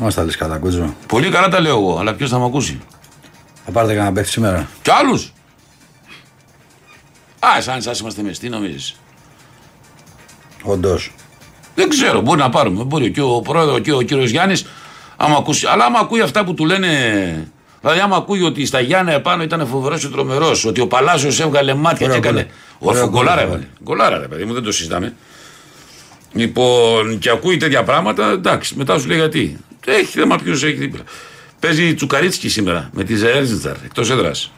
Λοιπόν, μας τα λες καλά Γκότζο. Πολύ καλά τα λέω εγώ, αλλά ποιος θα με ακούσει; Θα πάρετε κανένα παίχτη σήμερα. Κι άλλους; Α, σαν εσάς είμαστε εμείς, τι νομίζεις; Όντως. Δεν ξέρω, μπορεί να πάρουμε. Μπορεί και ο πρόεδρος και ο κύριος Γιάννης, άμα ακούσει. Αλλά άμα ακούει αυτά που του λένε. Δηλαδή, άμα ακούει ότι στα Γιάννα επάνω ήταν φοβερός και τρομερός, ότι ο Παλάσιος έβγαλε μάτια Ωραία και έκανε. γκολ. Ο Ωραία Γκολάρα γκολ, έβαλε. Γκολάρα, ρε παιδί μου, δεν το συζητάμε. Λοιπόν, και ακούει τέτοια πράγματα, εντάξει, μετά σου λέει γιατί. Έχει θέμα ποιο έχει δίπλα. Παίζει Τσουκαρίτσκι σήμερα με τη Ζέρζιτζαρ εκτός έδρας.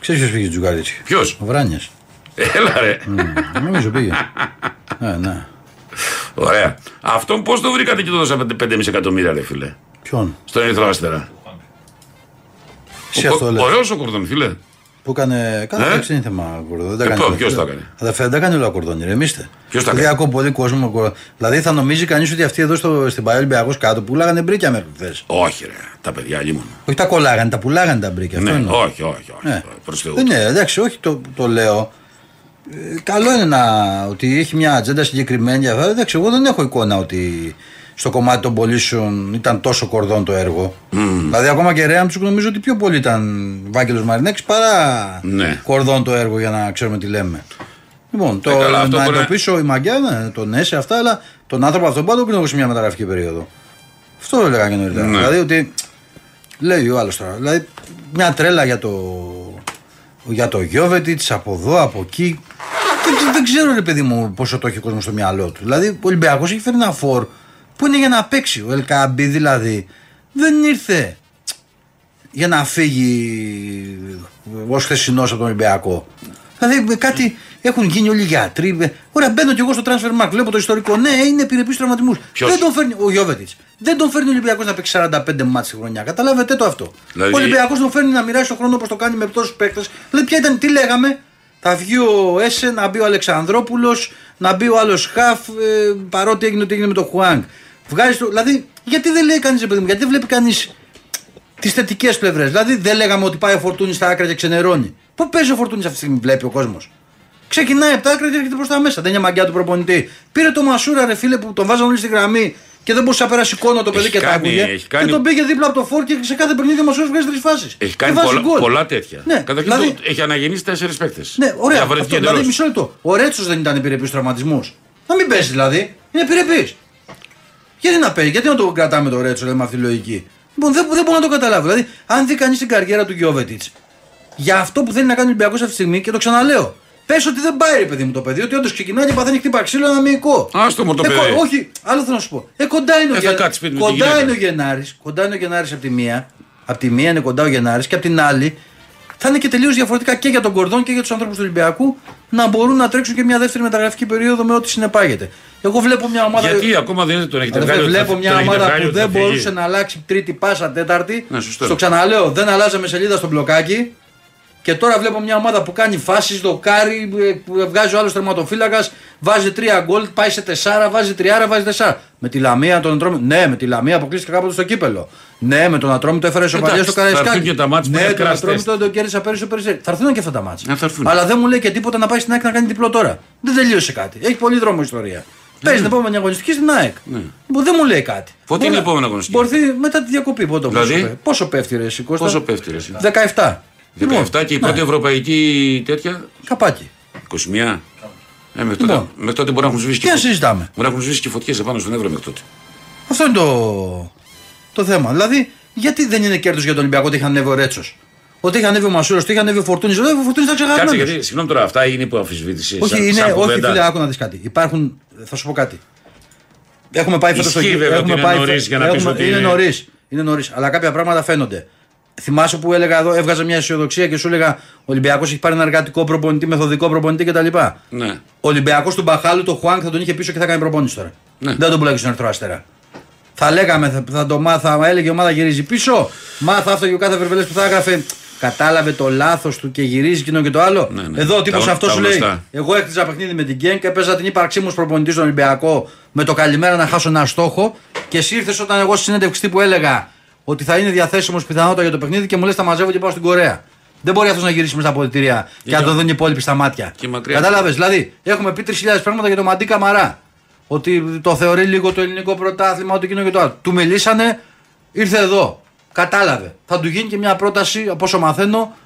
Ξέρεις ποιος πήγε Τζουκαρίτσι. Ποιος, Ο Βράνιας. Έλα ρε. Νομίζω πήγε. ναι, ναι. Ωραία. Αυτόν πώς το βρήκατε και το δώσατε 5,5 εκατομμύρια, ρε φίλε; Ποιον; Στον Ερυθρό Αστέρα. Εσύ αυτό λες. Ωραίος ο Κορδόν, φίλε. Που έκανε. Κάθε Ε; εντάξει είναι θέμα κορδόν. Δεν τα Ε, κάνει. πω, όλα. ποιος το έκανε; Αδερφέ, δεν τα κάνει όλα ο κορδόν, ηρεμήστε. Ποιος τα Δηλαδή, έκανε; ακούω πολύ κόσμο. κορδόν. Δηλαδή θα νομίζει κανείς ότι αυτοί εδώ στο, στην Παέλ Ολυμπιακός κάτω πουλάγανε μπρίκια μέχρι χθε. Όχι, ρε. Τα παιδιά λίμωνα. Όχι τα κολλάγανε, τα πουλάγανε τα μπρίκια. Αυτό Ναι, εννοώ. όχι, όχι, όχι. Ναι. Προς Θεού. Δεν είναι, εντάξει, όχι το, το λέω. Ε, καλό είναι να, ότι έχει μια ατζέντα συγκεκριμένη. για αυτά. Εντάξει, εγώ δεν έχω εικόνα ότι στο κομμάτι των πωλήσεων ήταν τόσο κορδόν το έργο. Δηλαδή, ακόμα και Ρέαμτσουκ νομίζω ότι πιο πολύ ήταν Βάγγελος Μαρινέκης παρά Ναι. κορδόν το έργο για να ξέρουμε τι λέμε. Λοιπόν, το Ε, καλά, αυτό να μπορεί να- εντοπίσω η μαγκιά, ναι, τον έσαι αυτά, αλλά τον άνθρωπο αυτόν πάντα τον έχω σε μια μεταγραφική περίοδο. Αυτό έλεγα και νωρίτερα. Ναι. Δηλαδή ότι λέει ο άλλος τώρα. Δηλαδή μια τρέλα για το, για το Γιώβετιτ από εδώ, από εκεί. Δεν, δεν ξέρω ρε παιδί μου πόσο το έχει ο κόσμος στο μυαλό του. Δηλαδή ο Ολυμπιακός έχει φέρει ένα φόρ που είναι για να παίξει. Ο Ελκαμπή δηλαδή; Δεν ήρθε για να φύγει ως χθεσινός από τον Ολυμπιακό. Δηλαδή με κάτι έχουν γίνει όλοι οι γιατροί. με- Ωραία, μπαίνω κι εγώ στο transfer mark, βλέπω το ιστορικό. Ναι, είναι επιρρεπή τραυματισμούς. Ποιος; Δεν τον φέρνει ο Γιώβετιτς. Δεν τον φέρνει ο Ολυμπιακός να παίξει 45 μάτς τη χρονιά. Καταλάβετε το αυτό. Δηλαδή- Ο Ολυμπιακός τον φέρνει να μοιράσει τον χρόνο όπως το κάνει με τόσους παίκτες. Δηλαδή, ποια ήταν, τι λέγαμε; Θα βγει ο Έσε, να μπει ο Αλεξανδρόπουλος, να μπει ο άλλος Χαφ, ε, παρότι έγινε ό,τι έγινε με τον Χουάνγκ. Βγάζεις το. Δηλαδή, γιατί δεν λέει κανείς, παιδί μου, γιατί δεν βλέπει κανείς τις θετικές πλευρές; Δηλαδή, δεν λέγαμε ότι πάει ο Φορτούνης στα άκρα και ξενερώνει. Πού παίζει ο Φορτούνης αυτή τη στιγμή, βλέπει ο κόσμος; Ξεκινάει από τα άκρα και έρχεται προς τα μέσα. Δεν είναι μαγκιά του προπονητή. Πήρε το Μασούρα, ρε φίλε, που τον βάζαν όλοι στη γραμμή και δεν μπορούσε να περάσει εικόνα το παιδί Έχει και τα κάνει- άκουγε. έχει κάνει- Και τον πήγε δίπλα από το φόρ και σε κάθε παιχνίδι ο Μασούρας βγάζει τρεις φάσεις. Έχει κάνει πολλά, πολλά τέτοια. Ναι, Καταρχήν δηλαδή- το- έχει αναγεννήσει τέσσερις παίκτες. Ναι, ωραία. Αυτό, δηλαδή, μισό λεπτό. Ο Ρέτσος δεν ήταν επιρρεπής τραυματισμού. Να μην πέσει δηλαδή. Είναι επιρρεπής. Γιατί να παίζει, γιατί να το κρατάμε το Ρέτσο δηλαδή, με αυτή τη λογική; Λοιπόν, δεν, δεν μπορώ να το καταλάβω. Δηλαδή, αν δει κανείς την καριέρα του Γιώβετιτς για αυτό που θέλει να κάνει ο Ολυμπιακός αυτή τη στιγμή και το ξαναλέω. Πες ότι δεν πάει, ρε παιδί μου, το παιδί, ότι όντως ξεκινάει και παθαίνει χτύπα ξύλο ένα μυϊκό. Άστο μου το Ε, παιδί. κο- όχι, άλλο θέλω να σου πω. Ε, κοντά είναι ο, Ε, θα Γε- κάτσεις σπίτι με τη κοντά γυναίκα. είναι ο Γενάρης. Κοντά είναι ο Γενάρης από τη μία. Από τη μία είναι κοντά ο Γενάρης και από την άλλη θα είναι και τελείως διαφορετικά και για τον Κορδόν και για τους ανθρώπους του Ολυμπιακού να μπορούν να τρέξουν και μια δεύτερη μεταγραφική περίοδο με ό,τι συνεπάγεται. Εγώ βλέπω μια ομάδα. Γιατί ακόμα δεν τον έχετε Αδερφέ, βγάλει. ότι θα- βλέπω μια τον έχετε ομάδα βγάλει που ότι δεν θα φύγει. μπορούσε να αλλάξει τρίτη πάσα τέταρτη. Ναι, σωστό Στο είναι. ξαναλέω, δεν αλλάζαμε σελίδα στο μπλοκάκι. Και τώρα βλέπω μια ομάδα που κάνει φάσεις, δοκάρι, ε, βγάζει ο άλλος τερματοφύλακας, βάζει τρία γκολ, πάει σε τεσσάρα, βάζει τριάρα, βάζει τεσσάρα. Με τη λαμία τον Ατρόμητο. Ναι, με τη λαμία αποκλείστηκε κάποτε στο κύπελο. Ναι, με τον Ατρόμητο έφερε σοπαλιά στο Καραϊσκάκι. Και τα μάτς ναι, τον Ατρόμητο τον κέρδισα πέρυσι ο Περισσέρι. Θα έρθουν και αυτά τα μάτια. Ναι, Αλλά δεν μου λέει και τίποτα να πάει στην ΑΕΚ να κάνει διπλό τώρα. Δεν τελείωσε κάτι. Έχει πολύ δρόμο ιστορία. Ναι. Παίζει την επόμενη αγωνιστική στην ΑΕΚ. Ναι. Δεν μου λέει κάτι. Πότε είναι η επόμενη αγωνιστική. Μπορεί μετά τη διακοπή. Δηλαδή? Πόσο πέφτει ρε Πόσο πέφτει 17. Λοιπόν, ναι. 17 και η ναι. πρώτη ευρωπαϊκή τέτοια. Καπάκι. 21. Ε, μέχρι, τότε, ναι. λοιπόν. μέχρι τότε μπορεί να έχουν σβήσει και. Μπορεί να έχουν σβήσει και φωτιές επάνω στον Εύρο μέχρι. Αυτό είναι το, το θέμα. Δηλαδή, γιατί δεν είναι κέρδος για τον Ολυμπιακό ότι είχαν ανέβει ο Ρέτσος; Ότι είχαν ανέβει ο Μασούρο, ότι είχε ανέβει ο Φορτούνης. Ο Φορτούνης θα ξεχάσει. Συγγνώμη τώρα, αυτά είναι που αμφισβήτησε. Όχι, είναι, όχι φίλε, άκου κάτι. Θα σου πω κάτι. Έχουμε πάει φέτος στο. Είναι νωρίς. Είναι νωρίς, αλλά κάποια πράγματα φαίνονται θυμάσαι που έλεγα εδώ, έβγαζα μια αισιοδοξία και σου έλεγα Ο Ολυμπιακός έχει πάρει ένα εργατικό προπονητή, μεθοδικό προπονητή κτλ. Ναι. Ο Ολυμπιακός του Μπαχάλου, το Χουάνκ θα τον είχε πίσω και θα κάνει προπόνηση τώρα. Ναι. Δεν τον πουλάει στον Ερθρό Αστέρα. Θα λέγαμε, θα, θα το μάθα, έλεγε η ομάδα γυρίζει πίσω. Μάθα αυτό και ο κάθε Βερβελές που θα έγραφε. Κατάλαβε το λάθος του και γυρίζει εκείνο και το άλλο. Ναι, ναι. Εδώ ο τύπος Τα- αυτός τα σου λέει: γνωστά. Εγώ έκτιζα παιχνίδι με την Γκένκ, έπαιζα την ύπαρξή μου ως προπονητής στον Ολυμπιακό με το καλημέρα να χάσω ένα στόχο. Και εσύ ήρθες όταν εγώ στη συνέντευξη που έλεγα ότι θα είναι διαθέσιμος πιθανότατα για το παιχνίδι και μου λες: Τα μαζεύω και πάω στην Κορέα. Δεν μπορεί αυτός να γυρίσει με στα αποδητήρια και να και- το δουν οι υπόλοιποι στα μάτια. και μακριά. Κατάλαβες. Δηλαδή, έχουμε πει 3.000 πράγματα για το Μαντί Καμαρά. Ότι το θεωρεί λίγο το ελληνικό πρωτάθλημα, ότι εκείνο και το άλλο. Του μιλήσανε, ήρθε εδώ. Κατάλαβε. Θα του γίνει και μια πρόταση, από όσο μαθαίνω,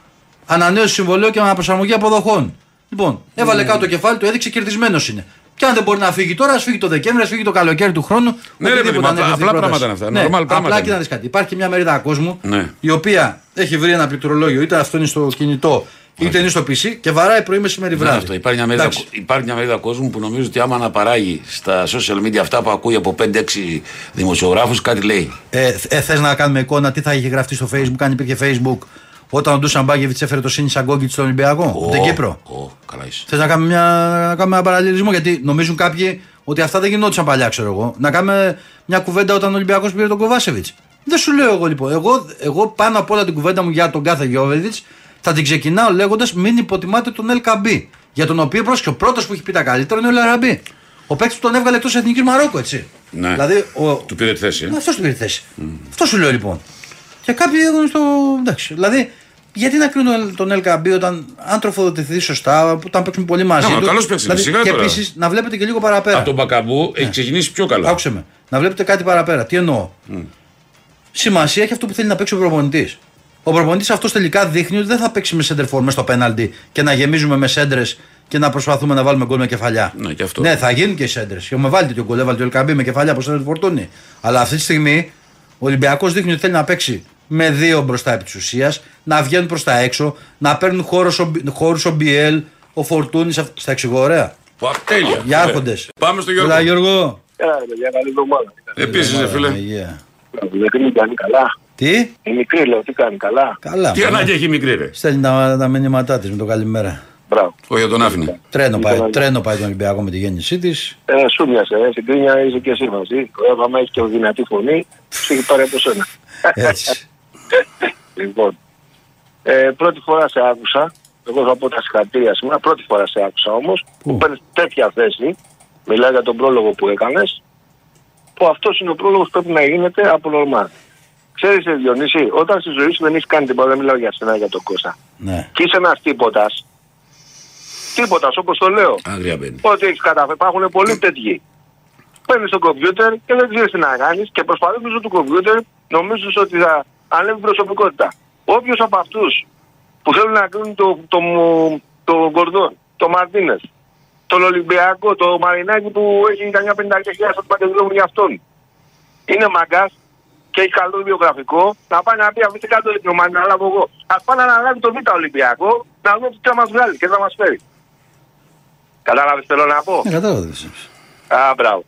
ανανέωση συμβολέου και αναπροσαρμογή αποδοχών. Λοιπόν, έβαλε κάτω το κεφάλι του, έδειξε κερδισμένος είναι. Και αν δεν μπορεί να φύγει τώρα, ας φύγει το Δεκέμβρη, ας φύγει το καλοκαίρι του χρόνου. Ναι, ρε οτιδήποτε παιδί μου, αν έρθει απλά αυτή η πράγματα πρόταση. είναι αυτά, normal πράγματα απλά είναι. και να δεις κάτι. Υπάρχει και μια μερίδα κόσμου Ναι. η οποία έχει βρει ένα πληκτρολόγιο, είτε αυτό είναι στο κινητό, είτε είναι στο PC και βαράει πρωί μεσημέρι Ναι, βράδυ. αυτό. Υπάρχει, μια μερίδα, Εντάξει. υπάρχει μια μερίδα κόσμου που νομίζω ότι άμα να παράγει στα social media αυτά που ακούει από 5-6 δημοσιογράφους, κάτι λέει. Ε, ε, Θες να κάνουμε εικόνα τι θα είχε γραφτεί στο Facebook, αν υπήρχε Facebook, όταν ο Ντούσαν Μπάγκεβιτ έφερε το Σίνι Σαγκόγκιτ στον Ολυμπιακό, από την Ω, Κύπρο. ω, καλά είσαι. Θες να κάνουμε, μια, να κάνουμε ένα παραλληλισμό, γιατί νομίζουν κάποιοι ότι αυτά δεν γινόντουσαν παλιά, ξέρω εγώ. Να κάνουμε μια κουβέντα όταν ο Ολυμπιακός πήρε τον Κοβάσεβιτς. Δεν σου λέω εγώ λοιπόν. Εγώ, εγώ πάνω απ' όλα την κουβέντα μου για τον κάθε Γιώβεβιτς θα την ξεκινάω λέγοντας μην υποτιμάτε τον LKB. Για τον οποίο πρόσεχε ο πρώτος που έχει πει τα καλύτερα είναι ο Λαραμπή. Ο παίκτης που τον έβγαλε εκτός εθνικής Μαρόκο, έτσι. Ναι. Δηλαδή, ο, Του πήρε τη θέση. Ε. ναι, αυτός του πήρε θέση. Αυτό σου λέω λοιπόν. Και κάποιοι έχουν στο. Εντάξει. Δηλαδή, γιατί να κρίνουν τον LKB όταν αν τροφοδοτηθεί σωστά, όταν παίξουν πολύ μαζί. Ναι, μα του, καλός παίκτης είναι, σιγά και τώρα. επίσης να βλέπετε και λίγο παραπέρα. Από τον Μπακαμπού έχει ξεκινήσει πιο καλά. Άκουσε με. Να βλέπετε κάτι παραπέρα. Τι εννοώ. Σημασία έχει αυτό που θέλει να παίξει ο προπονητής. Ο προπονητής αυτός τελικά δείχνει ότι δεν θα παίξει με center for μέσα στο πέναλτι και να γεμίζουμε με σέντρε και να προσπαθούμε να βάλουμε γκολ με κεφαλιά. Ναι, και αυτό. Ναι, θα γίνουν και οι σέντρε. Έχουμε βάλει τέτοιο γκολ, έβαλε το LKB με κεφαλιά από σέντρε φορτούνη. Αλλά αυτή τη στιγμή ο Ολυμπιακός δείχνει ότι θέλει να παίξει με δύο μπροστά επί της ουσίας, να βγαίνουν προς τα έξω, να παίρνουν χώρους ο Μπιέλ, ο Φορτούνης. Στα εξηγώ, ωραία. Πω, τέλεια. Για Ωραία. άρχοντε. Πάμε στο Γιώργο. Έλα, Γιώργο. Έλα, ρε παιδιά, καλή εβδομάδα. Επίσης, ρε φίλε. Αγία. Η μικρή κάνει καλά. Τι, Η μικρή λέω, τι κάνει καλά. καλά. Τι μάνα. ανάγκη έχει η μικρή, ρε; Στέλνει τα, τα μηνύματά της με το καλημέρα. Μπράβο. Όχι, τον άφηνε. Τρένο πάει, Ήθελα- τρένο πάει τον Ολυμπιακό με τη γέννησή της. Ε, σου μοιάσε, ε, στην κρίνια είσαι και εσύ μαζί. Ο Εύαμα έχεις και δυνατή φωνή, σου έχει πάρει από σένα. Έτσι. λοιπόν, ε, πρώτη φορά σε άκουσα, εγώ θα πω τα συγχαρητήρια σήμερα, πρώτη φορά σε άκουσα όμως, Πού; που παίρνεις τέτοια θέση, μιλάει για τον πρόλογο που έκανες, που αυτός είναι ο πρόλογος που πρέπει να γίνεται από νορμάλ. Ξέρεις ε, Διονύση, όταν στη ζωή σου δεν έχεις κάνει τίποτα, δεν μιλάω για σένα για τον Κώστα. ναι. Και είσαι ένας τίποτας. Τίποτας, όπως το λέω. Άγρια μπαίνει. Ό,τι έχεις καταφέρει. Υπάρχουν πολλοί τέτοιοι. Παίρνεις το κομπιούτερ και δεν ξέρεις τι να κάνεις και προσπαθείς μέσω του κομπιούτερ νομίζεις ότι θα ανέβει προσωπικότητα. Όποιος από αυτούς που θέλουν να κρίνουν το, το, το, το Γκορδόν, το Μαρτίνες, τον Ολυμπιακό, το Μαρινάκι που έχει καμιά πενταριά στο παντελόνι για αυτόν, είναι μαγκάς και έχει καλό βιογραφικό, να πάει να πει αφήστε κάτω την ομάδα, να λάβω εγώ. Α πάει να αναλάβει το Β' Ολυμπιακό, να δούμε τι θα μας βγάλει και θα μας φέρει. Κατάλαβες τι θέλω να πω; Ναι, κατάλαβα. Α, μπράβο.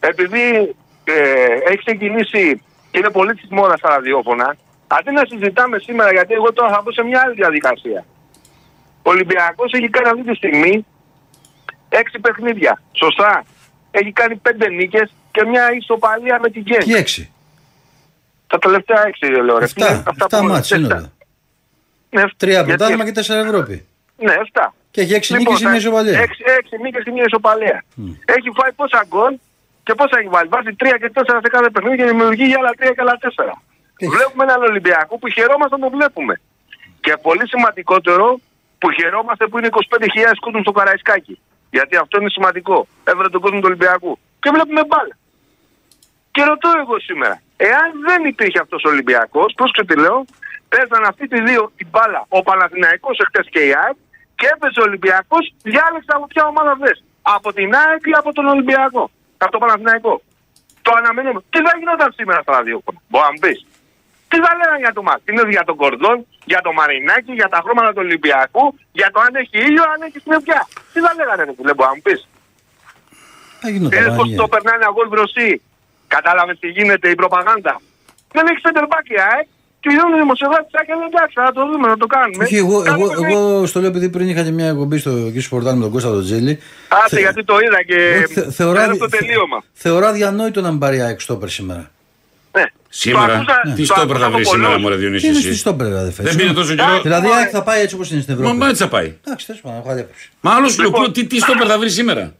Επειδή ε, έχει ξεκινήσει και είναι πολύ τη μόδα στα ραδιόφωνα, αντί να συζητάμε σήμερα, γιατί εγώ τώρα θα μπω σε μια άλλη διαδικασία. Ο Ολυμπιακός έχει κάνει αυτή τη στιγμή έξι παιχνίδια. Σωστά. Έχει κάνει πέντε νίκες και μια ισοπαλία με την Γκέντ. Τι έξι; Τα τελευταία έξι δεν λέω. ρε. Εφτά. Είναι Εφτά που- μάτς εφτά. σύνολο. Ναι, Τρία γιατί- πρωτάθλημα και τέσσερα Ευρώπη. Ναι, εφτά. Και έχει έξι Λοιπόν, νίκες και μια θα- ισοπαλία. Έξι, έξι νίκες και μια ισοπαλία. Έχει φάει πόσα γκολ; Και πόσα έχει βάλει. Βάζει τρία και τέσσερα σε κάθε παιχνίδι και δημιουργεί για άλλα τρία και άλλα τέσσερα. Έχει. Βλέπουμε έναν Ολυμπιακό που χαιρόμαστε να το βλέπουμε. Και πολύ σημαντικότερο που χαιρόμαστε που είναι 25.000 κόσμο στο Καραϊσκάκι. Γιατί αυτό είναι σημαντικό. Έβρε τον κόσμο του Ολυμπιακού. Και βλέπουμε μπάλα. Και ρωτώ εγώ σήμερα, εάν δεν υπήρχε αυτός ο Ολυμπιακός, πώ τι λέω, παίζαν αυτοί τη δύο την μπάλα ο Παναθηναϊκός εχθές και η ΑΕΚ και έπαιζε ο Ολυμπιακός, διάλεξε από ποια ομάδα θες. Από την ΑΕΚ ή από τον Ολυμπιακό. Από τον Παναθηναϊκό. Το αναμένουμε. Τι θα γινόταν σήμερα στα ραδιόφωνα. Μπορεί να μου πεις; Τι θα λέγανε για το Μαρτίνε, για τον Κορδόν, για το Μαρινάκι, για τα χρώματα του Ολυμπιακού, για το αν έχει ήλιο, αν έχει συννεφιά. Τι θα λέγανε, ρε φίλε, μπορεί να μου πεις; Θα γινόταν. Είδες πως Παναγία. το περνάει ένα γκολ μπροστή. Κατάλαβες τι γίνεται η προπαγάνδα. Δεν έχει center back η ΑΕΚ Και οι δημοσιογράφοι θα έκανε εντάξει, θα το δούμε, να το κάνουμε. Όχι, εγώ, Κάνουμε εγώ, με- εγώ στο λέω επειδή πριν είχατε μια εκπομπή στο εκεί στο Πορτάλ με τον Κώστα τον Τζέλη. Άσε, γιατί το είδα και Όχι, θε- θεωρώ, πέρα στο θε- τελείωμα. θεωρώ αδιανόητο να μην πάρει ΑΕΚ στόπερ σήμερα. Ναι. Σήμερα. Το άκουσα- Τι το στόπερ άκουσα θα από βρει σήμερα, πολλούς. Μωρέ Διονύση. Τι είναι στη εσύ. στόπερ, αδερφέ. Δεν πήρε τόσο καιρό. Δηλαδή η Ωραία. ΑΕΚ θα πάει έτσι όπως είναι στην Ευρώπη. Μα έτσι θα πάει. Εντάξει, τέλο πάντων, έχω αντέποψη. Μα άλλος σου λέω, Λοιπόν. πού- τι, τι στόπερ θα βρει σήμερα;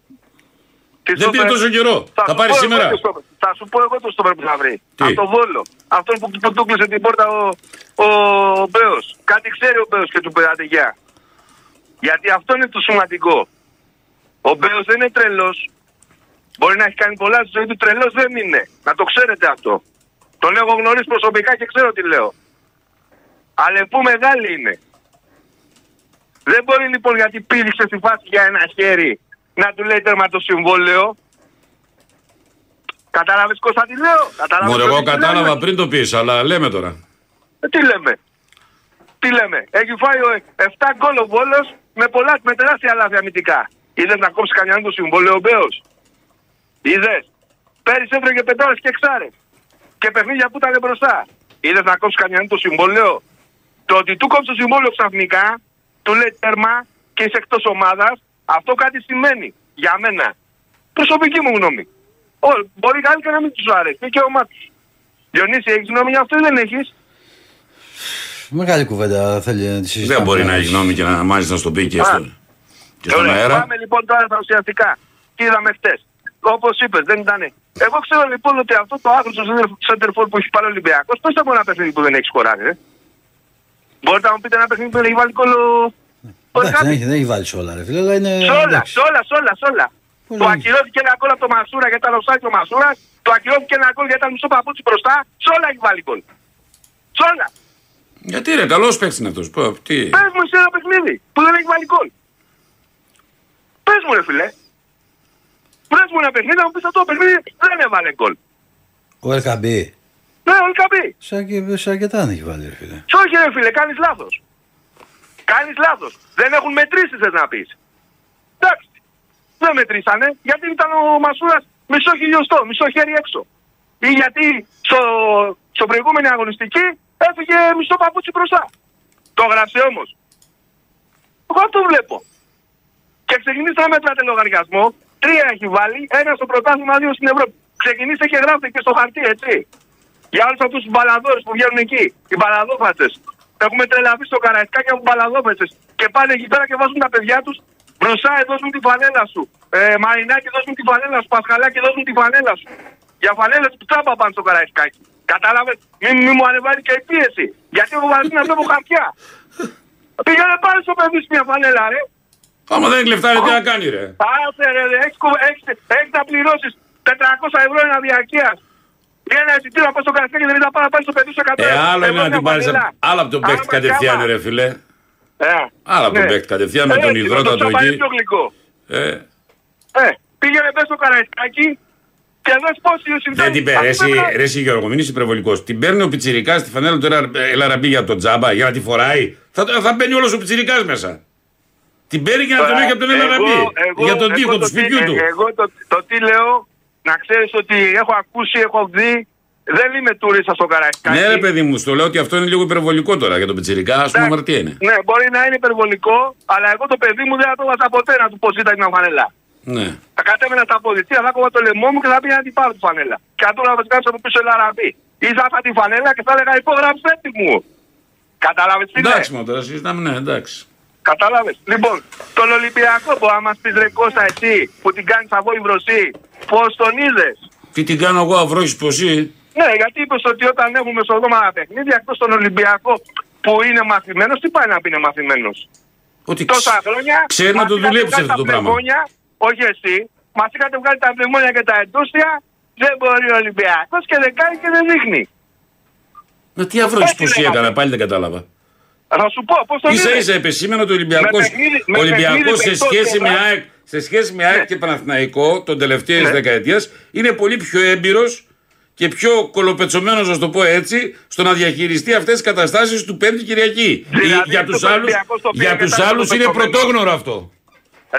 Τι Δεν πήρε στόπερ- τόσο καιρό; Θα σου πάρει πω εγώ σήμερα; το στόπερ. Θα σου πω εγώ το στόπερ που θα βρει. Τι; Από το Βόλο. Αυτόν που, που του κλείσε την πόρτα ο, ο, ο Μπέος. Κάτι ξέρει ο Μπέος και του πέρατε γεια. Γιατί αυτό είναι το σημαντικό. Ο Μπέος δεν είναι τρελός. Μπορεί να έχει κάνει πολλά στη ζωή του, τρελός δεν είναι. Να το ξέρετε αυτό. Τον έχω γνωρίσει προσωπικά και ξέρω τι λέω. Αλλά που μεγάλη είναι. Δεν μπορεί λοιπόν γιατί πήδηξε στη φάση για ένα χέρι να του λέει τέρμα το συμβόλαιο. Κατάλαβες Κώστα τι λέω; Κατάλαβες Μωρέ, εγώ τι λέμε; κατάλαβα πριν το πεις, αλλά λέμε τώρα. Ε, Τι λέμε; Τι λέμε; Έχει φάει ο 7 γκολ ο Βόλος με, πολλά, με τεράστια λάθη αμυντικά. Είδες να κόψει κανέναν το συμβόλαιο ο Μπέος; Είδες; Πέρυσι έφερε και πεντάρες και εξάρες. Και παιχνίδια που ήταν μπροστά. Είδες να κόψει κανέναν το συμβόλαιο; Το ότι του κόψει το συμβόλαιο ξαφνικά, του λέει τέρμα και είσαι εκτός ομάδας, αυτό κάτι σημαίνει. Για μένα. Προσωπική μου γνώμη. Ό, μπορεί κάτι και να μην τους αρέσει. Είναι και ομάδα τους. Διονύση, έχεις γνώμη για αυτό ή δεν έχεις; Μεγάλη κουβέντα θέλει να τη συζητάμε. Δεν μπορεί να έχει γνώμη και να μάλιστα να στο πει και, Α. στο, και στον Ωραία. αέρα. Πάμε λοιπόν τώρα στα ουσιαστικά. Τι είδαμε χτες. Όπως είπες, δεν ήταν. Εγώ ξέρω λοιπόν ότι αυτό το άκρο του Σέντερφορ που έχει πάρει ο Ολυμπιακός, πώς θα μπορεί ένα παιχνίδι που δεν έχεις σκοράρει, ε; Μπορείτε να μου πείτε ένα παιχνίδι που δεν έχει βάλει κόλλο. Ο Εντάξει, δεν Ερκάμπη. έχει, δεν έχει βάλει σε όλα, ρε φίλε, αλλά είναι. Σε όλα, εντάξει. σε όλα, σε όλα, σε όλα. Πώς Το δεν- ακυρώθηκε ένα γκολ από το Μασούρα γιατί ήταν offside ο Μασούρας. Το ακυρώθηκε ένα γκολ γιατί ήταν μισό παπούτσι μπροστά. Σε όλα έχει βάλει γκολ. Σε όλα. Γιατί ρε, καλός παίχτη είναι αυτός. Τι. Πες μου σε ένα παιχνίδι που δεν έχει βάλει γκολ. Πες μου, ρε φιλέ. Πες μου ένα παιχνίδι να μου πεις αυτό το παιχνίδι δεν έβαλε γκολ. Ο Ερκαμπή. Ναι, όλοι καμπή. Σε, αρκε- σε αρκετά δεν έχει βάλει, ρε φίλε. Σε όχι, ρε φίλε, κάνεις λάθος. Κάνεις λάθος. Δεν έχουν μετρήσεις, θες να πεις. Εντάξει. Δεν μετρήσανε γιατί ήταν ο Μασούρας μισό χιλιοστό, μισό χέρι έξω. Ή γιατί στο, στο προηγούμενη αγωνιστική έφυγε μισό παπούτσι μπροστά. Το γράψε όμως. Εγώ αυτό βλέπω. Και ξεκινήστε να μετράτε λογαριασμό. Τρία έχει βάλει, ένα στο πρωτάθλημα, δύο στην Ευρώπη. Ξεκινήστε και γράφτε και στο χαρτί, έτσι. Για όλους αυτούς τους μπαλαδόρες που βγαίνουν εκεί. Οι μπαλαδόφατσε. Έχουμε τρελαθεί στο καραϊσκάκι από μπαλαδόφατσε. Και πάνε εκεί πέρα και βάζουν τα παιδιά τους μπροστά, ε, δώσουν τη φανέλα σου. Ε, μαρινάκι, δώσουν τη φανέλα σου. Πασχαλάκι, δώσουν τη φανέλα σου. Για φανέλα του τσάμπα πάνε στο καραϊσκάκι. Κατάλαβες, μην, μη μου ανεβάζει και η πίεση. Γιατί έχω βαρεθεί να βλέπω χαρτιά; Πήγαινε πάλι στο παιδί σου μια φανέλα, ρε. Άμα δεν έχει λεφτά, ρε, τι να κάνει, ρε; Άσε ρε, ρε, έχεις, κουβε- έχεις, έχεις να πληρώσεις 400 ευρώ ένα διαρκείας. Για ένα εισιτήριο από στο καραστέ και δεν είδα πάρα πάλι στο παιδί σου 100 Ε, ευρώ. άλλο είναι Εγώ να μια την πάρει. φανέλα. Άλλο από τον Άμα παίχτη κατευθείαν, κάμα. ρε φιλέ. Ε, Άλλο από τον ναι. παίχτη κατευθείαν με Ε, τον έτσι, υδρότατο το τσαμπάνι εκεί. πιο γλυκό. Ε, Ε, πήγαινε μέσα στο καραϊσκάκι και δες πόσοι συνθέτουν. δεν την παίρνει. Εσύ, ρε, εσύ Γιώργο, μην είσαι υπερβολικός. Την παίρνει ο Πιτσυρικά στη φανέλα του Ελα- Ελαραμπή για τον τζάμπα για να τη φοράει. Θα, θα μπαίνει όλος ο Πιτσυρικά μέσα. Την παίρνει για να τον έχει από τον Ελαραμπή. Για τον τοίχο του σπιτιού του. Εγώ το, το τι λέω, να ξέρεις ότι έχω ακούσει, έχω δει, δεν είμαι τουρίστα στο καραϊσκάκι. Ναι, ρε παιδί μου, στο λέω ότι αυτό είναι λίγο υπερβολικό τώρα για τον Πιτσυρικά. Α πούμε, αμαρτία είναι. Ναι, μπορεί να είναι υπερβολικό, αλλά εγώ το παιδί μου δεν θα το βάζα ποτέ να του πω ζήτα την φανέλα. Ναι. Θα κατέβαινα στα αποδητήρια, θα κόβα το λαιμό μου και θα πήγαινα να την πάρω τη φανέλα. Και θα του να βγάλω από πίσω Ελαραμπή. Ή θα είχα τη φανέλα και θα έλεγα υπόγραψε τη μου. Κατάλαβε τι Εντάξει, είναι; μα τώρα συζητάμε, ναι, εντάξει. Κατάλαβες; Λοιπόν, τον Ολυμπιακό μπορεί να μα πει ρε Κώστα εσύ που την κάνεις από η βροσή, πώς τον είδες; Τι την κάνω εγώ αυρόχη ποσή. Ναι, γιατί είπες ότι όταν έχουμε μεσοδόματα παιχνίδια εκτός τον Ολυμπιακό που είναι μαθημένος, τι πάει να πει είναι μαθημένος; Ότι Τόσα χρόνια. ξέρει να μας το είχατε δουλέψει βγάλει αυτό το τα πράγμα. πνευμόνια, όχι εσύ. Μα είχατε βγάλει τα πνευμόνια και τα εντούστια. Δεν μπορεί ο Ολυμπιακός και δεν κάνει και δεν δείχνει. Να τι αυρόχη Έτσι ποσή λέγαμε. έκανα, πάλι δεν κατάλαβα. Θα σου πω πώς το σα είδες. ίσα επεσήμενο ότι ο Ολυμπιακό Με παιχνίδι- με Ολυμπιακός παιχνίδι σε παιχτός σχέση με τώρα. ΑΕΚ, σε σχέση με ΑΕΚ Ναι. και Παναθηναϊκό των τελευταίες Ναι. δεκαετίες είναι πολύ πιο έμπειρος και πιο κολοπετσωμένος, να το πω έτσι, στο να διαχειριστεί αυτές τις καταστάσεις του Πέμπτη Κυριακή. Δηλαδή, για εκτός τους άλλους, Ολυμπιακός το πήρε για και τους ήταν άλλους είναι κολοπετσωμένος. πρωτόγνωρο αυτό.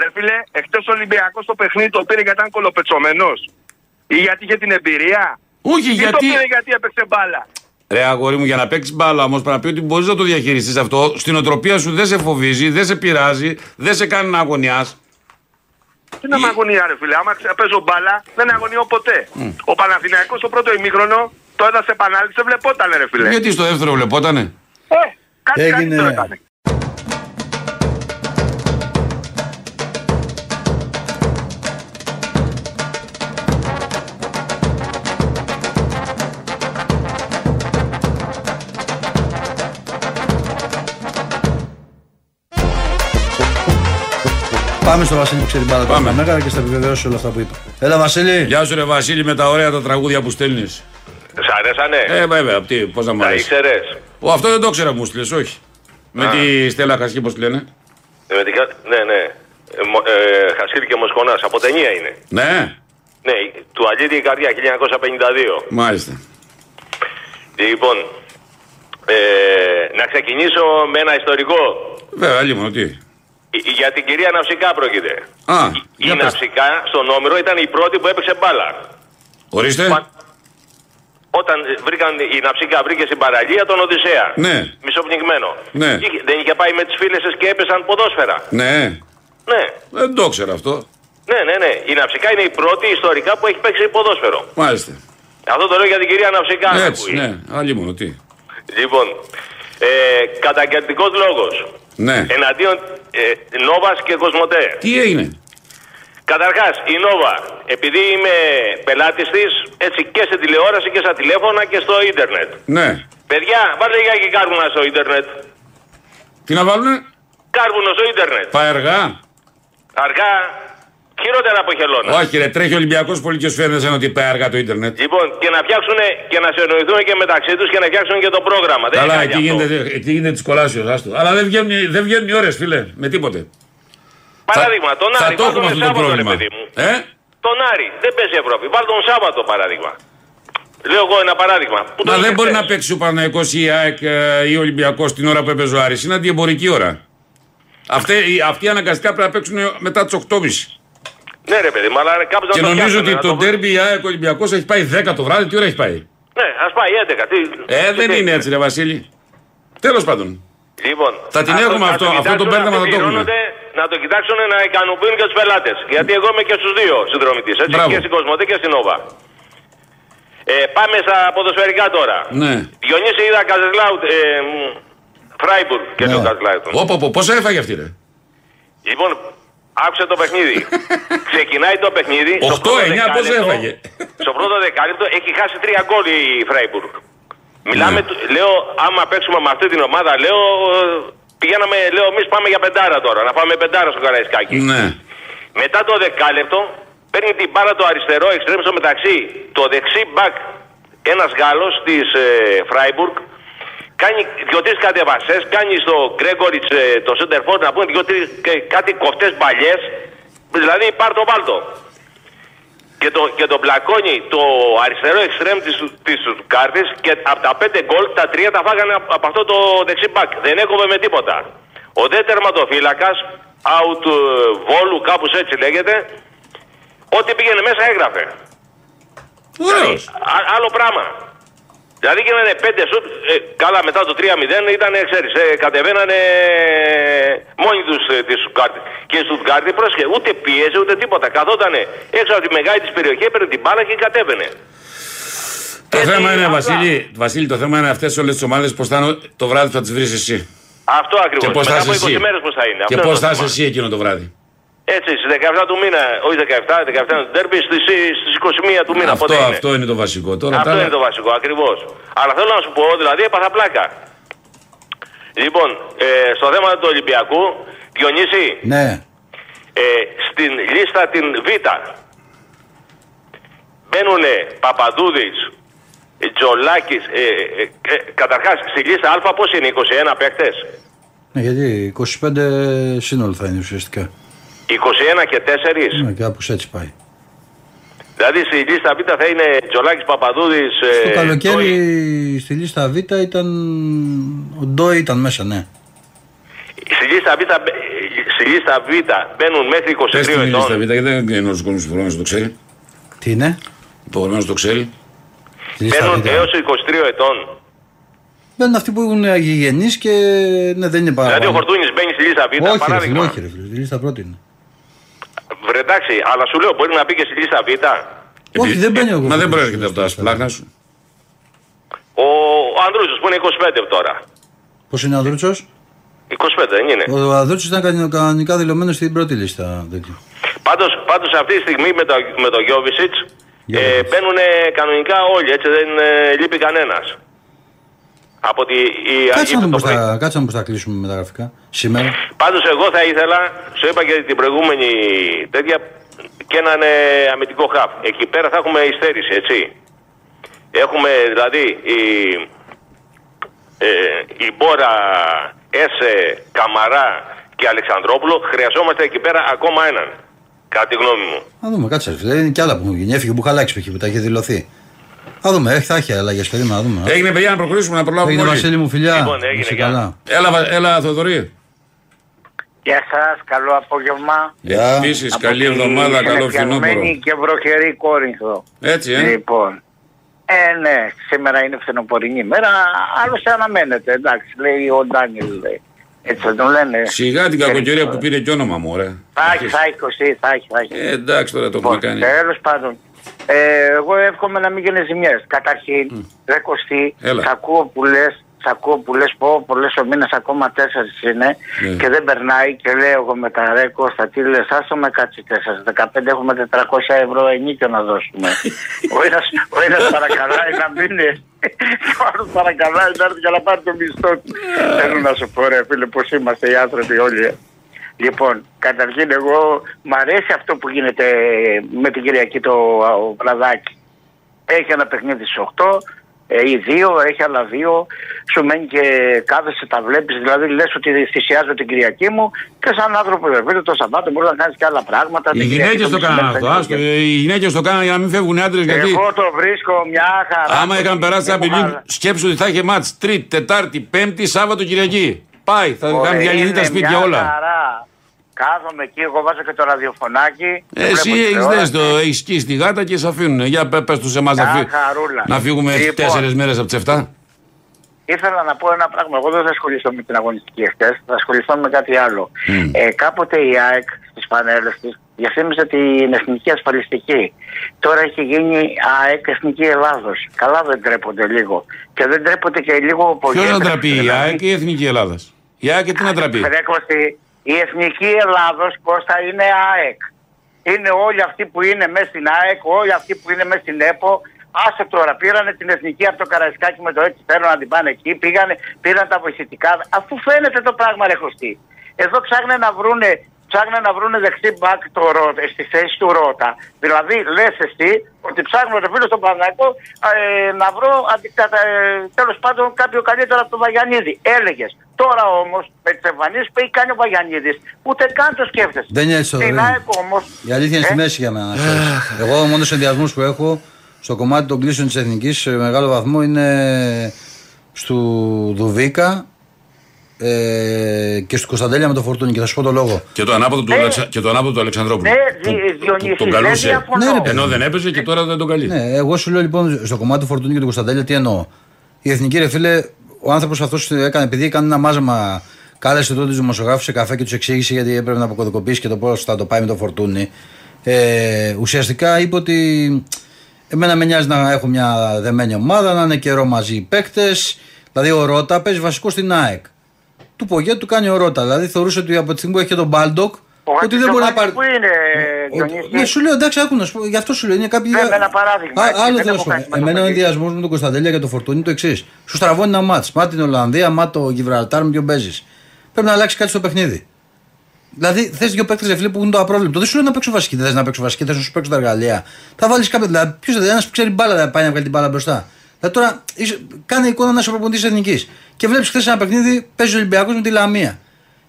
Ρε φίλε, εκτός Ολυμπιακός το παιχνίδι το πήρε γιατί ήταν κολοπετσωμένος. Ή γιατί είχε την εμπειρία. Όχι, Ή γιατί... το πήρε γιατί έπαιξε μπάλα. Ρε αγόρι μου, για να παίξεις μπάλα όμως πρέπει να πει ότι μπορείς να το διαχειριστείς αυτό. Στην οτροπία σου δεν σε φοβίζει, δεν σε πειράζει, δεν σε κάνει να αγωνιάς. Τι να με αγωνία, ρε φίλε; Άμα ξε- παίζω μπάλα, δεν αγωνιώ ποτέ. Ο Παναθηναϊκός στο πρώτο ημίχρονο το έδωσε επανάληψη, δεν βλεπόταν, ρε φίλε. Γιατί στο δεύτερο βλεπότανε; Ε, κάτι Έγινε. καλύτερο Πάμε στο Βασίλη που ξέρει μπάλα τα Πάμε. μέγαρα και θα επιβεβαιώσει όλα αυτά που είπα. Έλα, Βασίλη. Γεια σου, ρε Βασίλη, με τα ωραία τα τραγούδια που στέλνεις. Σ' αρέσανε; Ε, βέβαια, τι, πώς να μου Τα αρέσει. ήξερες; Ω, αυτό δεν το ήξερα που μου στείλες, όχι. Με τη Στέλλα Χασκή, πώς τη λένε; Ναι, ναι. Ε, μο- ε, Χασίλη και Μοσκονάς. Από ταινία είναι. Ναι, Ναι, του Αλίδη η καρδιά 1952. μάλιστα. Λοιπόν, ε, να ξεκινήσω με ένα ιστορικό. Βέβαια, λίγο τι. Ε, Για την κυρία Ναυσικά πρόκειται. Α, Η για πες. Ναυσικά στον Όμηρο ήταν η πρώτη που έπαιξε μπάλα. Ορίστε. Πα- Όταν βρήκαν, η Ναυσικά βρήκε στην παραλία τον Οδυσσέα. Ναι. Μισοπνιγμένο. Ναι. Είχε- δεν είχε πάει με τις φίλες της και έπεσαν ποδόσφαιρα. Ναι, Ναι. δεν το ήξερα αυτό. Ναι, ναι, ναι. Η Ναυσικά είναι η πρώτη ιστορικά που έχει παίξει ποδόσφαιρο. Μάλιστα. Αυτό το λέω για την κυρία Ναυσικά. να Έτσι, ακούει. ναι, άλλη μόνο τι. Λοιπόν, ε, καταγγελτικός λόγος. Ναι. Εναντίον ε, Νόβας και Κοσμοτέ. Τι έγινε; Καταρχάς, η Νόβα, επειδή είμαι πελάτης της, έτσι και στην τηλεόραση και στα τηλέφωνα και στο ίντερνετ. Ναι. Παιδιά, βάλτε για και κάρβουνα στο ίντερνετ. Τι να βάλουνε; Κάρβουνο στο ίντερνετ. Παεργά. Αργά, χειρότερα από χελώνα. Όχι, ρε, τρέχει ο Ολυμπιακός πολύ και σου φαίνεται σαν ότι πάει αργά το Ιντερνετ. Λοιπόν, και να φτιάξουν και να συνοηθούν και μεταξύ τους και να φτιάξουν και το πρόγραμμα. Δεν Καλά, είναι εκεί αυτό. γίνεται, εκεί γίνεται τη κολάσεω, άστο. Αλλά δεν βγαίνουν, δεν βγαίνουν οι ώρες, φίλε, με τίποτε. Παράδειγμα, τον θα Άρη, το βάλ έχουμε τον αυτό το Σάββατο, ρε πρόβλημα. παιδί μου. Ε; Τον Άρη, δεν παίζει Ευρώπη. Βάλ τον Σάββατο παράδειγμα. Λέω εγώ ένα παράδειγμα. Πού Μα τον δεν είχε μπορεί χθες. να παίξει ο Παναγικό ή η ΑΕΚ ε, ή ο Ολυμπιακός την ώρα που έπαιζε ο Άρης. Είναι αντιεμπορική ώρα. Αυτοί, οι- αυτοί αναγκαστικά πρέπει να παίξουν μετά τις 8.30. Ναι, ρε παιδί μου, αλλά κάπως Και να το νομίζω φτιάξουν, ότι να το το- ντέρμπι η ΑΕΚ Ολυμπιακός έχει πάει 10 το βράδυ. Τι ώρα έχει πάει; Ναι, ας πάει 11. Τι... Ε, τι δεν τι- είναι έτσι, ρε Βασίλη. Τέλος πάντων. Λοιπόν, Θα την ας έχουμε να αυτό, το αυτό το κοιτάξουν, πέρδεμα να θα το έχουμε. πληρώνονται, Να το κοιτάξουν να ικανοποιούν και τους πελάτες. Γιατί εγώ είμαι και στους δύο συνδρομητής. Μπράβο. Και στην Κοσμοτέ και στην Όβα. Ε, πάμε στα ποδοσφαιρικά τώρα. Ναι. Διονύση είδα Καζεσλάουτ. Ε, μ, Φράιμπουργκ και Ναι. λέω Καζεσλάουτ. Όπο, όπο, πόσα έφαγε αυτή, ρε; Λοιπόν, άκουσε το παιχνίδι. Ξεκινάει το παιχνίδι. στο 8, πρώτο 9, πόσα δεκάλεπτο- έφαγε. Στο πρώτο δεκάλεπτο έχει χάσει τρία γκολ η Φράιμπουργκ. Μιλάμε, Ναι. του- λέω, άμα παίξουμε με αυτή την ομάδα, λέω, ε, πηγαίναμε, λέω, εμείς πάμε για πεντάρα τώρα, να πάμε πεντάρα στο Καραϊσκάκι. Ναι. Μετά το δεκάλεπτο, παίρνει την μπάρα το αριστερό εξτρέμ στο μεταξύ, το δεξί μπακ, ένας Γάλλος της ε, Φράιμπουργκ, κάνει δυο-τρεις κατεβασές, κάνει στο Γκρέγκοριτς ε, το Σέντερφορ να πούμε δυο-τρεις και κάτι κοφτές μπαλιές, δηλαδή πάρ το βάλτο. Και το, και το μπλακώνει το αριστερό εξτρέμ της, της κάρτης και από τα πέντε γκολ τα τρία τα φάγανε από, από αυτό το δεξί μπακ. Δεν έκοβε με τίποτα. Ο δε τερματοφύλακας, out ε, βόλου κάπως έτσι λέγεται, ό,τι πήγαινε μέσα έγραφε. Ωραίος. Α- άλλο πράγμα. Δηλαδή γίνανε πέντε σουτ, ε, καλά μετά το 3-0 ήταν, ξέρεις, ε, κατεβαίνανε μόνοι τους ε, τη Στουτγκάρτη. Και η Στουτγκάρτη πρόσχε, ούτε πίεζε ούτε τίποτα. Καθότανε έξω από τη μεγάλη της περιοχή, έπαιρνε την μπάλα και κατέβαινε. Το Έτσι, θέμα είναι, απλά. Βασίλη, Βασίλη, το θέμα είναι αυτές όλες τις ομάδες πώς θα είναι το βράδυ που θα τις βρεις εσύ. Αυτό ακριβώς. Και πώς θα Μετά είσαι από 20 εσύ. μέρες πώς θα είναι. Και Αυτό πώς είναι το θα είσαι θέμα. εσύ εκείνο το βράδυ. Έτσι, στις 17 του μήνα, όχι 17, 17 του τέρπι, στις, στις 21 του μήνα. Αυτό, πότε είναι. αυτό είναι το βασικό. Τώρα Αυτό τα άλλα- είναι το βασικό, ακριβώς. Αλλά θέλω να σου πω, δηλαδή έπαθα πλάκα. Λοιπόν, ε, στο θέμα του Ολυμπιακού, Διονύση, Ναι. ε, στην λίστα την Β μπαίνουν Παπαδούδης, Τζολάκης, ε, ε, ε, καταρχάς στη λίστα Α πώς είναι, 21 παίκτες; ναι. Γιατί 25 σύνολο θα είναι ουσιαστικά. 21 και 4. Ναι, κάπως έτσι πάει. Δηλαδή στη λίστα Β θα είναι Τζολάκης, Παπαδούδης, Το ε, καλοκαίρι Ντόι. στη λίστα Β ήταν. Ο Ντόι ήταν μέσα, ναι. Στη λίστα, Β, μπε- στη λίστα Β μπαίνουν μέχρι 23 Πες την λίστα ετών. β, γιατί δεν είναι ο κόσμο υποχρεωμένο να το ξέρει. Τι είναι, Υποχρεωμένο να το ξέρει. στη λίστα Μπαίνουν Β. έως 23 ετών. Μπαίνουν αυτοί που έχουν αγιγενεί και ναι, δεν είναι πάρα Δηλαδή ο Φορτούνη μπαίνει στη λίστα Β, Όχι, ρε φίλε, παράδειγμα. όχι, ρε φίλε, η λίστα πρώτη είναι. Βρε, εντάξει, αλλά σου λέω μπορεί να μπει και στη λίστα Β. Όχι, δεν μπαίνει ο Μα δεν Φορτούνης. προέρχεται από τα σπλάχνα σου. Ο, ο Ανδρούτσος που είναι 25 τώρα. Πώς είναι ο Ανδρούτσος; 25 δεν είναι. Ο Ανδρούτσος ήταν κανονικά- κανονικά δηλωμένος στην πρώτη λίστα. τέτοιο. Πάντως, πάντως αυτή τη στιγμή με το, με το Γιώβησιτς ε, Γιώβησιτς. μπαίνουν κανονικά όλοι, έτσι δεν ε, λείπει κανένας. Από τη, η Κάτσε να Αίγυπτο δούμε το πώς πρωί. θα, κάτσε να δούμε πώς θα κλείσουμε με τα γραφικά. Σήμερα. Πάντως εγώ θα ήθελα, σου είπα και την προηγούμενη τέτοια, και έναν ε, αμυντικό χαφ. Εκεί πέρα θα έχουμε υστέρηση, έτσι. Έχουμε δηλαδή η, ε, η Μπόρα, Έσε, Καμαρά και Αλεξανδρόπουλο. Χρειαζόμαστε εκεί πέρα ακόμα έναν. Κατά τη γνώμη μου. Θα δούμε, κάτσε. ρε φίλε. Είναι και άλλα που έχουν γίνει. Έφυγε ο Μπουχαλάκης π.χ. που τα έχει δηλωθεί. Θα δούμε, έχει, θα έχει αλλαγές. Περίμενα να δούμε. Έγινε παιδιά να προχωρήσουμε να προλάβουμε Έγινε όλοι. Βασίλη μου, φιλιά. Λοιπόν, έγινε, Είσαι γεια. καλά. Έλα, Βα- έλα Θοδωρή. Γεια σας, καλό απόγευμα. Γεια. Επίσης, Από καλή τη εβδομάδα, καλό φθινόπωρο. συνεφιασμένη και βροχερή Κόρινθο. Έτσι, ε. Λοιπόν, ε, ναι, σήμερα είναι φθινοπορεινή μέρα, άλλωστε αναμένεται, εντάξει, λέει ο Ντάνιλ, λέει. Έτσι δεν τον λένε. Σιγά την κακοκαιρία που πήρε και όνομα μου, ωραία. Θα έχει, θα έχει, Κωστή, θα έχει, θα έχει. Ε, εντάξει τώρα το έχουμε Λοιπόν, κάνει. τέλος πάντων, ε, εγώ εύχομαι να μην γίνεις ζημιές. Καταρχήν, ρε Κωστή, Έλα. σ' ακούω που λες, σ' ακούω που λες πω πολλές ο μήνας ακόμα τέσσερις είναι Ναι. και δεν περνάει και λέω εγώ με τα ρε Κώστα τι λες άστο με κάτσει τέσσερις 15 έχουμε 400 ευρώ ενίκιο να δώσουμε ο ένας, ο ένας παρακαλάει να μείνει ο άλλος παρακαλάει να έρθει και να πάρει το μισθό του θέλω να σου πω ρε φίλε πως είμαστε οι άνθρωποι όλοι ε. Λοιπόν, καταρχήν εγώ μ' αρέσει αυτό που γίνεται με την Κυριακή το ο βραδάκι. Έχει ένα παιχνίδι στις 8 ε, ή δύο, έχει άλλα δύο. Σου μένει και κάθεσαι, τα βλέπεις, δηλαδή λες ότι θυσιάζω την Κυριακή μου και σαν άνθρωπο βέβαια το Σαββάτο μπορεί να κάνεις και άλλα πράγματα. Οι Την Κυριακή γυναίκες το μεσημέρι κάναν θα αυτό. είναι Άστο, και- ε, οι γυναίκες το κάναν για να μην φεύγουν οι άντρες γιατί. Εγώ το βρίσκω μια χαρά. Άμα είχαν περάσει τα Έχω πηλή, χαλα- σκέψου ότι θα είχε μάτς Τρίτη, Τετάρτη, Πέμπτη, Σάββατο, Κυριακή. Πάει, θα Ωραία, είχαν διαλυθεί τα είναι σπίτια μια όλα. Χαρά. Κάθομαι εκεί, εγώ βάζω και το ραδιοφωνάκι. Εσύ βλέπω έχεις τηλεόραση. δες το, έχεις σκίσει τη γάτα και σε αφήνουν. Για πε τους σε εμάς να, Μια φύ- χαρούλα. να φύγουμε Λοιπόν. τέσσερις μέρες από τις 7. Ήθελα να πω ένα πράγμα. Εγώ δεν θα ασχοληθώ με την αγωνιστική εχθές, θα ασχοληθώ με κάτι άλλο. Ε, κάποτε η ΑΕΚ στι πανέλε τη διαφήμιζε την εθνική ασφαλιστική. Τώρα έχει γίνει ΑΕΚ Εθνική Ελλάδος. Καλά δεν τρέπονται λίγο. Και δεν τρέπονται και λίγο ο Ποιος να Πογέτρας, τραπεί, η δηλαδή. ΑΕΚ ή η Εθνική Ελλάδας; Η ΑΕΚ τι να τραπεί. Ρε Κωστή, η Εθνική Ελλάδος Κώστα είναι ΑΕΚ. Είναι όλοι αυτοί που είναι μέσα στην ΑΕΚ, όλοι αυτοί που είναι μέσα στην ΕΠΟ. Άσε τώρα, πήρανε την εθνική από το Καραϊσκάκι με το έτσι θέλουν να την πάνε εκεί, πήγανε, πήραν τα βοηθητικά. Αφού φαίνεται το πράγμα ρε Κωστή. Εδώ ψάχνουν να βρούνε, ψάχνουν να βρούνε δεξί μπακ το Ρώτα, στη θέση του Ρότα. Δηλαδή λες εσύ ότι ψάχνουν ρε φίλο στον Παναγικό ε, να βρω αντικατα, ε, τέλος πάντων κάποιο καλύτερο από τον Βαγιανίδη. Έλεγες. Τώρα όμως με τις εμφανίσεις που έχει κάνει ο Βαγιανίδης ούτε καν το σκέφτεσαι. Δεν είναι έτσι το Στην δεν. ΑΕΚ όμως... Η αλήθεια είναι στη Ε, μέση για μένα. να ξέρεις. Εγώ ο μόνος ενδιασμός που έχω στο κομμάτι των κλήσεων της εθνικής σε μεγάλο βαθμό είναι στου Δουβίκα ε, και στο Κωνσταντέλια με το Φορτούνι. Και θα σου πω το λόγο. Και το ανάποδο του, Ναι. Αλεξα- και το ανάποδο του Αλεξανδρόπουλου. Ναι, Που- Δη- που- Διονύση, που τον δεν καλούσε. διαφωνώ. Ναι, ρε, παιδί. Ενώ δεν έπαιζε και τώρα δεν τον καλεί. Ναι, εγώ σου λέω λοιπόν στο κομμάτι του Φορτούνι και του Κωνσταντέλια τι εννοώ. Η εθνική ρε φίλε, ο άνθρωπος αυτός έκανε, επειδή έκανε ένα μάζεμα, κάλεσε τότε τους δημοσιογράφους σε καφέ και τους εξήγησε γιατί έπρεπε να αποκωδικοποιήσει και το πώς θα το πάει με το Φορτούνι. Ε, ουσιαστικά είπε ότι εμένα με νοιάζει να έχω μια δεμένη ομάδα, να είναι καιρό μαζί οι παίκτες. Δηλαδή ο Ρότα παίζει βασικό στην ΑΕΚ. Του Πογέτου του κάνει ο Ρότα. Δηλαδή θεωρούσε ότι από τη στιγμή που έχει και τον Μπάλντοκ, Ο ότι δεν μπορεί να πάρει. Πού είναι, Ότι- Διονύση; Ναι, σου λέω εντάξει, άκου να σου πω, γι' αυτό σου λέω. Είναι κάποιοι. Ναι, με ένα παράδειγμα, Α, έτσι, άλλο δεν θέλω να έχω σου πω. κάνει με το Εμένα ο παιδί. ενδοιασμός με τον Κωνσταντέλια και το Φορτούνι είναι το εξής. Σου στραβώνει ένα ματς. Ματς την Ολλανδία, ματς το Γιβραλτάρ, με ποιον παίζεις. Πρέπει να αλλάξει κάτι στο παιχνίδι. Δηλαδή θες δύο παίκτες ρεφλί που έχουν το απρόβλεπτο. Δεν σου λέω να παίξω βασική, δεν θες να παίξω βασική, θες να σου παίξω τα εργαλεία. Θα βάλεις κάποια. Δηλαδή, ποιος δεν ένας που ξέρει μπάλα θα πάει να βγάλει την μπάλα μπροστά. Δηλαδή τώρα είσαι, κάνε εικόνα να είσαι προπονητής εθνικής. Και βλέπεις χθες ένα παιχνίδι, παίζει ο Ολυμπιακός με τη Λαμία.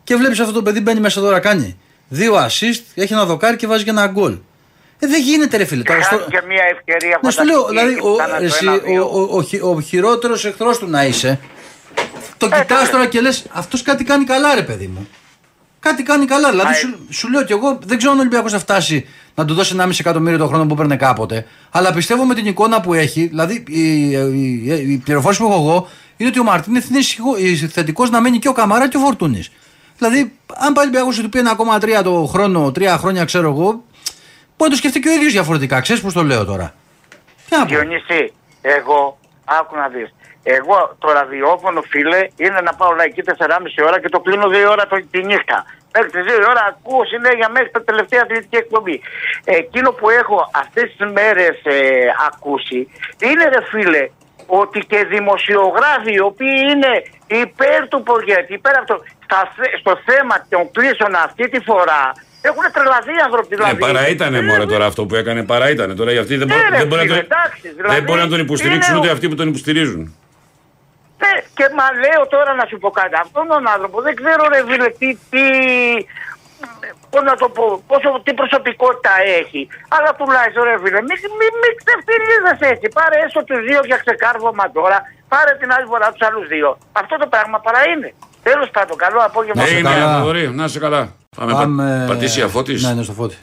Και βλέπεις αυτό το παιδί μπαίνει μέσα τώρα κάνει. Δύο assist, έχει ένα δοκάρι και βάζει και ένα γκολ. Ε, δεν γίνεται ρε φίλε. Τώρα, Κάνει στο- και μια ευκαιρία να σου λέω, φανταστική, δηλαδή, ο, κάνατε εσύ, ένα, ο, δύο. ο, ο, χει- ο χειρότερος εχθρός του να είσαι, το κοιτάς ναι. τώρα και λες, αυτός κάτι κάνει καλά, ρε παιδί μου. Κάτι κάνει καλά. Δηλαδή, Α, σου, σου λέω κι εγώ, δεν ξέρω αν ο Ολυμπιακός θα φτάσει να του δώσει 1,5 εκατομμύριο το χρόνο που έπαιρνε κάποτε. Αλλά πιστεύω με την εικόνα που έχει, δηλαδή η, η, η, η πληροφόρηση που έχω εγώ, είναι ότι ο Μαρτίνεθ είναι θετικός να μένει και ο Καμάρα και ο Φορτούνης. Δηλαδή, αν πάλι ο του πει 1,3 το χρόνο, τρία χρόνια ξέρω εγώ, μπορεί να το σκεφτεί και ο ίδιος διαφορετικά. Ξέρεις πώς το λέω τώρα. Διονύση, εγώ, άκου να δεις. Εγώ το ραδιόφωνο, φίλε, είναι να πάω εκεί 4,5 ώρα και το κλείνω 2 ώρα το, τη νύχτα. Μέχρι τις 2 ώρα ακούω συνέχεια μέχρι τα τελευταία αθλητική εκπομπή. Εκείνο που έχω αυτές τις μέρες ε, ακούσει είναι ρε φίλε ότι και δημοσιογράφοι οι οποίοι είναι υπέρ του προγέτη, υπέρ αυτό, στο θέμα των κλήσεων αυτή τη φορά έχουν τρελαθεί οι άνθρωποι. Δηλαδή. Ε, παρά ήταν μόνο τώρα αυτό που έκανε, παρά ήταν. Τώρα για αυτοί δεν, ναι, δεν, μπορεί, να τον, δηλαδή, δεν μπορεί να τον υποστηρίξουν ούτε αυτοί που τον υποστηρίζουν. Ναι, και μα λέω τώρα να σου πω κάτι. Αυτόν τον άνθρωπο δεν ξέρω ρε φίλε τι, τι, πώς να το πω, πόσο, τι προσωπικότητα έχει. Αλλά τουλάχιστον ρε φίλε, μην μη, μη ξεφτυλίζεσαι έτσι. Πάρε έστω τους δύο για ξεκάρβωμα τώρα, πάρε την άλλη φορά τους άλλους δύο. Αυτό το πράγμα παρά είναι. Τέλος πάντων, καλό απόγευμα. Ναι, είναι, Θοδωρή, να είσαι καλά. Πάμε, Πάμε... Πα, πατήσια φώτης. Ναι, ναι, στο φώτη.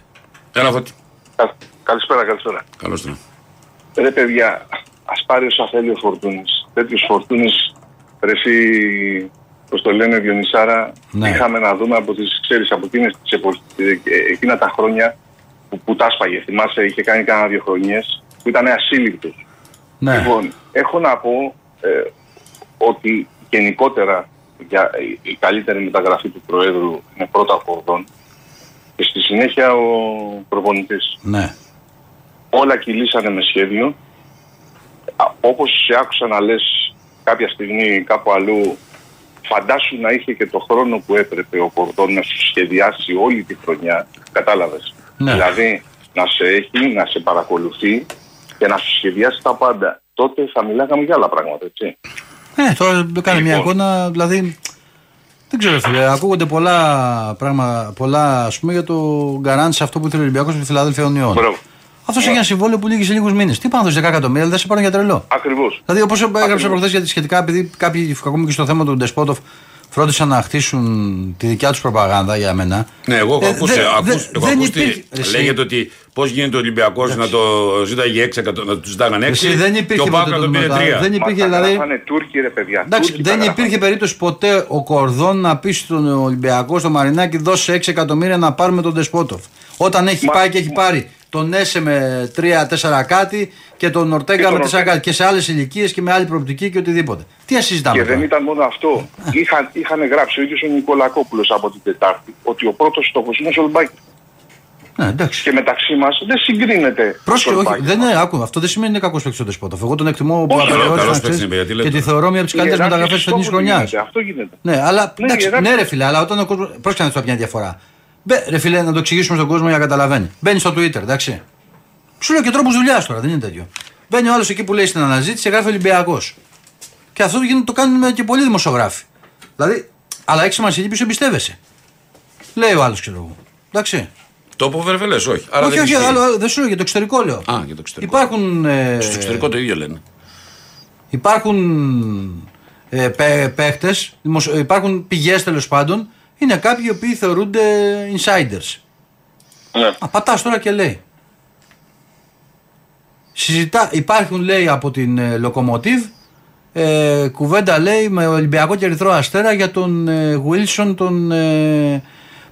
Έλα φώτη. Καλησπέρα, καλησπέρα. Καλώς το. Ρε παιδιά, ας πάρει όσα θέλει ο Φορτούνης. Τέτοιους Φορτούνης εσύ, πώς το λένε, Διονυσάρα, ναι. είχαμε να δούμε από τις, ξέρεις, από εκείνες τις εποχές, εκείνα τα χρόνια που, που τα σπαγε. Θυμάσαι, είχε κάνει κάνα δύο χρονιές, που ήταν ασύλληπτος. Ναι. Λοιπόν, έχω να πω ε, ότι γενικότερα για η καλύτερη μεταγραφή του Προέδρου είναι πρώτα ο Κορδόν και στη συνέχεια ο προπονητής. Ναι. Όλα κυλήσανε με σχέδιο. Όπως σε άκουσα να λες κάποια στιγμή κάπου αλλού φαντάσου να είχε και το χρόνο που έπρεπε ο Κορδόν να σου σχεδιάσει όλη τη χρονιά. Κατάλαβες. Ναι. Δηλαδή να σε έχει, να σε παρακολουθεί και να σου σχεδιάσει τα πάντα. Τότε θα μιλάγαμε για άλλα πράγματα, έτσι. Ε, τώρα κάνει μια λοιπόν. εικόνα, δηλαδή δεν ξέρω, φίλε. Ακούγονται πολλά πράγματα, πολλά ας πούμε για το γκαράντς σε αυτό που ήθελε ο Ολυμπιακός με τη Φιλαδέλφια Ονιών. Αυτός έχει ένα συμβόλαιο που λύγει σε λίγους μήνες. Τι πάνε 10 εκατομμύρια, δεν σε πάρουν για τρελό. Ακριβώς. Δηλαδή, όπως έγραψα προχθές για τη σχετικά, επειδή κάποιοι, ακόμη και στο θέμα του Ντεσπότοφ, φρόντισαν να χτίσουν τη δικιά τους προπαγάνδα για μένα. Ναι, εγώ έχω ε, ακούσει. Δε, έχω ακούσει λέγεται ότι πώς γίνεται ο Ολυμπιακός να το ζήταγε 6 να τους ζητάγανε 6 δεν υπήρχε και ο Πάκο να τον πήρε 3. Δεν υπήρχε δηλαδή. Τούρκοι, ρε παιδιά. Εντάξει, δεν υπήρχε περίπτωση ποτέ ο Κορδόν να πει στον Ολυμπιακό, στο Μαρινάκι, δώσε 6 εκατομμύρια να πάρουμε τον Ντεσπότοφ. Όταν έχει πάει και έχει πάρει τον Έσε με 3-4 κάτι και τον Ορτέγκα με 4 κάτι και σε άλλες ηλικίες και με άλλη προοπτική και οτιδήποτε. Τι ασυζητάμε. Και δεν ήταν μόνο αυτό. είχαν, είχαν γράψει ο ίδιος ο Νικολακόπουλος από την Τετάρτη ότι ο πρώτος στόχος είναι ο Σολμπάκη. Ναι, εντάξει. Και μεταξύ μας δεν συγκρίνεται. Πρόσεχε, όχι, δεν είναι, άκου, αυτό δεν σημαίνει είναι κακός παίκτης ο Δεσπότοφ. Εγώ τον εκτιμώ που απεριόριστα και τη θεωρώ μια από τις καλύτερες μεταγραφές της φετινή χρονιάς. Αυτό γίνεται. Ναι, αλλά ναι, εντάξει, ναι, ρε φίλε, αλλά όταν ο κόσμο. Πρόσεχε να μια διαφορά. Μπε, ρε φίλε, να το εξηγήσουμε στον κόσμο για να καταλαβαίνει. Μπαίνει στο Twitter, εντάξει. Σου λέω και τρόπο δουλειάς τώρα, δεν είναι τέτοιο. Μπαίνει ο άλλος εκεί που λέει στην αναζήτηση και γράφει Ολυμπιακός. Και αυτό το, το κάνουν και πολλοί δημοσιογράφοι. Δηλαδή, αλλά έχει σημασία γιατί σου εμπιστεύεσαι. Λέει ο άλλος, ξέρω εγώ. Εντάξει. Το πω βερβελέ, όχι. Άρα όχι, δεν όχι, άλλο, δεν σου λέω για το εξωτερικό λέω. Α, για το εξωτερικό. Υπάρχουν. Ε, Στο εξωτερικό το ίδιο λένε. Υπάρχουν ε, παίχτες, υπάρχουν πηγές τέλος πάντων είναι κάποιοι οι οποίοι θεωρούνται insiders. Ναι. Α, πατάς τώρα και λέει. Συζητά, υπάρχουν λέει από την ε, Locomotive ε, κουβέντα λέει με Ολυμπιακό και Ερυθρό Αστέρα για τον ε, Wilson τον ε,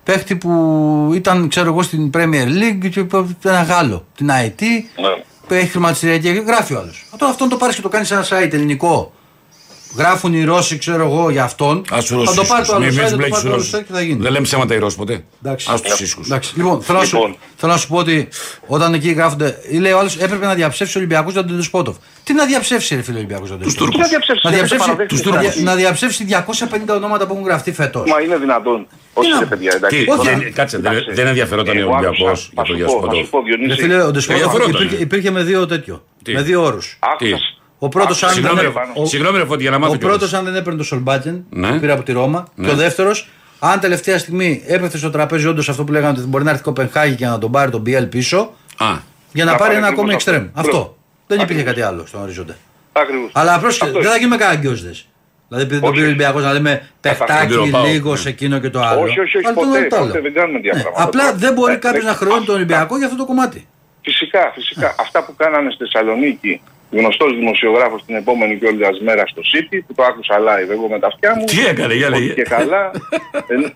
παίχτη που ήταν ξέρω εγώ στην Premier League και ένα Γάλλο, την IT ναι. που έχει χρηματιστηριακή και γράφει ο άλλος. Αυτό αυτόν το πάρεις και το κάνεις σε ένα site ελληνικό Γράφουν οι Ρώσοι, ξέρω εγώ, για αυτόν. Α τους Ρώσους. Θα το πάρει το άλλο site και θα γίνει. Δεν λέμε ψέματα οι Ρώσοι ποτέ. Α τους ίσχους. Λοιπόν, θέλω, λοιπόν. θέλω να σου πω ότι όταν εκεί γράφονται. Λέει ο άλλος έπρεπε να διαψεύσει ο Ολυμπιακός για τον Σπότοφ. Τι να διαψεύσει, ρε φίλε Ολυμπιακός για τον Τους Τούρκους. Να διαψεύσει 250 ονόματα που έχουν γραφτεί φέτος. Μα είναι δυνατόν. Όχι, ρε παιδιά, εντάξει. Κάτσε, δεν ενδιαφερόταν ο Ολυμπιακός για τον Διασπότοφ. Φίλε, ο Ντεσπότοφ υπήρχε με δύο τέτοιο. Με δύο όρους. Ο πρώτος, αν, δεν... ο πρώτος, αν δεν έπαιρνε το Σολμπάτζεν, ναι. πήρε από τη Ρώμα. Ναι. Και ο δεύτερος, αν τελευταία στιγμή έπεθε στο τραπέζι όντως αυτό που λέγανε ότι μπορεί να έρθει Κοπενχάγη και να τον πάρει τον Μπιέλ πίσω. Α. Για να πάρει ένα ακόμη εξτρέμ. Αυτό. Δεν υπήρχε κάτι άλλο στον ορίζοντα. Ακριβώς. Αλλά πρόσεχε, δεν θα γίνουμε κανένα Δηλαδή, επειδή τον πήρε ο Ολυμπιακός να λέμε παιχτάκι λίγο σε εκείνο και το άλλο. Όχι, όχι, όχι ποτέ, δεν κάνουμε ναι. Απλά δεν μπορεί κάποιος να χρεώνει τον Ολυμπιακό για αυτό το κομμάτι. Φυσικά, φυσικά. Αυτά που κάνανε στη Θεσσαλονίκη γνωστός δημοσιογράφος την επόμενη κιόλας μέρα στο City που το άκουσα live εγώ με τα αυτιά μου. Τι έκανε, για λέγε. Και καλά.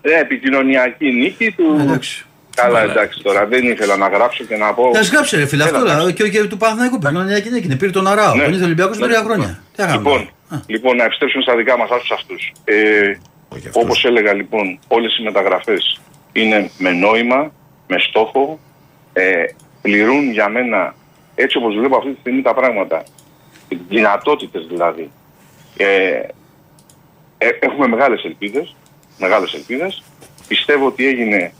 ε, ε, επικοινωνιακή νίκη του. Εντάξει. Καλά, εντάξει τώρα. Δεν ήθελα να γράψω και να πω. Θα γράψει ρε φίλε αυτό. ρε, Και, και του Παναθηναϊκού πήρε μια κοινή. Πήρε τον Αράο. Ναι. Τον ήθελε ο Ολυμπιακός Ναι. τρία χρόνια. Τι θα κάνουμε. Λοιπόν, λοιπόν, να επιστρέψουμε στα δικά μας άσους αυτούς. Ε, Όχι αυτούς. όπως έλεγα λοιπόν, όλες οι μεταγραφές είναι με νόημα, με στόχο, ε, πληρούν για μένα, έτσι όπως βλέπω αυτή τη στιγμή τα πράγματα, δυνατότητες δηλαδή. Ε, ε, έχουμε μεγάλες ελπίδες, μεγάλες ελπίδες. Πιστεύω ότι έγινε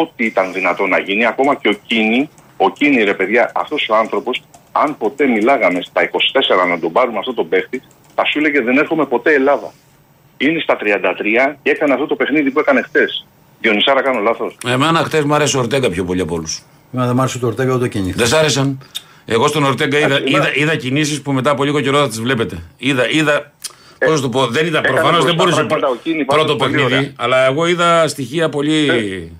ό,τι ήταν δυνατό να γίνει, ακόμα και ο Κίνη, ο Κίνη ρε παιδιά, αυτός ο άνθρωπος, αν ποτέ μιλάγαμε στα 24 να τον πάρουμε αυτό τον παίχτη, θα σου έλεγε δεν έρχομαι ποτέ Ελλάδα. Είναι στα 33 και έκανε αυτό το παιχνίδι που έκανε χτες. Διονυσάρα κάνω λάθος. Εμένα χτες μου άρεσε ο Ορτέγκα πιο πολύ από όλους. Εμένα δεν μ' άρεσε το Ορτέγα ούτε εκείνη. Δεν σ' άρεσαν; Εγώ στον Ορτέγκα είδα, Εντάξει, είδα, μα- είδα κινήσεις που μετά από λίγο καιρό θα τις βλέπετε. Είδα, είδα. Πώς να το πω, δεν είδα. έκανε Προφανώς δεν μπροστά μπορούσε πράγματα ο Κίνη, πρώτο πάντως πολύ παιχνίδι, ωραία. αλλά εγώ είδα στοιχεία πολύ.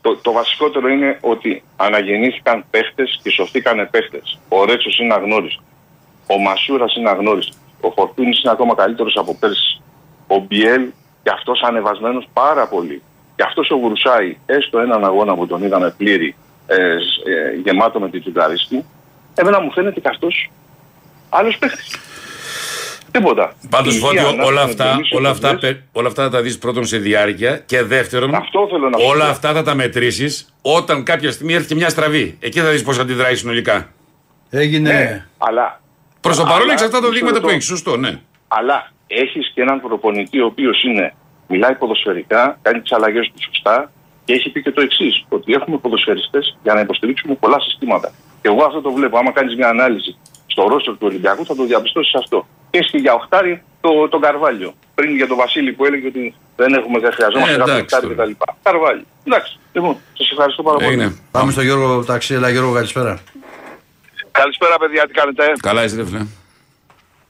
Το, το βασικότερο είναι ότι αναγεννήθηκαν παίχτες και σωθήκανε παίχτες. Ο Ρέτσος είναι αγνώριστος. Ο Μασούρας είναι αγνώριστος. Ο Φορτούνης είναι ακόμα καλύτερος από πέρσι. Ο Μπιέλ και αυτός ανεβασμένος πάρα πολύ. Και αυτός ο Γουρουσάη, έστω έναν αγώνα που τον είδαμε πλήρη, ε, σ- ε, γεμάτο με την τσιγκαρίσκη, εμένα μου φαίνεται και αυτός άλλος παίχτης. Τίποτα. Πάντως, Η Φώτιο, υγεία, όλα να αυτά, τον όλα, αυτά, λες, πε- όλα αυτά θα τα δεις πρώτον σε διάρκεια και δεύτερον, Αυτό θέλω να σου όλα πω. αυτά θα τα μετρήσεις όταν κάποια στιγμή έρθει και μια στραβή. Εκεί θα δεις πώς αντιδράει συνολικά. Έγινε. Ναι, αλλά Προς το παρόν Αλλά, έχει αυτά τα μισό δείγματα λεπτό. που έχει. Σωστό, ναι. Αλλά έχεις και έναν προπονητή ο οποίος είναι, μιλάει ποδοσφαιρικά, κάνει τις αλλαγές του σωστά και έχει πει και το εξής: Ότι έχουμε ποδοσφαιριστές για να υποστηρίξουμε πολλά συστήματα. Και εγώ αυτό το βλέπω. Άμα κάνεις μια ανάλυση στο ρόστο του Ολυμπιακού, θα το διαπιστώσεις αυτό. Και στη για οχτάρι το, τον Καρβάλιο. Πριν για τον Βασίλη που έλεγε ότι δεν, έχουμε, δεν χρειαζόμαστε Ε, κάποιο εντάξει οχτάρι τώρα. κτλ. Καρβάλιο. Εντάξει. Λοιπόν, σας ευχαριστώ πάρα πολύ. Έγινε. Πάμε στον Γιώργο Ταξί. Έλα Γιώργο, καλησπέρα. Καλησπέρα, παιδιά, τι κάνετε. Καλά, είσαι, ρε φίλε.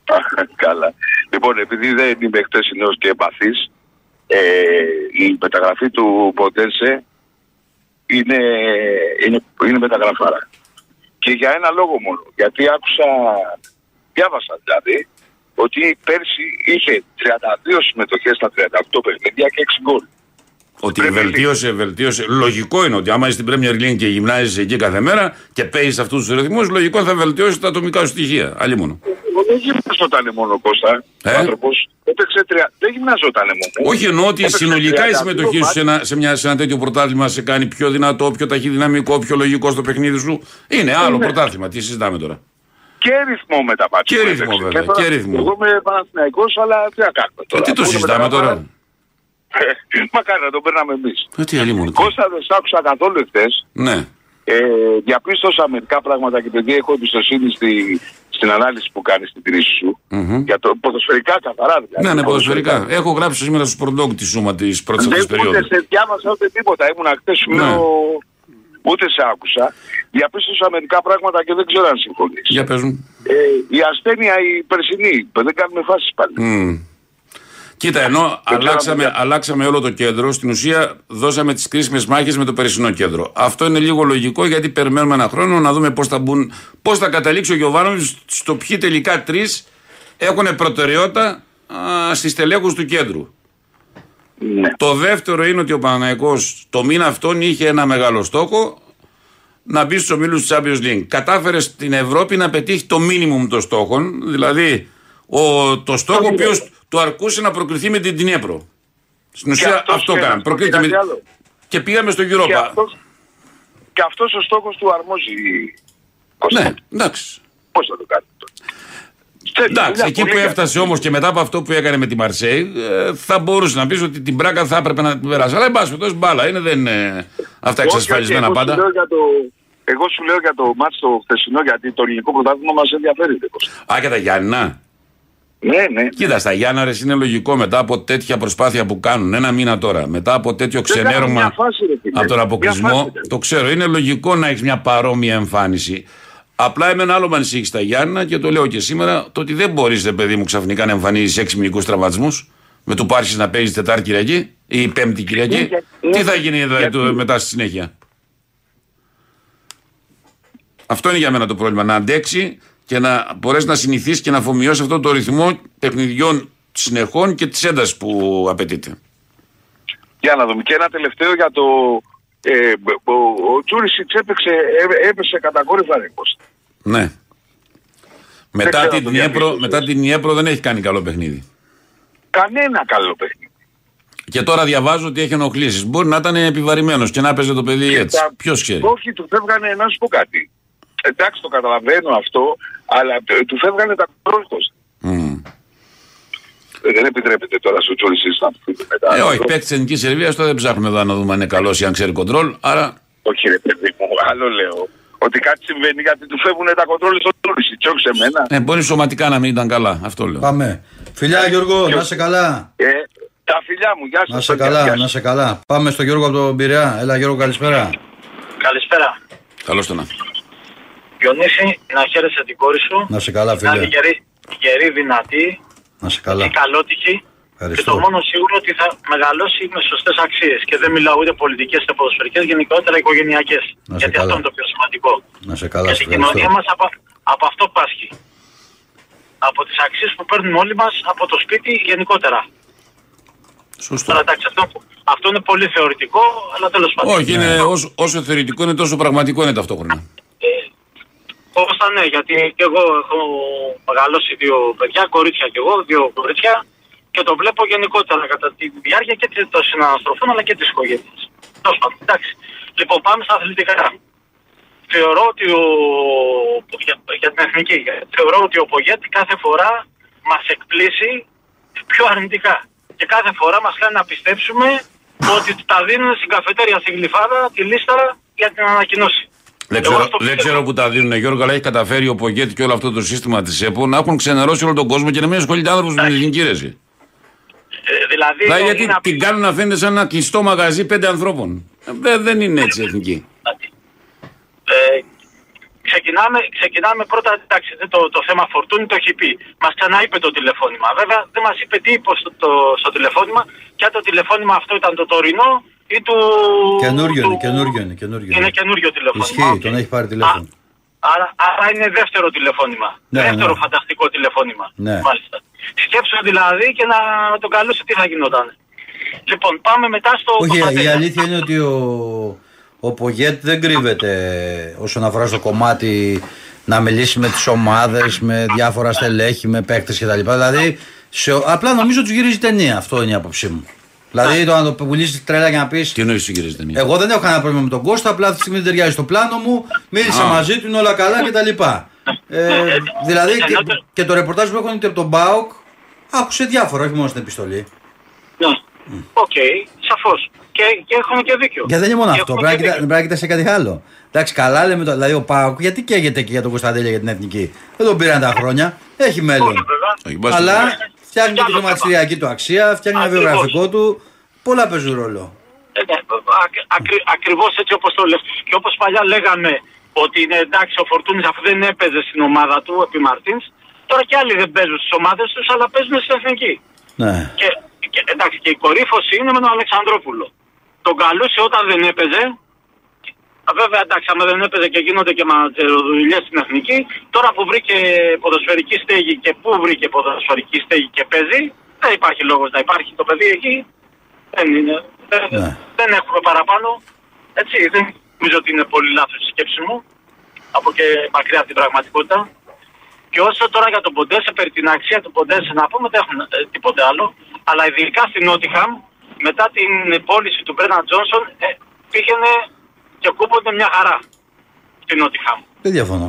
Καλά. Λοιπόν, επειδή δεν είμαι χτεσινός και εμπαθής, ε, η μεταγραφή του Ποντένσε είναι, είναι, είναι μεταγραφάρα. Και για ένα λόγο μόνο. Γιατί άκουσα, διάβασα δηλαδή, ότι πέρσι είχε 32 συμμετοχές στα 38 παιχνίδια και 6 γκολ. Ότι Πρέπει βελτίωσε, βελτίωσε. Λογικό είναι ότι άμα είσαι στην Premier League και γυμνάζεσαι εκεί κάθε μέρα και παίζεις αυτούς τους ρυθμούς, λογικό θα βελτιώσει τα ατομικά σου στοιχεία. Άλλη μόνο. Δεν γυμναζόταν μόνο Κώστα. Ε; Ο άνθρωπος έπαιξε τρια... Δεν γυμναζόταν μόνο. Όχι, εννοώ ότι Έπαιξε συνολικά η 32 συμμετοχή σου σε μάτς. ένα, σε, μια, σε ένα τέτοιο πρωτάθλημα σε κάνει πιο δυνατό, πιο ταχυδυναμικό, πιο λογικό στο παιχνίδι σου. Είναι άλλο πρωτάθλημα. Τι συζητάμε τώρα; Και ρυθμό με τα μάτια. Και που ρυθμό, έπαιξε. βέβαια, τώρα- και ρυθμό. Εγώ είμαι Παναθηναϊκός, αλλά τι να κάνουμε Ε, τώρα. τι το Πού είναι συζητάμε μεταγραφάρα; τώρα; Μακάρι να τον παίρναμε εμείς. Ε, τι άλλη μόνο. τι. Κώστα δεν σ' άκουσα καθόλου εχθές. Ναι. Ε, διαπίστωσα μερικά πράγματα και επειδή έχω εμπιστοσύνη στη, στην ανάλυση που κάνεις στην κρίση σου. Μμμ. Για το ποδοσφαιρικά καθαρά δηλαδή. Ναι, ναι, ποδοσφαιρικά. Έχω γράψει σήμερα στο Σπορντόκ τη σούμα της πρώτης αυτής Δεν περίοδου. ούτε σε διάβασα ούτε τίποτα. Ήμουν χθες σου Ναι. λέω ούτε σε άκουσα. Διαπίστωσα μερικά πράγματα και δεν ξέρω αν συμφωνείς. Για παίζουν. Ε, η ασθένεια η περσινή, που δεν κάνουμε φάσεις πάλι. Μμ. Κοίτα, ενώ αλλάξαμε, παιδιά. αλλάξαμε όλο το κέντρο, στην ουσία δώσαμε τις κρίσιμες μάχες με το περσινό κέντρο. Αυτό είναι λίγο λογικό γιατί περιμένουμε ένα χρόνο να δούμε πώς θα, μπουν, πώς θα καταλήξει ο Γιωβάνοβιτς στο ποιοι τελικά τρεις έχουν προτεραιότητα στις τελέχους του κέντρου. Ναι. Το δεύτερο είναι ότι ο Παναναϊκός το μήνα αυτόν είχε ένα μεγάλο στόχο να μπει στους ομίλους της Champions League. Κατάφερε στην Ευρώπη να πετύχει το μίνιμουμ των στόχων, δηλαδή ο, το στόχο ο οποίος του αρκούσε να προκριθεί με την Τινέπρο. Στην ουσία αυτός αυτό και κάναμε. ένας, Προκρίθηκε κάτι με... άλλο. Και πήγαμε στο Και Europa. αυτός, και αυτός ο στόχος του αρμόζει. Κώστα. Ναι, εντάξει. Πώς θα το κάνει αυτό. Ξέρεις, Εντάξει, δουλειά εκεί πολύ που καλή. έφτασε όμως και μετά από αυτό που έκανε με τη Μαρσέη, ε, θα μπορούσε να πεις ότι την πράκα θα έπρεπε να την περάσει. Αλλά εν πάση περιπτώσει μπάλα είναι, δεν είναι αυτά Όχι, εξασφαλισμένα όχι, εγώ πάντα. Σου λέω για το, εγώ σου λέω για το μάτς το χθεσινό γιατί το ελληνικό πρωτάθλημα μας ενδιαφέρει. ρε Κώστα. Α, και τα Γιάννα. Ναι, ναι. Κοίτα, στα Γιάννα ρε, είναι λογικό μετά από τέτοια προσπάθεια που κάνουν, ένα μήνα τώρα, μετά από τέτοιο Δεν κάνουν ξενέρωμα μια φάση, ρε φίλε. από τον Μια αποκλεισμό, φάση, ρε. το ξέρω, είναι λογικό να έχεις μια παρόμοια εμφάνιση. Απλά εμένα άλλο με ανησύχει στα Γιάννα και το λέω και σήμερα, το ότι δεν μπορείς, ρε παιδί μου, ξαφνικά να εμφανίζεις έξι μυϊκούς τραυματισμούς με του Πάρχη να παίζεις Τετάρτη Κυριακή ή Πέμπτη Κυριακή. Ναι, Τι ναι. θα γίνει δηλαδή, Γιατί; το- μετά στη συνέχεια; Αυτό είναι για μένα το πρόβλημα. Να αντέξει και να μπορέσεις να συνηθίσεις και να αφομοιώσεις αυτό το ρυθμό παιχνιδιών συνεχών και της έντασης που απαιτείται. Για να δούμε. Και ένα τελευταίο για το. Ε, ο, ο Τζούρισιτς έπαιξε, έπεσε κατακόρυφα Ναι. Μετά την, Ιέπρο, μετά την Ιέπρο δεν έχει κάνει καλό παιχνίδι. Κανένα καλό παιχνίδι. Και τώρα διαβάζω ότι έχει ενοχλήσεις. Μπορεί να ήταν επιβαρημένος και να παίζει το παιδί έτσι. Ποιος ξέρει. Όχι, του φεύγανε να σου πω κάτι. Εντάξει, το καταλαβαίνω αυτό, αλλά του φεύγανε τα κόρκος. Mm. Δεν επιτρέπεται τώρα στο Τζόλι να πει μετά. Ε, όχι, παίκτης της Εθνικής Σερβίας τώρα δεν ψάχνουμε εδώ να δούμε αν είναι καλός ή αν ξέρει κοντρόλ. Άρα... Όχι, ρε παιδί μου, άλλο λέω. Ότι κάτι συμβαίνει γιατί του φεύγουν τα κοντρόλ στο Τζόλι, και όχι σε μένα. Ε, μπορεί σωματικά να μην ήταν καλά. Αυτό λέω. Πάμε. Φιλιά Γιώργο, να σε καλά. Ε, τα φιλιά μου, γεια σας. Να σε καλά, να σε καλά. Πάμε στο Γιώργο από τον Πειραιά. Έλα Γιώργο, καλησπέρα. Καλησπέρα. Καλώς το να. Διονύση, να χαίρεσαι την κόρη σου. Να σε καλά, φίλε. Να είναι γερή, γερή δυνατή. Να σε καλά. Και καλότυχη. Ευχαριστώ. Και το μόνο σίγουρο ότι θα μεγαλώσει με σωστές αξίες. Και δεν μιλάω ούτε πολιτικές ούτε ποδοσφαιρικές, γενικότερα οικογενειακές. Γιατί καλά. αυτό είναι το πιο σημαντικό. Να σε καλά, Γιατί σε η κοινωνία ευχαριστώ. μας από, από αυτό πάσχει. Από τις αξίες που παίρνουμε όλοι μας από το σπίτι γενικότερα. Σωστό. Τώρα εντάξει, αυτό, αυτό είναι πολύ θεωρητικό, αλλά τέλος πάντων. Όχι, είναι, όσο, όσο θεωρητικό είναι τόσο πραγματικό είναι ταυτόχρονα. Κώστα ναι, γιατί και εγώ έχω μεγαλώσει δύο παιδιά, κορίτσια και εγώ, δύο κορίτσια και το βλέπω γενικότερα κατά τη διάρκεια και των συναναστροφών αλλά και της οικογένειας. Τέλος πάντων, εντάξει. Λοιπόν, πάμε στα αθλητικά. Θεωρώ ότι ο, για, για την εθνική, θεωρώ ότι ο Πογέτη κάθε φορά μας εκπλήσει πιο αρνητικά. Και κάθε φορά μας κάνει να πιστέψουμε ότι τα δίνουν στην καφετέρια στην Γλυφάδα τη λίστα για την ανακοινώση. Δεν Εγώ ξέρω, αυτό δεν πιστεύω. ξέρω που τα δίνουν, Γιώργο, αλλά έχει καταφέρει ο Πογέτη και όλο αυτό το σύστημα της ΕΠΟ να έχουν ξενερώσει όλο τον κόσμο και να μην ασχολείται άνθρωπος με την εθνική ρέση. Ε, δηλαδή, Δηλαδή, είναι γιατί απ- την κάνουν να φαίνεται σαν ένα κλειστό μαγαζί πέντε ανθρώπων. Ε, Δεν, δεν είναι έτσι η εθνική. Ε, ξεκινάμε, ξεκινάμε πρώτα, εντάξει, δεν το, το θέμα φορτούνη το έχει πει. Μας ξαναείπε το τηλεφώνημα. Βέβαια δεν μας είπε τι είπε στο, το, στο τηλεφώνημα και αν το τηλεφώνημα αυτό ήταν το τωρινό ή του. Καινούριο του- είναι, καινούριο είναι, καινούριο Είναι είναι. καινούριο τηλεφώνημα. Ισχύει, Οκ. τον έχει πάρει τηλέφωνο. Α, άρα, άρα είναι δεύτερο τηλεφώνημα. Ναι, δεύτερο ναι. φανταστικό τηλεφώνημα. Ναι. Μάλιστα. Σκέψου δηλαδή και να τον καλούσε τι θα γινόταν. Λοιπόν, πάμε μετά στο. Όχι, η Κωνσταντέλια. αλήθεια είναι ότι ο, ο Πογέτ δεν κρύβεται όσον αφορά στο κομμάτι να μιλήσει με τις ομάδες, με διάφορα στελέχη, με παίκτες κτλ. Δηλαδή, σε, απλά νομίζω ότι γυρίζει ταινία. Αυτό είναι η άποψή μου. Δηλαδή, το να το πουλήσεις τρέλα για να πεις. Τι εννοείς, κύριε Στενή. Εγώ δεν έχω κανένα πρόβλημα με τον Κώστα, απλά αυτή τη στιγμή δεν ταιριάζει στο πλάνο μου. Μίλησα Α. μαζί του, είναι όλα καλά κτλ. Ε, δηλαδή και, Εννοείται- και το ρεπορτάζ που έχουν είναι από τον ΠΑΟΚ άκουσε διάφορα, όχι μόνο στην επιστολή. Ναι. Οκ, σαφώς. Και, και έχουν και δίκιο. Γιατί δεν είναι μόνο Και αυτό, έχουν πρέπει να και κοιτά- πρέπει να κοιτάξει κάτι άλλο. Εντάξει, καλά λέμε το. Δηλαδή ο Πάουκ, γιατί καίγεται και για τον Κωνσταντέλια για την εθνική; Δεν τον πήραν τα χρόνια. Έχει μέλλον. Όχι, βέβαια. Όχι, μπας- Αλλά φτιάχνει και τη Κι άλλο χρηματιστηριακή του αξία, φτιάχνει ένα Ακριβώς. βιογραφικό του. Πολλά παίζουν ρόλο. Ε, ναι, ακ- ακρι- ακριβώς έτσι όπως το λες. Και όπως παλιά λέγαμε ότι είναι εντάξει ο Φορτούνης αφού δεν έπαιζε στην ομάδα του επί Μαρτίνς, τώρα και άλλοι δεν παίζουν στις ομάδες τους αλλά παίζουν στην εθνική. Ναι. Και, και, εντάξει, και η κορύφωση είναι με τον Αλεξανδρόπουλο. Τον καλούσε όταν δεν έπαιζε. Α, Βέβαια, εντάξει, άμα δεν έπαιζε και γίνονται και δουλειές στην εθνική, τώρα που βρήκε ποδοσφαιρική στέγη και πού βρήκε ποδοσφαιρική στέγη και παίζει, δεν υπάρχει λόγος να υπάρχει το παιδί εκεί. Δεν είναι. Δεν, Ναι. δεν έχουμε παραπάνω. Έτσι, δεν νομίζω ότι είναι πολύ λάθος η σκέψη μου. Από και μακριά από την πραγματικότητα. Και όσο τώρα για τον Ποντέσε, περί την αξία του Ποντέσε να πούμε, δεν έχουν ε, τίποτε άλλο. Αλλά ειδικά στην Νότιχαμ, μετά την πώληση του Μπρέναν Τζόνσον, ε, πήγαινε και κούπονται μια χαρά στην Νότιχαμ. Δεν διαφωνώ.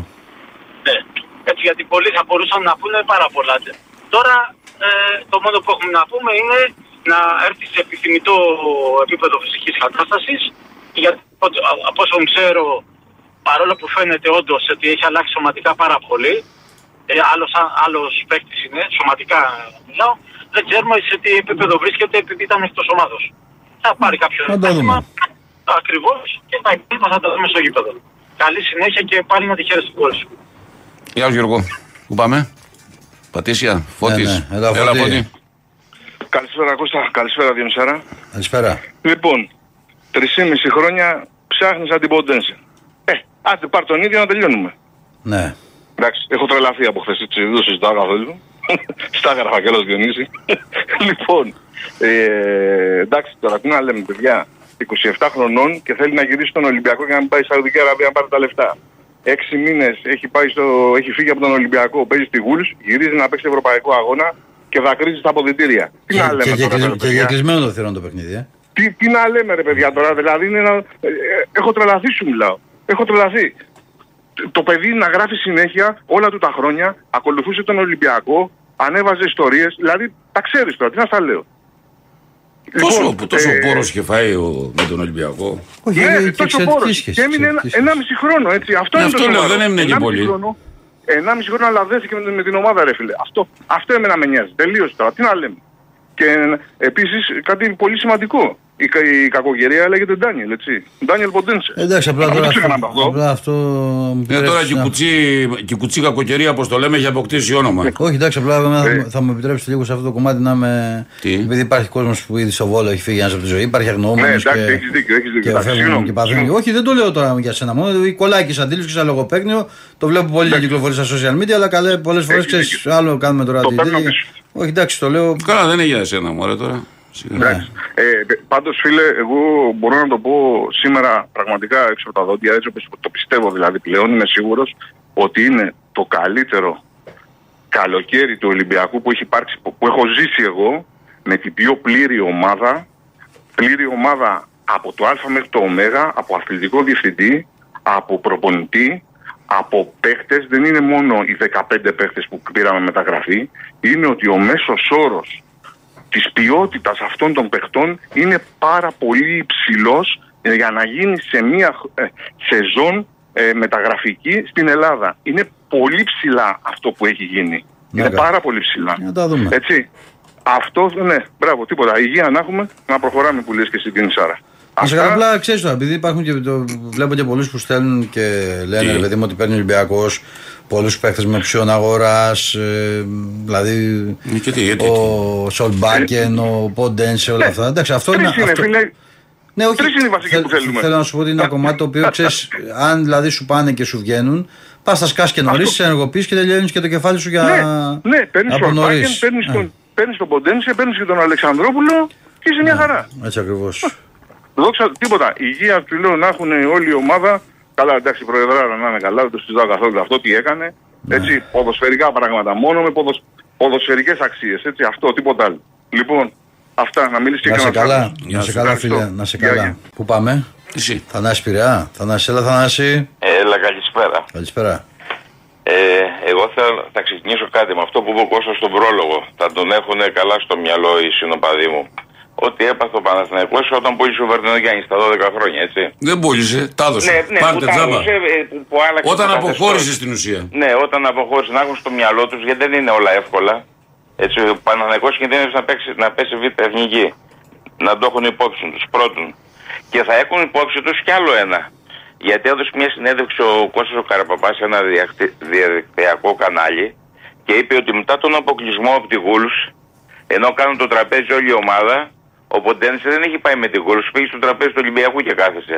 Ναι. Έτσι, γιατί πολλοί θα μπορούσαν να πούνε πάρα πολλά. Τώρα, ε, το μόνο που έχουμε να πούμε είναι να έρθει σε επιθυμητό επίπεδο φυσικής κατάστασης. Γιατί ό- α- από όσο ξέρω, παρόλο που φαίνεται όντως ότι έχει αλλάξει σωματικά πάρα πολύ, ε, άλλος, α- άλλος παίκτης είναι, σωματικά μιλάω, δεν ξέρουμε σε τι επίπεδο βρίσκεται επειδή ήταν εκτός ομάδος. Θα πάρει κάποιο Να το δούμε. ακριβώς και τα υπόλοιπα θα τα δούμε στο γήπεδο. Καλή συνέχεια και πάλι να τη χαίρεσαι την κόρη σου. Γεια σου Γιώργο. Πού πάμε; Πατήσια, Φώτης. Ναι, ναι. Έλα, Φώτη. Φώτη. Καλησπέρα Κώστα, καλησπέρα Διονυσάρα. Καλησπέρα. Λοιπόν, 3,5 χρόνια ψάχνεις αντιποντένσε. Ε, άντε πάρ τον ίδιο να τελειώνουμε. Ναι. Εντάξει, έχω τρελαθεί από χθες, έτσι, δεν το συζητάω καθόλου. Στα έγραφα κιόλας Διονύσης. λοιπόν, ε, εντάξει τώρα, τι να λέμε παιδιά. 27 χρονών και θέλει να γυρίσει στον Ολυμπιακό και να μην πάει στη Σαουδική Αραβία να πάρει τα λεφτά. Έξι μήνες έχει, έχει φύγει από τον Ολυμπιακό, παίζει στη Γούλ, γυρίζει να παίξει ευρωπαϊκό αγώνα και δακρύζει στα αποδητήρια. Τι Και, να λέμε και, τώρα, και, ρε και, παιδιά. κλεισμένο το θηρόν το παιχνίδι, ε. Τι, τι να λέμε ρε παιδιά τώρα, δηλαδή είναι ένα... ε, ε, έχω τρελαθεί σου μιλάω. Έχω τρελαθεί. Το παιδί να γράφει συνέχεια όλα του τα χρόνια, ακολουθούσε τον Ολυμπιακό, ανέβαζε ιστορίες, δηλαδή τα ξέρεις τώρα, τι να στα λέω. Τόσο, Λοιπόν, τόσο ε, πόρος είχε φάει ο, με τον Ολυμπιακό; Όχι, ναι, ε, και τόσο εξαιρετική πόρος. σχέση, Και έμεινε ένα, εξαιρετική σχέση. ενάμιση χρόνο, έτσι. Αυτό Ναι, είναι αυτό το λέω, σοβαρό. δεν έμεινε και Ενάμιση πολύ. Χρόνο, ενάμιση χρόνο αλλά δέθηκε με, την- με την ομάδα, ρε φίλε. Αυτό, αυτό εμένα με νοιάζει. Τελείωσε τώρα. Τι να λέμε. Και επίσης κάτι πολύ σημαντικό. Η, κα- η κακογερία λέγεται Ντάνιελ, έτσι. Ντάνιελ Ποντένσε. Εντάξει, απλά Αυτό τώρα το αυτό, ξεχνάμε αυτό. απλά αυτό μου Ε, τώρα επιτρέψεις και η να- κουτσί, και η κουτσί κακοκαιρία, όπως το λέμε, έχει αποκτήσει όνομα. Όχι, εντάξει, απλά εμένα Ε. θα, θα μου επιτρέψετε λίγο σε αυτό το κομμάτι να είμαι. Τι; Επειδή υπάρχει κόσμος που ήδη στο βόλο έχει φύγει ένας από τη ζωή, υπάρχει αγνοούμενος. Ναι, εντάξει, και, έχεις δίκιο, έχεις δίκιο. Και Εντάξει, φεύγουν συγγνώμη, και παθαίνουν. συγγνώμη. Όχι, δεν το λέω τώρα για σένα μόνο. Η κολλάκι αντίληψη και σαν λογοπαίγνιο. Το βλέπω πολύ να κυκλοφορεί στα social media, αλλά καλέ πολλές φορές Έχεις ξέρεις δίκιο. άλλο κάνουμε τώρα. Το τη- παίρνω τη- πίσω. Όχι, εντάξει, το λέω. Καλά, δεν είναι για εσένα, μωρέ τώρα. Σιγά. Εντάξει. Ε, πάντως φίλε, εγώ μπορώ να το πω σήμερα πραγματικά έξω από τα δόντια, έτσι όπως το πιστεύω δηλαδή πλέον, είμαι σίγουρος ότι είναι το καλύτερο καλοκαίρι του Ολυμπιακού που έχει υπάρξει, που που έχω ζήσει εγώ, με την πιο πλήρη ομάδα, πλήρη ομάδα από το Α μέχρι το Ω, από αθλητικό διευθυντή, από προπονητή, από παίχτες, δεν είναι μόνο οι 15 παίχτες που πήραμε μεταγραφή, είναι ότι ο μέσος όρος της ποιότητας αυτών των παιχτών είναι πάρα πολύ υψηλός ε, για να γίνει σε μια ε, σεζόν ε, μεταγραφική στην Ελλάδα. Είναι πολύ ψηλά αυτό που έχει γίνει. Ναι, είναι καλά. πάρα πολύ ψηλά. Να τα δούμε. Έτσι. Αυτό, ναι, μπράβο, τίποτα. Υγεία να έχουμε, να προχωράμε που λες και στην Τινισάρα. Να σε καλά, απλά ξέρεις τώρα, επειδή υπάρχουν και το, βλέπω και πολλούς που στέλνουν και λένε Τι; ρε παιδί μου ότι παίρνει ο Ολυμπιακός πολλούς παίχτε με ψιόν αγοράς. Ε, δηλαδή Ε, και τι, γιατί, ο Σολμπάκεν, ο Ποντένσε, όλα αυτά. Εντάξει, αυτό είναι. Τρεις είναι, αυτό- φίλε. Ναι, όχι. Τρεις είναι οι βασικοί που θέλουμε. Θέλω να σου πω ότι είναι ένα κομμάτι το οποίο ξέρεις, αν δηλαδή σου πάνε και σου βγαίνουν, πας τα σκάς και νωρίς, σε ενεργοποιείς και τελειώνεις και το κεφάλι σου για. Ναι, ναι, παίρνεις από τον νωρίς. Μπάκεν, παίρνεις Ε, τον, παίρνεις τον Ποντένσε, παίρνεις και τον Αλεξανδρόπουλο και είσαι μια χαρά. Έτσι ακριβώς. Δόξα, τίποτα. Υγεία του λέω να έχουν όλη η ομάδα. Καλά, εντάξει, η Προεδράρα να είναι καλά, δεν το συζητάω καθόλου αυτό τι έκανε. Ναι. Έτσι, ποδοσφαιρικά πράγματα. Μόνο με ποδοσ... ποδοσφαιρικές αξίες. Έτσι, αυτό, τίποτα άλλο. Λοιπόν, αυτά, να μιλήσεις και Να σε κανένας καλά, άλλος. να σε σου. καλά, Ευχαριστώ. φίλε. Να σε Γεια, καλά. γεια. Πού πάμε, Εσύ. Θανάση Πειραιά. Θανάση, έλα, Θανάση. Έλα, καλησπέρα. Καλησπέρα. Ε, εγώ θα, θα ξεκινήσω κάτι με αυτό που είπε ο Κώστας στον πρόλογο. Θα τον έχουν καλά στο μυαλό οι συνοπαδοί μου. Ότι έπαθε ο Παναθηναϊκός όταν πούλησε ο Βερνογιάννη στα 12 χρόνια, έτσι. Δεν πούλησε, τα έδωσε. Πάρτε που τζάμπα. τάγωσε, ε, που, που άλλαξε Όταν το καθεστώς. αποχώρησε στην ουσία. Ναι, όταν αποχώρησε να έχουν στο μυαλό τους, γιατί δεν είναι όλα εύκολα. Έτσι, ο Παναθηναϊκός κινδύνευσε να, παίξει, να πέσει β' εθνική. Να το έχουν υπόψη τους πρώτον. Και θα έχουν υπόψη τους κι άλλο ένα. Γιατί έδωσε μια συνέντευξη ο Κώστας ο Καραπαπάς σε ένα διαχτη- διαδικτυακό κανάλι και είπε ότι μετά τον αποκλεισμό από τη Γούλς, ενώ κάνουν το τραπέζι όλη η ομάδα, ο Ποντένσε δεν έχει πάει με τη Γούλς, πήγε στο τραπέζι του Ολυμπιακού και κάθεσε.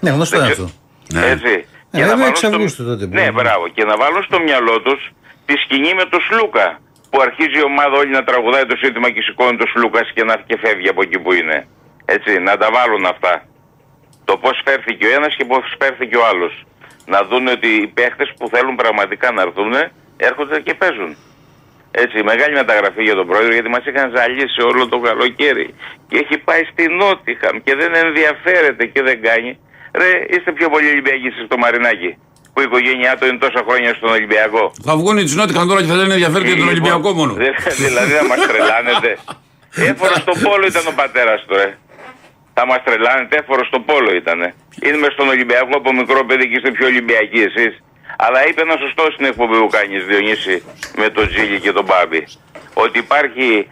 Ναι, γνωστό είναι Δεν αυτό. Ναι. Έτσι. Ε, βέβαια, εξ Αυγούστου τότε που- Ναι, μπράβο. Και να βάλω στο μυαλό τους τη σκηνή με τον Σλούκα. Που αρχίζει η ομάδα όλη να τραγουδάει το σύνθημα και σηκώνει το Σλούκα και να και φεύγει από εκεί που είναι. Έτσι, να τα βάλουν αυτά. Το πώς φέρθηκε ο ένας και πώς φέρθηκε ο άλλος. Να δουν ότι οι παίχτες που θέλουν πραγματικά να έρθουν έρχονται και παίζουν. Έτσι, μεγάλη μεταγραφή για τον πρόεδρο γιατί μας είχαν ζαλίσει όλο το καλοκαίρι. Και έχει πάει στη Νότιχαμ και δεν ενδιαφέρεται και δεν κάνει. Ρε, είστε πιο πολύ Ολυμπιακοί εσείς στο Μαρινάκι. Που η οικογένειά του είναι τόσα χρόνια στον Ολυμπιακό. Θα βγουν οι Τσινότικαν τώρα και θα λένε ενδιαφέρεται για τον Λοιπόν, Ολυμπιακό μόνο. δε- δηλαδή θα μας τρελάνετε. Έφορος στο πόλο ήταν ο πατέρας του, ρε. Θα μας τρελάνετε, έφορος στο πόλο ήταν. Είναι μες στον Ολυμπιακό από μικρό παιδί και είστε πιο Ολυμπιακοί εσείς. Αλλά είπε ένα σωστό στην εκπομπή που κάνεις Διονύση με τον Τζίλι και τον Μπάμπη. Ότι υπάρχει,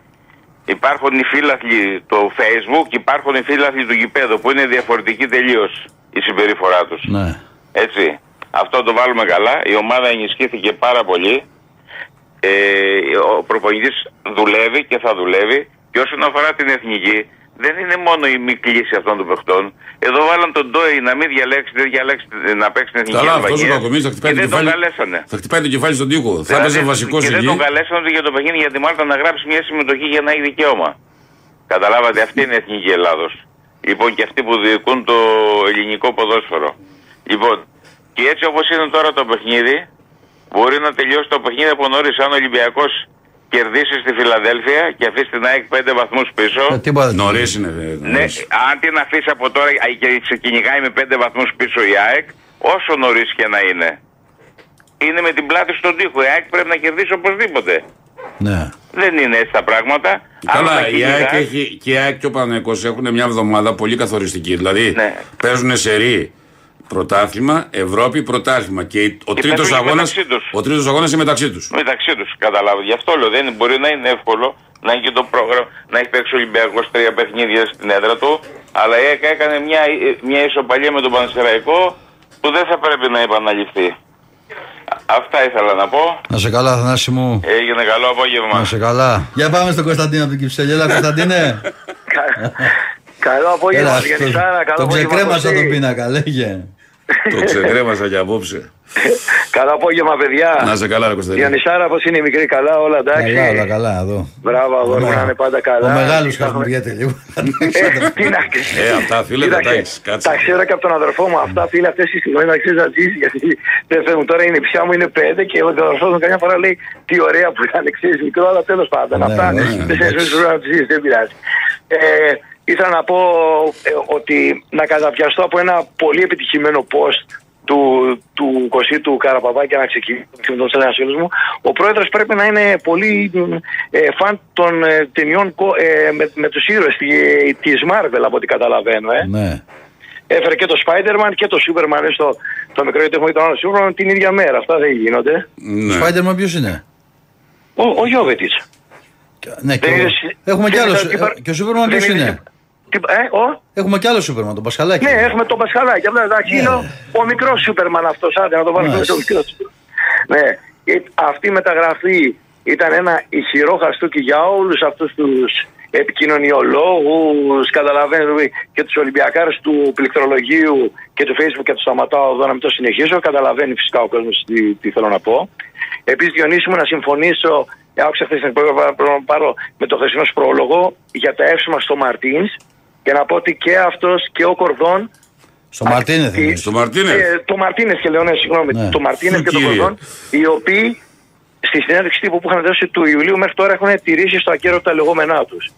υπάρχουν οι φίλαθλοι το Facebook και υπάρχουν οι φίλαθλοι του γηπέδου που είναι διαφορετική τελείως η συμπεριφορά τους. Ναι. Έτσι. Αυτό το βάλουμε καλά. Η ομάδα ενισχύθηκε πάρα πολύ. Ε, ο προπονητής δουλεύει και θα δουλεύει. Και όσον αφορά την εθνική, δεν είναι μόνο η μη κλίση αυτών των παιχτών. Εδώ βάλαν τον Ντόι να μην διαλέξει, δεν διαλέξει να παίξει την εθνική Καλά, αυτό ο Κακομίρη θα χτυπάει και το δεν τον κεφάλι. καλέσανε. Θα χτυπάει το κεφάλι στον τοίχο. Θα έπαιζε βασικός και δεν εκεί. τον καλέσανε για το παιχνίδι για τη Μάλτα να γράψει μια συμμετοχή για να έχει δικαίωμα. Καταλάβατε, αυτή είναι η εθνική Ελλάδος. Λοιπόν, και αυτοί που διοικούν το ελληνικό ποδόσφαιρο. Λοιπόν, και έτσι όπως είναι τώρα το παιχνίδι, μπορεί να τελειώσει το παιχνίδι από νωρίς αν ο Ολυμπιακός κερδίσεις στη Φιλαδέλφια και αφήσει την ΑΕΚ 5 βαθμούς πίσω. Ε, τίποτα. Νωρίς είναι. ε, Ναι, νωρίς. αν την αφήσει από τώρα και σε κυνηγάει με 5 βαθμούς πίσω η ΑΕΚ, όσο νωρίς και να είναι, είναι με την πλάτη στον τοίχο. Η ΑΕΚ πρέπει να κερδίσει οπωσδήποτε. Ναι. Δεν είναι έτσι τα πράγματα. Αν Καλά, τα η ΑΕΚ, κυνηγάς- έχει, και η ΑΕΚ και ο Παναγιακός έχουν μια εβδομάδα πολύ καθοριστική. Δηλαδή Ναι. παίζουν σε ρί πρωτάθλημα, Ευρώπη, πρωτάθλημα. Και ο Και τρίτος παίζουν και αγώνα μεταξύ τους. ο τρίτος αγώνας είναι μεταξύ τους. Μεταξύ τους, καταλάβω. Γι' αυτό λέω, δεν μπορεί να είναι εύκολο να έχει και το πρόγραμμα, να έχει παίξει ο Ολυμπιακός τρία παιχνίδια στην έδρα του, αλλά η ΑΕΚ έκανε μια, μια ισοπαλία με τον Πανσεραϊκό που δεν θα πρέπει να επαναληφθεί. Α- Αυτά ήθελα να πω. Να σε καλά, Θανάση μου. Έγινε καλό απόγευμα. Να σε καλά. Για πάμε στον Κωνσταντίνο από την Κυψέλη. Έλα, Κωνσταντίνε. Καλό απόγευμα, Έλα, Γιαννησάρα. Καλό τον απόγευμα. ξεκρέμασα Κωστή. τον πίνακα, λέγε. Το ξεκρέμασα και απόψε. Καλό απόγευμα, παιδιά. Να σε καλά, ρε Κωνσταντίνε. Γιαννησάρα, πώς είναι η μικρή, καλά, όλα εντάξει; Καλά, όλα καλά, εδώ. Μπράβο, αγόρι μου, να είναι πάντα καλά. Ο μεγάλος Κοιτάξτε, χασμουριέται λίγο. Ε, τι να Ε, αυτά, φίλε, δεν τα Κοίταξε, έχεις. Κάτσε. Τα ξέρω και από τον αδερφό μου. Αυτά φίλε, αυτές οι στιγμές να ξέρεις να ζήσει. Γιατί δεν φεύγουν τώρα, είναι πια μου είναι πέντε και ο αδερφός μου καμιά φορά λέει τι ωραία που ήταν, ξέρεις μικρό, αλλά τέλος πάντων. Ναι, Αυτά ναι, δεν ναι. ξέρεις να τι ζήσει, δεν πειράζει. Ε, ήθελα να πω ε, ότι να καταπιαστώ από ένα πολύ επιτυχημένο post του, του Κωσί του Καραπαπά και να ξεκινήσω με τον ένα φίλο μου. Ο πρόεδρος πρέπει να είναι πολύ ε, φαν των ε, ταινιών κο- ε, με, με τους ήρωες τη Marvel από ό,τι καταλαβαίνω. Ε. Ναι. Έφερε και το Spider-Man και το Superman στο το μικρό γιατί έχουμε και τον άλλο Superman την ίδια μέρα. Αυτά δεν γίνονται. Ναι. Spider-Man ποιος είναι; Ο, ο Γιώβετης. Ναι, και Δεν ο- είδες- Έχουμε κι δεν άλλο. είδες τι πα- Και ο Σούπερμαν δεν ποιο είδες είναι. Τι- τι- ε, ο, Έχουμε κι άλλο Σούπερμαν, τον Πασχαλάκη. ναι, έχουμε τον Πασχαλάκη. Απλά εντάξει, Ναι. είναι ο, ο μικρός Σούπερμαν αυτός. Άντε να το βάλουμε Μάλιστα. στο μικρό Σούπερμαν. Ναι, Ε, αυτή η μεταγραφή ήταν ένα ηχηρό χαστούκι για όλους αυτούς τους επικοινωνιολόγους, καταλαβαίνετε, και τους Ολυμπιακάρες του πληκτρολογίου και του Facebook και του σταματάω εδώ να μην το συνεχίσω. Καταλαβαίνει φυσικά ο κόσμος τι, τι θέλω να πω. Επίσης, Διονύση μου, να συμφωνήσω, άκουσα χθες την εκπομπή, πρέπει να πάρω με το χθεσινό σου πρόλογο για τα εύσημα στο Μαρτίνς και να πω ότι και αυτός και ο Κορδόν Στο Μαρτίνεθ. Ε, είναι. Στο Μαρτίνε. ε, το Μαρτίνε και λέω, ναι, συγγνώμη. Ναι. Το Μαρτίνε και το Κύριε. Κορδόν, οι οποίοι στη συνέντευξη τύπου που είχαν δώσει του Ιουλίου μέχρι τώρα έχουν τηρήσει στο ακέραιο τα λεγόμενά τους.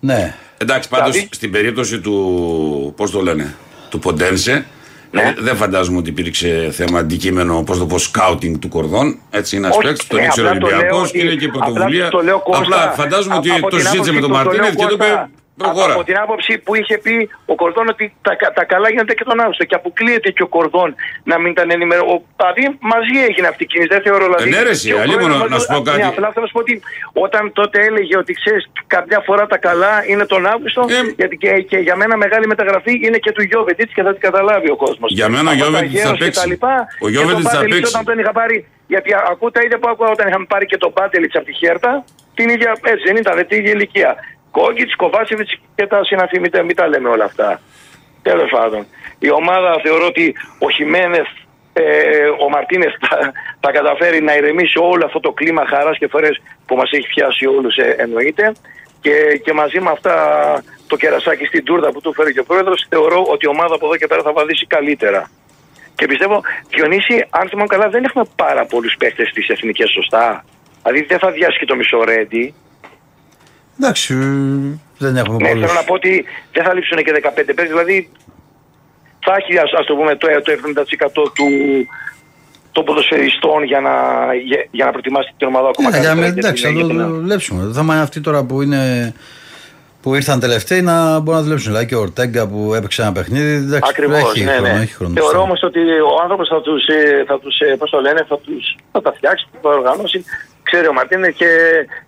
Ναι. Εντάξει, πάντως Δηλαδή- στην περίπτωση του. Πώς το λένε, του Ποντένσε, Ναι. ε, δεν φαντάζομαι ότι υπήρξε θέμα αντικείμενο, πώς το πω, σκάουτινγκ του κορδόν. Έτσι είναι ένας Όχι, παίκτης, τον ναι, ήξερε ο απλά το λέω Ολυμπιακός ότι- και είναι και η απλά πρωτοβουλία. το λέω, Κώστα, Απλά φαντάζομαι α- ότι από το την συζήτησε με άποψη τον που το Μαρτίνεθ λέω, και του είπε Κώστα, προχώρα. Από την άποψη που είχε πει ο Κορδόν ότι τα, τα καλά γίνονται και τον Αύγουστο και αποκλείεται και ο Κορδόν να μην ήταν ενημερωμένο. Δηλαδή μαζί έγινε αυτή η κίνηση. Δεν θεωρώ δηλαδή. Ε, ναι, ρε, εσύ, και ο αλλήμον, πρόεδρος να σου πω μας- κάτι. Ναι, απλά θέλω να σου πω ότι όταν τότε έλεγε ότι ξέρεις, κάποια φορά τα καλά είναι τον Αύγουστο, Ε, γιατί και, και για μένα μεγάλη μεταγραφή είναι και του Γιώβετιτς και θα την καταλάβει ο κόσμος. Για μένα ο Γιώβετιτς θα παίξει. Ο Γιώβετιτς θα παίξει. Όταν τον είχα πάρει, γιατί ακούω τα ίδια που άκουγα όταν είχαμε πάρει και τον Μπάτελιτ από τη Χέρτα, την ίδια έτσι δεν ήταν, την ίδια ηλικία. Κόγκιτς, Κοβάσεβιτς και τα συναφή, μην, τα- μην τα λέμε όλα αυτά. Τέλος πάντων. Η ομάδα θεωρώ ότι ο Χιμένεθ, ε, ο Μαρτίνε τα, τα καταφέρει να ηρεμήσει όλο αυτό το κλίμα χαράς και φορές που μας έχει πιάσει όλους, ε, εννοείται. Και, και μαζί με αυτά το κερασάκι στην τούρτα που του φέρει και ο πρόεδρος, θεωρώ ότι η ομάδα από εδώ και πέρα θα βαδίσει καλύτερα. Και πιστεύω, Διονύση, αν θυμάμαι καλά, δεν έχουμε πάρα πολλούς παίχτε στις εθνικές, σωστά; Δηλαδή δεν θα διάσει και το μισό ρέντι. Εντάξει, ε, δεν έχουμε Ναι, πολλούς. θέλω να πω ότι δεν θα λείψουν και 15 παίκτες, δηλαδή θα έχει ας, ας το πούμε το, το 70% του, των ποδοσφαιριστών για να, για, για να προετοιμάσει την ομάδα ακόμα Ναι, για καλύτερα να- για εντάξει, την- θα για το την- δουλέψουμε. Το θέμα είναι αυτοί τώρα που είναι. Που ήρθαν τελευταίοι να μπορούν να δουλέψουν. Δηλαδή και ο Ορτέγκα που έπαιξε ένα παιχνίδι. Εντάξει, Ακριβώς, έχει ναι, χρόνο. ναι. Έχει χρόνο Θεωρώ πιστεύω. όμως ότι ο άνθρωπος θα τους, ε, θα τους ε, πώς το λένε, θα, τους, θα τα φτιάξει, θα τα οργανώσει. Ξέρει ο Μαρτίνες και,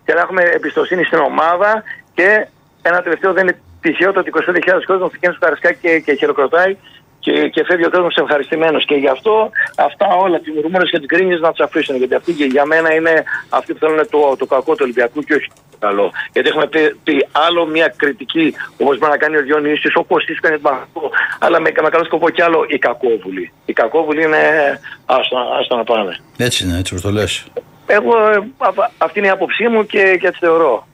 και να έχουμε εμπιστοσύνη στην ομάδα και ένα τελευταίο δεν είναι τυχαίο το ότι 25.000 κόσμος πηγαίνει στο Καρασκάκι και, και χειροκροτάει και, και φεύγει ο κόσμος ευχαριστημένος. Και γι' αυτό αυτά όλα, τις μουρμούρες και τις γκρίνιες να τους αφήσουν. Γιατί αυτοί και για μένα είναι αυτοί που θέλουν το, το κακό του Ολυμπιακού και όχι καλό. Γιατί έχουμε πει, πει άλλο μια κριτική όπως μπορεί να κάνει ο Διονύσης, όπως έκανε το αλλά με, με καλό σκοπό κι άλλο η κακόβουλη. Η κακόβουλη είναι άστα, άστα να πάνε. Έτσι είναι, έτσι όπως το λες. Εγώ ε, α- αυτή είναι η άποψή μου και, και έτσι θεωρώ.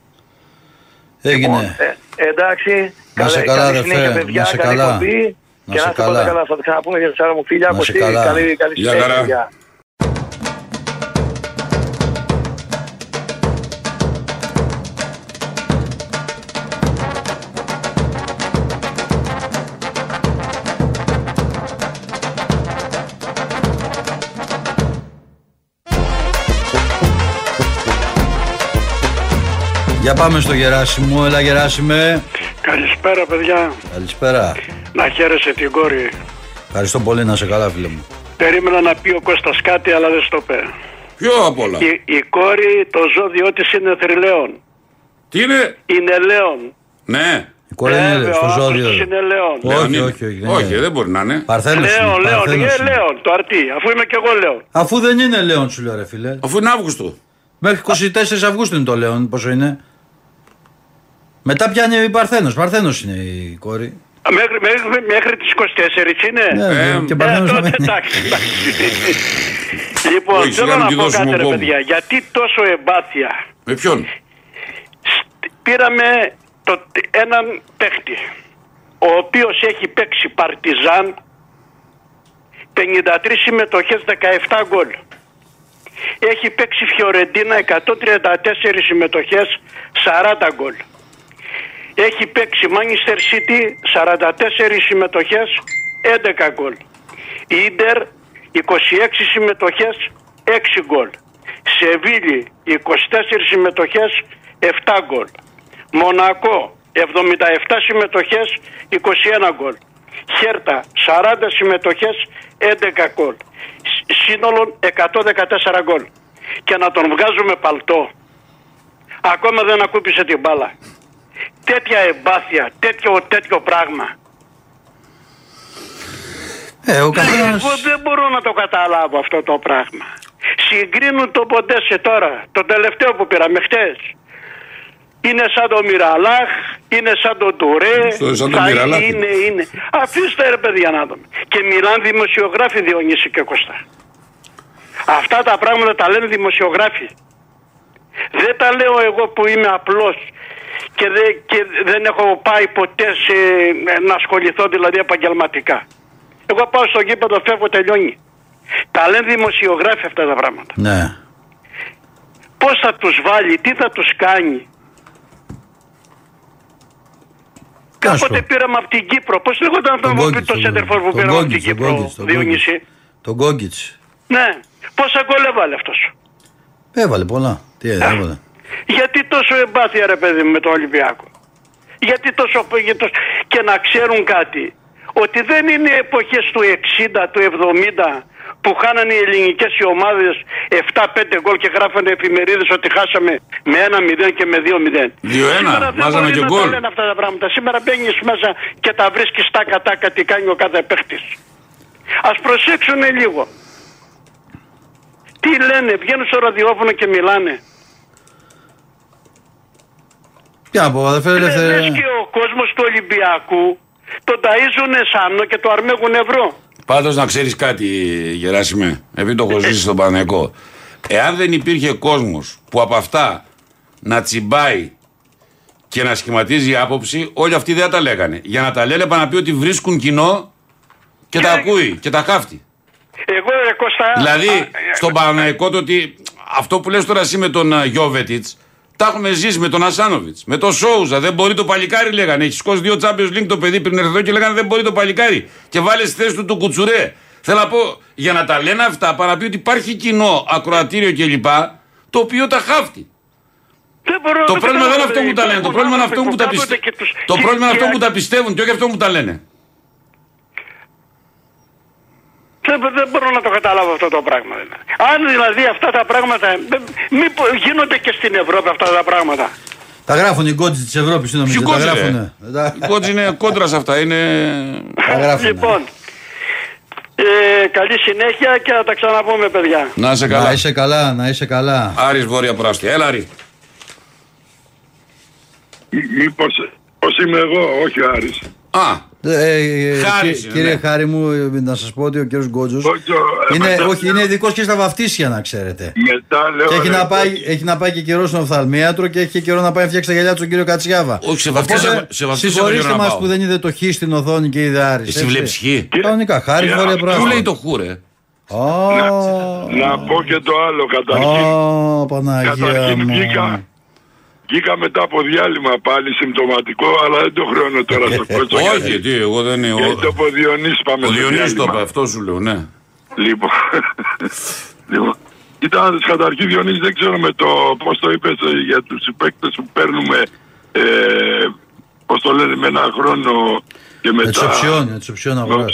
Έγινε. Ε, εντάξει. Να σε καλή- καλά, καλή ρε συνέχεια, Φε, παιδιά, να σε καλή καλά. εκπομπή. Να Και σε να είστε πάντα καλά. καλά. Θα τα ξαναπούμε για τις άλλα μου φίλια. Να σε Κωστή, καλά. Καλή, καλή Γεια συνέχεια. Για πάμε στο Γεράσιμο. Έλα Γεράσιμε. Καλησπέρα παιδιά. Καλησπέρα. Να χαίρεσαι την κόρη. Ευχαριστώ πολύ να σε καλά φίλε μου. Περίμενα να πει ο Κώστας κάτι αλλά δεν στο είπε. Ποιο απ' όλα; Η, η κόρη το ζώδιό της είναι θρυλαίων. Τι είναι; Είναι λέων. Ναι. Η κόρη είναι Βέβαια, στο ο άντρας ζώδιο. της είναι λέων. Όχι, Λέων είναι. όχι, όχι, ναι. Όχι, δεν μπορεί να είναι. Παρθένος Λέων, είναι, λέων, Παρθένος ε, είναι. λέων, το αρτί, αφού είμαι και εγώ λέων. Αφού δεν είναι Λέον σου λέω ρε φίλε. Αφού είναι Αύγουστο. Μέχρι 24 Αυγούστου είναι το Λέον, πόσο είναι. Μετά πιάνει η Παρθένος. Παρθένος είναι η κόρη. Μέχρι, μέχρι, μέχρι τις 24 είναι; Ναι, Ε, και Ε, Παρθένος να τότε μένει. εντάξει, εντάξει. λοιπόν, Όχι, σιγά θέλω μην να τη πω δώσουμε κάτι ρε κόμμα. παιδιά. Γιατί τόσο εμπάθεια. Με ποιον; Πήραμε το, έναν παίχτη ο οποίος έχει παίξει παρτιζάν 53 συμμετοχές 17 γκολ. Έχει παίξει Φιωρεντίνα 134 συμμετοχές 40 γκολ. Έχει παίξει Manchester City 44 συμμετοχές 11 γκολ. Ίντερ 26 συμμετοχές 6 γκολ. Σεβίλη 24 συμμετοχές 7 γκολ. Μονακό 77 συμμετοχές 21 γκολ. Χέρτα 40 συμμετοχές 11 γκολ. Σ- Σύνολο 114 γκολ. Και να τον βγάζουμε παλτό. Ακόμα δεν ακούπησε την μπάλα. Τέτοια εμπάθεια, τέτοιο, τέτοιο πράγμα. Ε, ο καθένας... Εγώ δεν μπορώ να το καταλάβω αυτό το πράγμα. Συγκρίνουν τον Ποντέσε τώρα, το τελευταίο που πήραμε χτες. Είναι σαν το Μιραλάχ, είναι σαν το Τουρέ, Στο- σαν το θα Μιραλάχ. είναι, είναι. Αφήστε ρε παιδιά να δούμε. Και μιλάνε δημοσιογράφοι Διονύση και Κώστα. Αυτά τα πράγματα τα λένε δημοσιογράφοι. Δεν τα λέω εγώ που είμαι απλός και, δεν- και δεν έχω πάει ποτέ σε, να ασχοληθώ δηλαδή επαγγελματικά. Εγώ πάω στο γήπεδο, φεύγω, τελειώνει. Τα λένε δημοσιογράφοι αυτά τα πράγματα. Ναι. Πώς θα τους βάλει, τι θα τους κάνει; Να σου Κάποτε πω. πήραμε από την Κύπρο. Πώς λέγονταν αυτό Τον που Γκόγκιτς, το τον- σέντερφορ που τον πήραμε από την Γκόγκιτς, τον Κύπρο, Γκόγκιτς, τον Διονύση; Γκόγκιτς. Τον Γκόγκιτς. Ναι. Πόσα γκολ έβαλε αυτός; Έβαλε πολλά. Τι έβαλε; Γιατί τόσο εμπάθεια ρε παιδί μου με τον Ολυμπιακό; Γιατί τόσο, γιατί τόσο- και να ξέρουν κάτι. Ότι δεν είναι εποχές του 60, του 70 που χάνανε οι ελληνικές οι ομάδες 7-5 γκολ και γράφανε εφημερίδες ότι χάσαμε με 1-0 και με 2-0. 2-1, Σήμερα δεν βάζαμε μπορεί και να γκολ. τα λένε αυτά τα πράγματα. Σήμερα μπαίνεις μέσα και τα βρίσκεις τάκα τάκα τι κάνει ο κάθε παίχτης. Ας προσέξουν λίγο. Τι λένε, βγαίνουν στο ραδιόφωνο και μιλάνε. Τι να πω, αδερφέ Λες ελεύθερε. και ο κόσμος του Ολυμπιακού τον ταΐζουν σάμνο και το αρμέγουν ευρώ. Πάντως να ξέρεις κάτι, Γεράσιμε, επειδή το έχω ζήσει στον Παναγικό. Εάν δεν υπήρχε κόσμος που από αυτά να τσιμπάει και να σχηματίζει άποψη, όλοι αυτοί δεν θα τα λέγανε. Για να τα λένε, πάνε να πει ότι βρίσκουν κοινό και τα ακούει και τα χάφτει. Εγώ ρε Κώστα... Δηλαδή, α, ε, στον Παναγικό το ότι αυτό που λες τώρα εσύ με τον Γιώβετιτς, τα έχουμε ζήσει με τον Ασάνοβιτς, με τον Σόουζα. Δεν μπορεί το παλικάρι, λέγανε. Έχεις σηκώσει δύο Champions League το παιδί πριν έρθει εδώ και λέγανε δεν μπορεί το παλικάρι. Και βάλες στη θέση του τον κουτσουρέ. Θέλω να πω, για να τα λένε αυτά, παρά πει ότι υπάρχει κοινό, ακροατήριο κλπ. Το οποίο τα χάφτει. δεν μπορώ να Το πρόβλημα δεν είναι αυτό καταλάβω, που τα λένε. Το υπάρχουν πρόβλημα είναι αυτό άνθρωποι που τα κάθονται πιστεύουν. και τους- Το και- πρόβλημα είναι και- αυτό που τα πιστεύουν και όχι αυτό που τα λένε. Δεν, δεν μπορώ να το καταλάβω αυτό το πράγμα. δηλαδή. Αν δηλαδή αυτά τα πράγματα... Μήπως γίνονται και στην Ευρώπη αυτά τα πράγματα. Τα γράφουν οι κόντζοι της Ευρώπης, τι νομίζετε. Τα Ποιοι κόντζοι, ρε; γράφουνε; Τα- Η κότζη είναι κόντρας σε αυτά. Είναι. Τα γράφουνε. Λοιπόν, ε, καλή συνέχεια και θα τα ξαναπούμε παιδιά. Να είσαι Να καλά. είσαι καλά, να είσαι καλά. Άρης Βόρεια Προάστια. Έλα, Άρη. Μήπως πώς είμαι εγώ, όχι ο Άρης. Α, Ε, ε, Χάρης κυ- είναι, κύριε ναι. Χάρη μου, ε, να σας πω ότι ο κύριος Γκότζος. Όχι, ο- Είναι, μετά- όχι, είναι ειδικός και στα βαφτίσια, να ξέρετε. Μετά λέω... Και έχει ρε, να, πάει, έχει να πάει και καιρός στον οφθαλμίατρο και έχει και καιρό να πάει να φτιάξει τα γυαλιά του στον κύριο Κατσιάβα. Όχι, σε βαφτίσια- Οπότε, σε βαφτίσια Συγχωρήστε έχω καιρό να μας πάω. που δεν είδε το χ στην οθόνη και είδε Άρης, εσύ έτσι. βλέπεις χ. Κανονικά, χάρη Και φορέ αυτό πράγμα. Πού λέει το χούρε. Ω, Να πω και το άλλο καταρχήν. Ω, Παναγία Καταρχήν μου. βγήκα, βγήκα μετά από διάλειμμα πάλι συμπτωματικό, αλλά δεν το χρεώνω τώρα στο κότσο. Όχι, τι, εγώ δεν είναι. Γιατί το πω Διονύση πάμε Ο στο Διονύσης το διάλειμμα. είπε, αυτό σου λέω, ναι. Λοιπόν, λοιπόν. Κοίτα, να δεις, καταρχήν Διονύση δεν ξέρω με το πώς το είπες ε, για τους συμπαίκτες που παίρνουμε ε, πώς το λένε με ένα χρόνο και μετά Με τις οψιών, με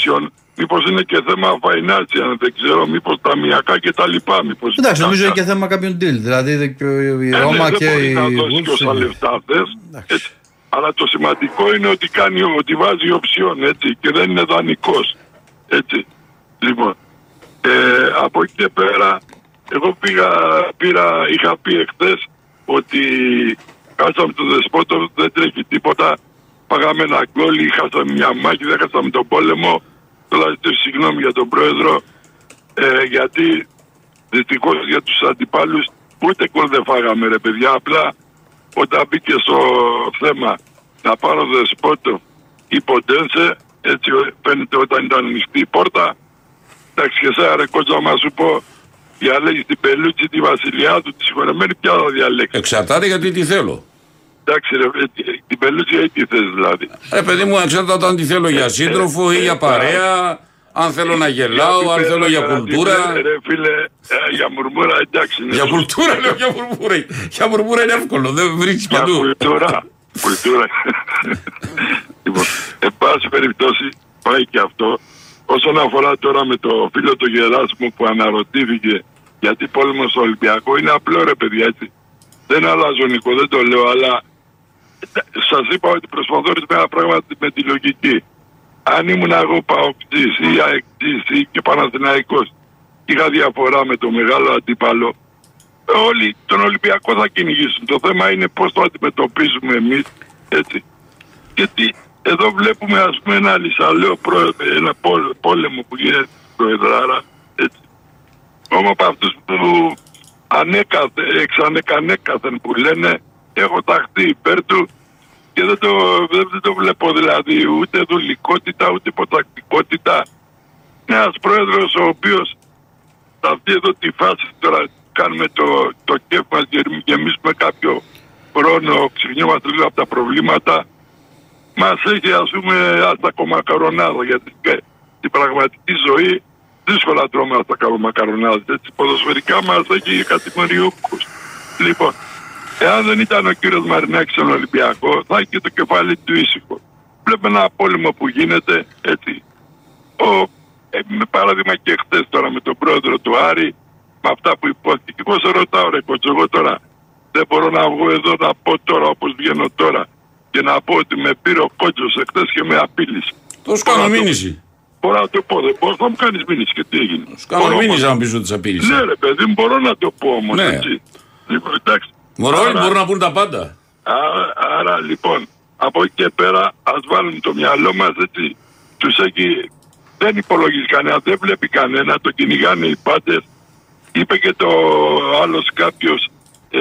τις οψιών με αγοράς. οψιόν. Μήπως είναι και θέμα financial, δεν ξέρω, μήπως ταμιακά και τα λοιπά. Μήπως Εντάξει, νομίζω είναι κάποια- και θέμα κάποιων deal. Δηλαδή δε- και η ε, Ρώμα ναι, και δεν μπορεί η να δώσει και Wolves όσα είναι. λεφτά θες. Έτσι. Αλλά το σημαντικό είναι ότι, κάνει, ότι βάζει οψιόν έτσι, και δεν είναι δανεικός. Έτσι. Λοιπόν, ε, από εκεί και πέρα, εγώ πήγα, πήρα, είχα πει εχθές ότι χάσαμε το δεσπότο, δεν τρέχει τίποτα. Παγάμε ένα γκολ, ή χάσαμε μια μάχη, δεν χάσαμε τον πόλεμο. Θέλω να ζητήσω συγγνώμη για τον πρόεδρο, ε, γιατί Δυστυχώς για τους αντιπάλους ούτε γκολ δεν φάγαμε ρε παιδιά. Απλά όταν μπήκε στο θέμα να πάρω δεσπότο ή ποντένσε, έτσι φαίνεται όταν ήταν ανοιχτή η πόρτα. Εντάξει και εσένα ρε κότσα μα σου πω, διαλέγεις την Πελούτσι, τη βασιλιά του, τη συγχωρεμένη, ποια θα διαλέξεις; Εξαρτάται γιατί τι θέλω. Εντάξει ρε, ε, την Πελούτσι ή τι θες δηλαδή. Ρε παιδί μου, εξαρτάται όταν τη θέλω για σύντροφο ή για παρέα, αν θέλω να γελάω, αν θέλω για κουλτούρα. Ρε φίλε, ε, για μουρμούρα εντάξει. είναι Για σωστό. κουλτούρα λέω, για μουρμούρα. Για μουρμούρα είναι εύκολο, δεν βρίσκεις Για παντού. κουλτούρα. κουλτούρα. λοιπόν, εν πάση περιπτώσει πάει και αυτό. Όσον αφορά τώρα με το φίλο του Γεράσιμου που αναρωτήθηκε γιατί πόλεμος στο Ολυμπιακό είναι απλό ρε παιδιά έτσι. Δεν αλλάζω Νίκο, δεν το λέω, αλλά σας είπα ότι προσπαθώ ορισμένα πράγματα με τη λογική. Αν ήμουν εγώ παοκτής ή αεκτής ή και Παναθηναϊκός είχα διαφορά με το μεγάλο αντίπαλο όλοι τον Ολυμπιακό θα κυνηγήσουν. Το θέμα είναι πώς το αντιμετωπίζουμε εμείς, έτσι. Γιατί εδώ βλέπουμε ας πούμε ένα λυσαλαίο πρό- ένα πόλ- πόλεμο που γίνεται στο Εδράρα, έτσι. Όμως από αυτούς που ανέκαθε, εξανεκανέκαθεν που λένε έχω ταχθεί υπέρ του και δεν το, δεν, δεν το βλέπω δηλαδή ούτε δουλικότητα ούτε υποτακτικότητα. Ένας πρόεδρος ο οποίος σε αυτή εδώ τη φάση τώρα κάνουμε το, το κέφ μας και γεμίσουμε κάποιο χρόνο, ξεχνιόμαστε λίγο από τα προβλήματα, μας έχει ας πούμε άστα κομμακαρονάδα γιατί και στην πραγματική ζωή δύσκολα τρώμε άστα κομμακαρονάδα. Έτσι ποδοσφαιρικά μας έχει κατηγοριούκους. Λοιπόν, εάν δεν ήταν ο κύριος Μαρινάκης στον Ολυμπιακό θα είχε το κεφάλι του ήσυχο. Βλέπουμε ένα πόλεμο που γίνεται έτσι. Ο, ε, με παράδειγμα και χθες τώρα με τον πρόεδρο του Άρη, με αυτά που υπόθηκε. Και εγώ σε ρωτάω ρε κοτσο, εγώ τώρα δεν μπορώ να βγω εδώ να πω τώρα όπως βγαίνω τώρα και να πω ότι με πήρε ο κότσος εχθές και με απείλησε. Το σου κάνω μήνυση. Μπορώ να το πω, δεν μπορώ να μου κάνεις μήνυση και τι έγινε. Σου κάνω Μπορώ, μήνυση μα- αν πεις ότι σε απείλησε. Ναι ρε παιδί, μου, μπορώ να το πω όμως, Ναι. έτσι. Λοιπόν, εντάξει. Μωρό, όλοι Άρα- μπορούν να πούν τα πάντα. Άρα, άρα λοιπόν, από εκεί και πέρα ας βάλουν το μυαλό μας έτσι. Τους έχει, δεν υπολογίζει κανένα, δεν βλέπει κανένα, το κυνηγάνε οι πάντες. Είπε και το άλλος κάποιος, ε,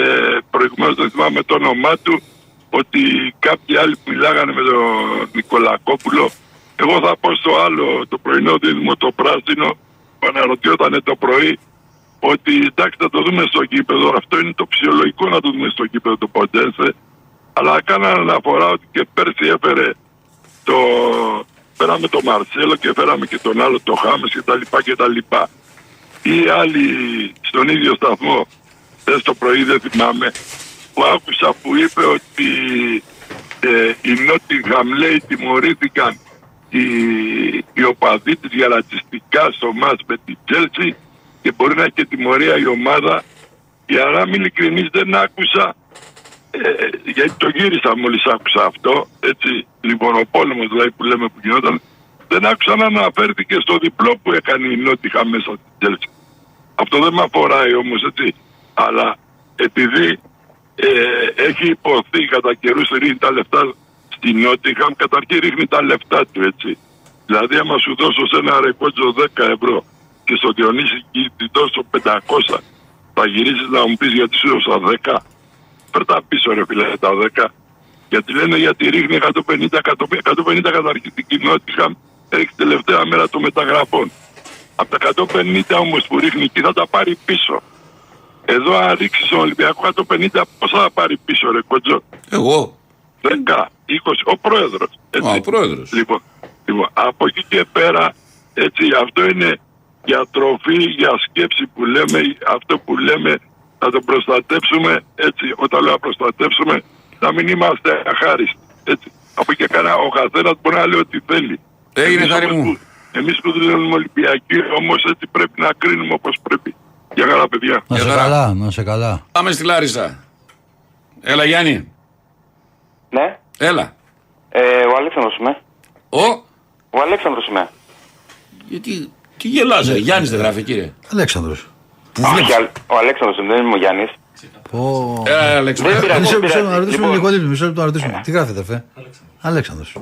προηγουμένως δεν θυμάμαι το όνομά του, ότι κάποιοι άλλοι που μιλάγανε με τον Νικολακόπουλο, εγώ θα πω στο άλλο, το πρωινό δίδυμο, το πράσινο, που αναρωτιόταν το πρωί, ότι εντάξει θα το δούμε στο γήπεδο, αυτό είναι το φυσιολογικό να το δούμε στο γήπεδο το Ποντένσε, αλλά κάνανε αναφορά ότι και πέρσι έφερε το... Φέραμε τον Μαρσέλο και φέραμε και τον άλλο το Χάμες και τα λοιπά και τα λοιπά. Ή άλλοι στον ίδιο σταθμό, δεν το πρωί δεν θυμάμαι, που άκουσα που είπε ότι ε, οι Νότιγχαμ λέει τιμωρήθηκαν οι, οι οπαδοί της για ρατσιστικά στο μάτς με την Τσέλσι και μπορεί να έχει και τιμωρία η ομάδα. Για να είμαι ειλικρινής δεν άκουσα ε, γιατί το γύρισα μόλις άκουσα αυτό, έτσι, λοιπόν ο πόλεμος δηλαδή που λέμε που γινόταν, δεν άκουσα να αναφέρθηκε στο διπλό που έκανε η Νότιχα μέσα στην Τσέλσι. Αυτό δεν με αφοράει όμως, έτσι, αλλά επειδή ε, έχει υποθεί κατά καιρούς ρίχνει τα λεφτά στην Νότιχαμ, καταρχήν ρίχνει τα λεφτά του έτσι. Δηλαδή άμα σου δώσω σε ένα ρεκότζο 10 ευρώ και στο Διονύση την δώσω 500 θα γυρίσεις να μου πεις γιατί σου δώσα 10 Φέρ τα πίσω ρε φίλε τα 10 γιατί λένε γιατί ρίχνει 150, 150 καταρχήν την κοινότητα έχει τελευταία μέρα των μεταγραφών. Από τα 150 όμως που ρίχνει εκεί θα τα πάρει πίσω. Εδώ αν ρίξεις στον Ολυμπιακό 150 πόσα θα πάρει πίσω ρε κοντζό; Εγώ. 10, 20, ο πρόεδρος. Έτσι. Α, ο πρόεδρος. Λοιπόν, λοιπόν, από εκεί και πέρα έτσι αυτό είναι για τροφή, για σκέψη που λέμε, αυτό που λέμε να το προστατεύσουμε έτσι, όταν λέω να προστατεύσουμε να μην είμαστε αχάριστοι. Έτσι. Από εκεί κανένα ο καθένας μπορεί να λέει ό,τι θέλει. Έγινε χάρη μου. Εμείς που δουλεύουμε Ολυμπιακοί όμως έτσι πρέπει να κρίνουμε όπως πρέπει. Για καλά παιδιά. Να σε καλά, να σε καλά. Πάμε στη Λάρισα. Έλα Γιάννη. Ναι. Έλα. Ε, ο Αλέξανδρος είμαι. Ο. Ο Αλέξανδρος είμαι. Γιατί. Τι γελάς, ναι. Γιάννης δεν γράφει κύριε. Αλέξανδρος. Όχι, ο Αλέξανδρος δεν είμαι ο Γιάννης. Ε, Αλέξανδρος. Μισό λεπτό να ρωτήσουμε λίγο λίγο. Μισό λεπτό να ρωτήσουμε. Τι γράφετε, φε. Αλέξανδρος.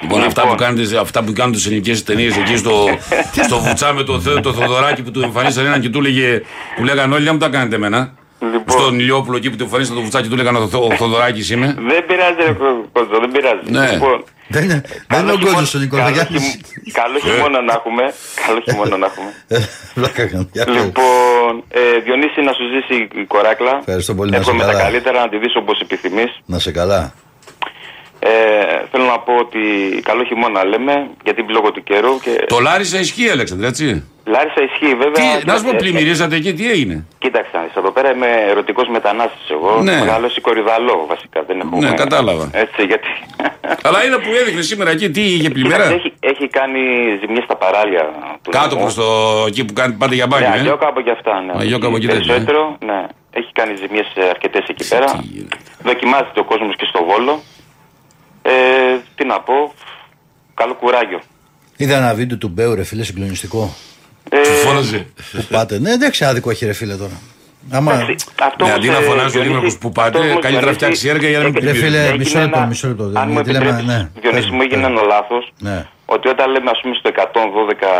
Λοιπόν, αυτά που, κάνετε, αυτά που κάνουν τις ελληνικές ταινίες εκεί στο, στο βουτσά με το, το Θοδωράκι που του εμφανίσαν έναν και του λέγε, που λέγανε όλοι, να μου τα κάνετε εμένα. Λοιπόν. Στον Ηλιόπουλο εκεί που του εμφανίσαν το βουτσάκι του λέγανε ο Θοδωράκι είμαι. Δεν πειράζει, ρε Κότσο, δεν πειράζει. Ναι. Λοιπόν, Δεν είναι, δεν είναι ο Γκόζος ο Νικολαγιάννης. Καλό χειμώνα να έχουμε. Καλό χειμώνα να έχουμε. Βλάκα κάνω. Για πες. Λοιπόν, ε, Διονύση να σου ζήσει η κοράκλα. Ευχαριστώ πολύ, να σε Εύχομαι τα καλά. καλύτερα, να τη δεις όπως επιθυμείς. Να σε καλά. Ε, θέλω να πω ότι καλό χειμώνα λέμε για την λόγω του καιρού και Το Λάρισα ισχύει, Αλέξανδρε, έτσι; Λάρισα ισχύει βέβαια. Τι, να σου πω, Ε, πλημμυρίζατε εκεί, τι έγινε; Κοίταξε, να δεις, εδώ πέρα είμαι ερωτικός μετανάστης. Εγώ Ναι. μεγάλος κορυδαλό βασικά. Δεν έχουμε... Ναι, κατάλαβα. Έτσι, γιατί. Αλλά είδα που έδειχνε σήμερα εκεί, τι είχε Κοίταξε, πλημμύρα. έχει, έχει κάνει ζημιές στα παράλια του Κάτω νομού. προς το. εκεί που κάνει, πάτε για Ναι, μπάνιο. ε; Αγιώκα από και αυτά. Ναι. Αγιώκα από εκεί τέτοια, ε; Περισσότερο, ναι. Έχει κάνει ζημιές αρκετές εκεί πέρα. Δοκιμάζεται ο κόσμος και στο βόλο. Ε, τι να πω. Καλό κουράγιο. Είδα ένα βίντεο του Μπέου, ρε φίλε, συγκλονιστικό. Ε, Φώναζε. Που πάτε. Ναι, δεν ξέρω άδικο έχει, ρε φίλε τώρα. Άμα. εντάξει, αυτό Ναι, όμως, αντί να ε, φωνάζει ο Διονύση, Δήμαρχος που αυτό πάτε, όμως, καλύτερα Διονύση, φτιάξει έργα για να μην έγινε- Ρε φίλε, έγινε μισό λεπτό, ένα- μισό λεπτό. Αν μου Γιατί λέμε, επιτρέπεις, ναι. Διονύση Πες μου μου, έγινε πες ένα λάθος Ναι. ότι όταν λέμε ας πούμε στο 112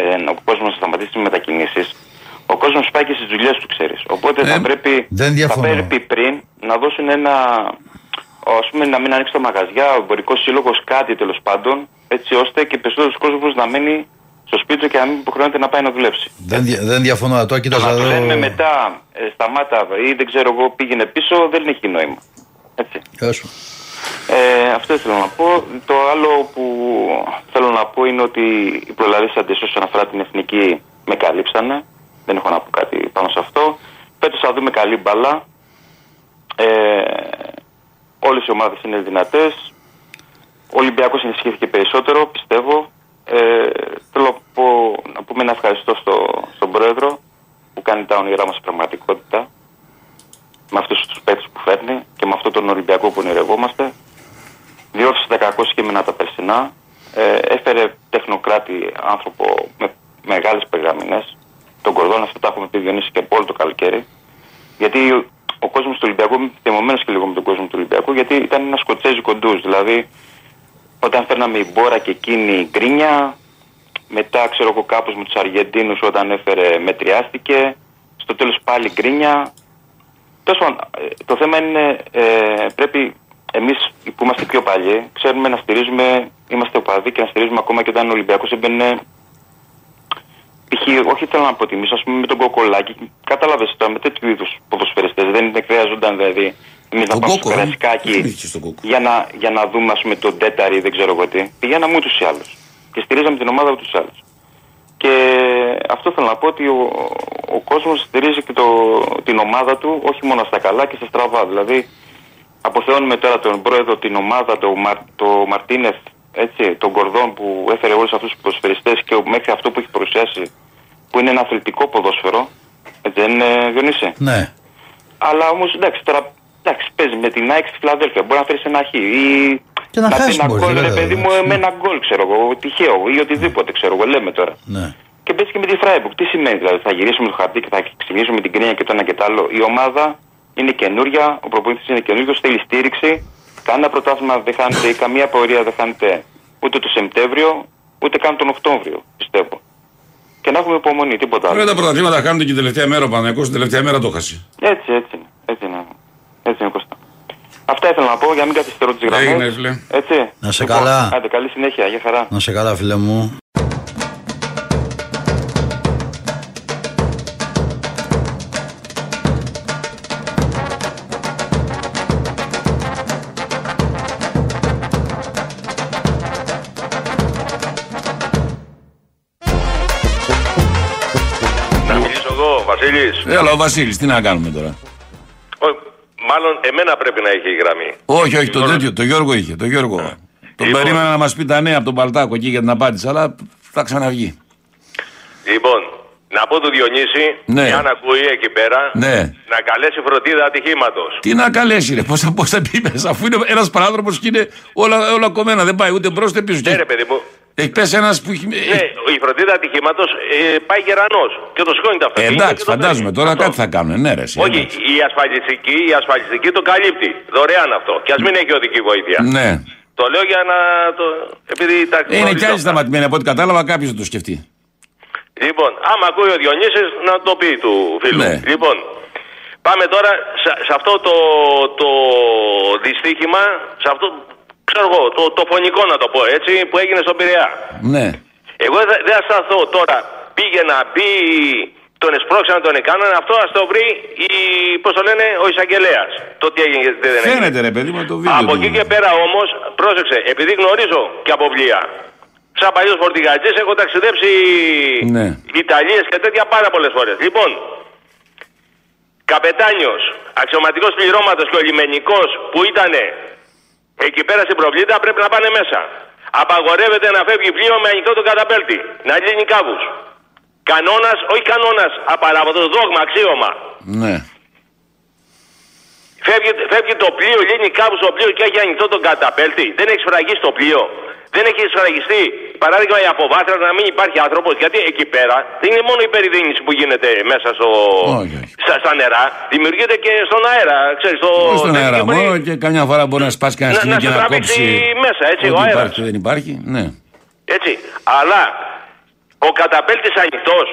ε, ο κόσμος να σταματήσει τις μετακινήσεις ο κόσμος πάει και στις δουλειές του ξέρεις οπότε Ε, θα, πρέπει, δεν θα διαφωνώ. πρέπει πριν να δώσουν ένα ας πούμε να μην ανοίξει τα μαγαζιά ο εμπορικός σύλλογος κάτι τέλος πάντων έτσι ώστε και περισσότερος κόσμος να μένει στο σπίτι του και να μην υποχρεώνεται να πάει να δουλέψει. Δεν, δια- δεν διαφωνώ, αλλά τώρα Το κοίταζα να του λέμε εδώ. μετά ε, σταμάτα ή δεν ξέρω εγώ πήγαινε πίσω δεν έχει νόημα. Έτσι. Έσου. Ε, αυτό ήθελα να πω. Το άλλο που θέλω να πω είναι ότι οι προλαλήσαντες όσον αφορά την εθνική με καλύψανε. Δεν έχω να πω κάτι πάνω σε αυτό. Φέτος θα δούμε καλή μπαλά. Ε, όλες οι ομάδες είναι δυνατές. Ο Ολυμπιακός ενισχύθηκε περισσότερο, πιστεύω. Ε, θέλω να, πω, να πούμε ένα ευχαριστώ στο, στον πρόεδρο που κάνει τα όνειρά μας πραγματικότητα με αυτούς τους παίκτες που φέρνει και με αυτόν τον Ολυμπιακό που ονειρευόμαστε. Διόρθωσε τα κακό κείμενα τα περσινά. Ε, έφερε τεχνοκράτη άνθρωπο με μεγάλες περιγραμμινές. Τον κορδόν αυτό τα έχουμε πει Διονύση και από όλο το καλοκαίρι. Γιατί ο, ο κόσμος του Ολυμπιακού, είμαι θυμωμένος και λίγο με τον κόσμο του Ολυμπιακού, γιατί ήταν ένας σκοτσέζι κοντούς. Δηλαδή, όταν φέρναμε η Μπόρα και εκείνη η γκρίνια, μετά ξέρω εγώ κάπως με τους Αργεντίνους όταν έφερε μετριάστηκε, στο τέλος πάλι γκρίνια. Τέλος πάντων, ε, το θέμα είναι ε, πρέπει εμείς που είμαστε πιο παλιοί, ξέρουμε να στηρίζουμε, είμαστε οπαδοί και να στηρίζουμε ακόμα και όταν ο Ολυμπιακός έμπαινε π.χ. όχι θέλω να αποτιμήσω, ας πούμε με τον Κοκολάκη, κατάλαβες τώρα με τέτοιου είδους ποδοσφαιριστές, δεν είναι χρειαζόταν δηλαδή εμείς να Ο πάμε στο Κόκο, ε. Καρασκάκι Δεν είχε στον Κόκο. για να, για να δούμε ας πούμε τον τέταρη δεν ξέρω εγώ τι. Πηγαίναμε ούτως ή άλλως και στηρίζαμε την ομάδα ούτως ή άλλως. Και αυτό θέλω να πω ότι ο, ο κόσμος στηρίζει και το, την ομάδα του όχι μόνο στα καλά και στα στραβά. Δηλαδή αποθεώνουμε τώρα τον πρόεδρο, την ομάδα, το, Μαρ, το Μαρτίνεθ, έτσι, τον Κορδόν που έφερε όλους αυτούς τους ποδοσφαιριστές και μέχρι αυτό που έχει παρουσιάσει που είναι ένα αθλητικό ποδόσφαιρο. Έτσι δεν είναι Διονύση; Ναι. Αλλά όμως εντάξει τώρα εντάξει, παίζεις με την ΑΕΚ στη Φιλαδέλφια. Μπορεί να φέρεις ένα χ. Ή Και να χάσεις ένα μπορείς, γκολ, ρε βέβαια, παιδί μου, εντάξει. με ένα γκολ, ξέρω εγώ, τυχαίο ή οτιδήποτε, ξέρω εγώ, λέμε τώρα. Ναι. Και παίζει και με τη Φράιμπουργκ. Τι σημαίνει δηλαδή, θα γυρίσουμε το χαρτί και θα ξυπνήσουμε την κρίνια και το ένα και το άλλο. Η ομάδα είναι καινούρια, ο προπονητής είναι καινούριος, θέλει στήριξη. Κανένα πρωτάθλημα δεν χάνεται ή καμία πορεία δεν χάνεται ούτε το Σεπτέμβριο, ούτε καν τον Οκτώβριο, πιστεύω. Και να έχουμε υπομονή, τίποτα άλλο. Βέβαια τα πρωταθλήματα χάνονται και την τελευταία μέρα ο Παναγιώτης, την τελευταία μέρα το χάσει. Έτσι, έτσι είναι. Έτσι είναι, έτσι είναι Κώστα. Αυτά ήθελα να πω για να μην καθυστερώ τις γραμμές. Έγινε, φίλε. Έτσι. Να σε Λοιπόν, καλά. Άντε, καλή συνέχεια, για χαρά. Να σε καλά, φίλε μου. Να μιλήσω εγώ, Βασίλης. Έλα, ο Βασίλης, τι να κάνουμε τώρα. Ω, Μάλλον εμένα πρέπει να έχει η γραμμή. Όχι, όχι, το τέτοιο, το Γιώργο είχε. Το Γιώργο. Τον Λοιπόν. περίμενα να μας πει τα νέα από τον Παλτάκο εκεί για την απάντηση, αλλά θα ξαναβγεί. Λοιπόν, να πω του Διονύση, Ναι. αν ακούει εκεί πέρα, Ναι. να καλέσει φροντίδα ατυχήματος. Τι να καλέσει, ρε, πώς θα, πώς θα πει μέσα, αφού είναι ένας παράδρομο και είναι όλα, όλα κομμένα, δεν πάει ούτε μπρος ούτε πίσω. Ναι, ρε παιδί μου. Έχει πέσει ένας που έχει. Ναι, η φροντίδα ατυχήματος ε, πάει γερανός και το σηκώνει τα Ε, αυτοκίνητα. εντάξει, και το φαντάζομαι παίρνει. τώρα Αυτό. κάτι θα κάνουν. Ναι, ρε, εσύ, Όχι, εντάξει. η ασφαλιστική, η ασφαλιστική το καλύπτει. Δωρεάν αυτό. Και ας μην έχει οδική βοήθεια. Ναι. Το λέω για να το. Επειδή τα Ε, Είναι γνωρίζω κι άλλοι αυτά. σταματημένοι από ό,τι κατάλαβα, κάποιος θα το σκεφτεί. Λοιπόν, άμα ακούει ο Διονύσης να το πει του φίλου. Ναι. Λοιπόν, πάμε τώρα σε, σε αυτό το, το δυστύχημα, σε αυτό, ξέρω εγώ, το, το φωνικό να το πω έτσι, που έγινε στον Πειραιά. Ναι. Εγώ δεν δεν θα σταθώ τώρα, πήγε να μπει, τον εσπρώξαν, τον έκαναν, αυτό ας το βρει, η, πώς το λένε, ο εισαγγελέας. Το τι έγινε, τι δεν έγινε. Φαίνεται, ρε παιδί μου, το βίντεο. Από του. εκεί και πέρα όμως, πρόσεξε, επειδή γνωρίζω και από πλοία. Σαν παλιό φορτηγατζή έχω ταξιδέψει Ναι. Ιταλίες και τέτοια πάρα πολλές φορές. Λοιπόν, καπετάνιος, αξιωματικός πληρώματος και ο λιμενικός που ήταν εκεί πέρα στην προβλήτα πρέπει να πάνε μέσα. Απαγορεύεται να φεύγει πλοίο με ανοιχτό τον καταπέλτη. Να λύνει κάβους. Κανόνας, όχι κανόνας απαράβατο, δόγμα, αξίωμα. Ναι. Φεύγει, φεύγει το πλοίο, λύνει κάπου στο πλοίο και έχει ανοιχτό τον καταπέλτη. Δεν έχει σφραγίσει το πλοίο. Δεν έχει σφραγιστεί, παράδειγμα, η αποβάθρα να μην υπάρχει άνθρωπος. Γιατί εκεί πέρα δεν είναι μόνο η περιδίνηση που γίνεται μέσα στο, Όχι, όχι. Στα, στα νερά, δημιουργείται και στον αέρα. Ξέρεις, στο, Όχι στον αέρα και μπορεί μόνο και καμιά φορά μπορεί να σπάσει κανένα να, σκηνή να και σε να τραβήξει κόψει. μέσα, έτσι, ο Ό,τι αέρα. υπάρχει και δεν υπάρχει. Ναι. Έτσι. Αλλά ο καταπέλτης ανοιχτός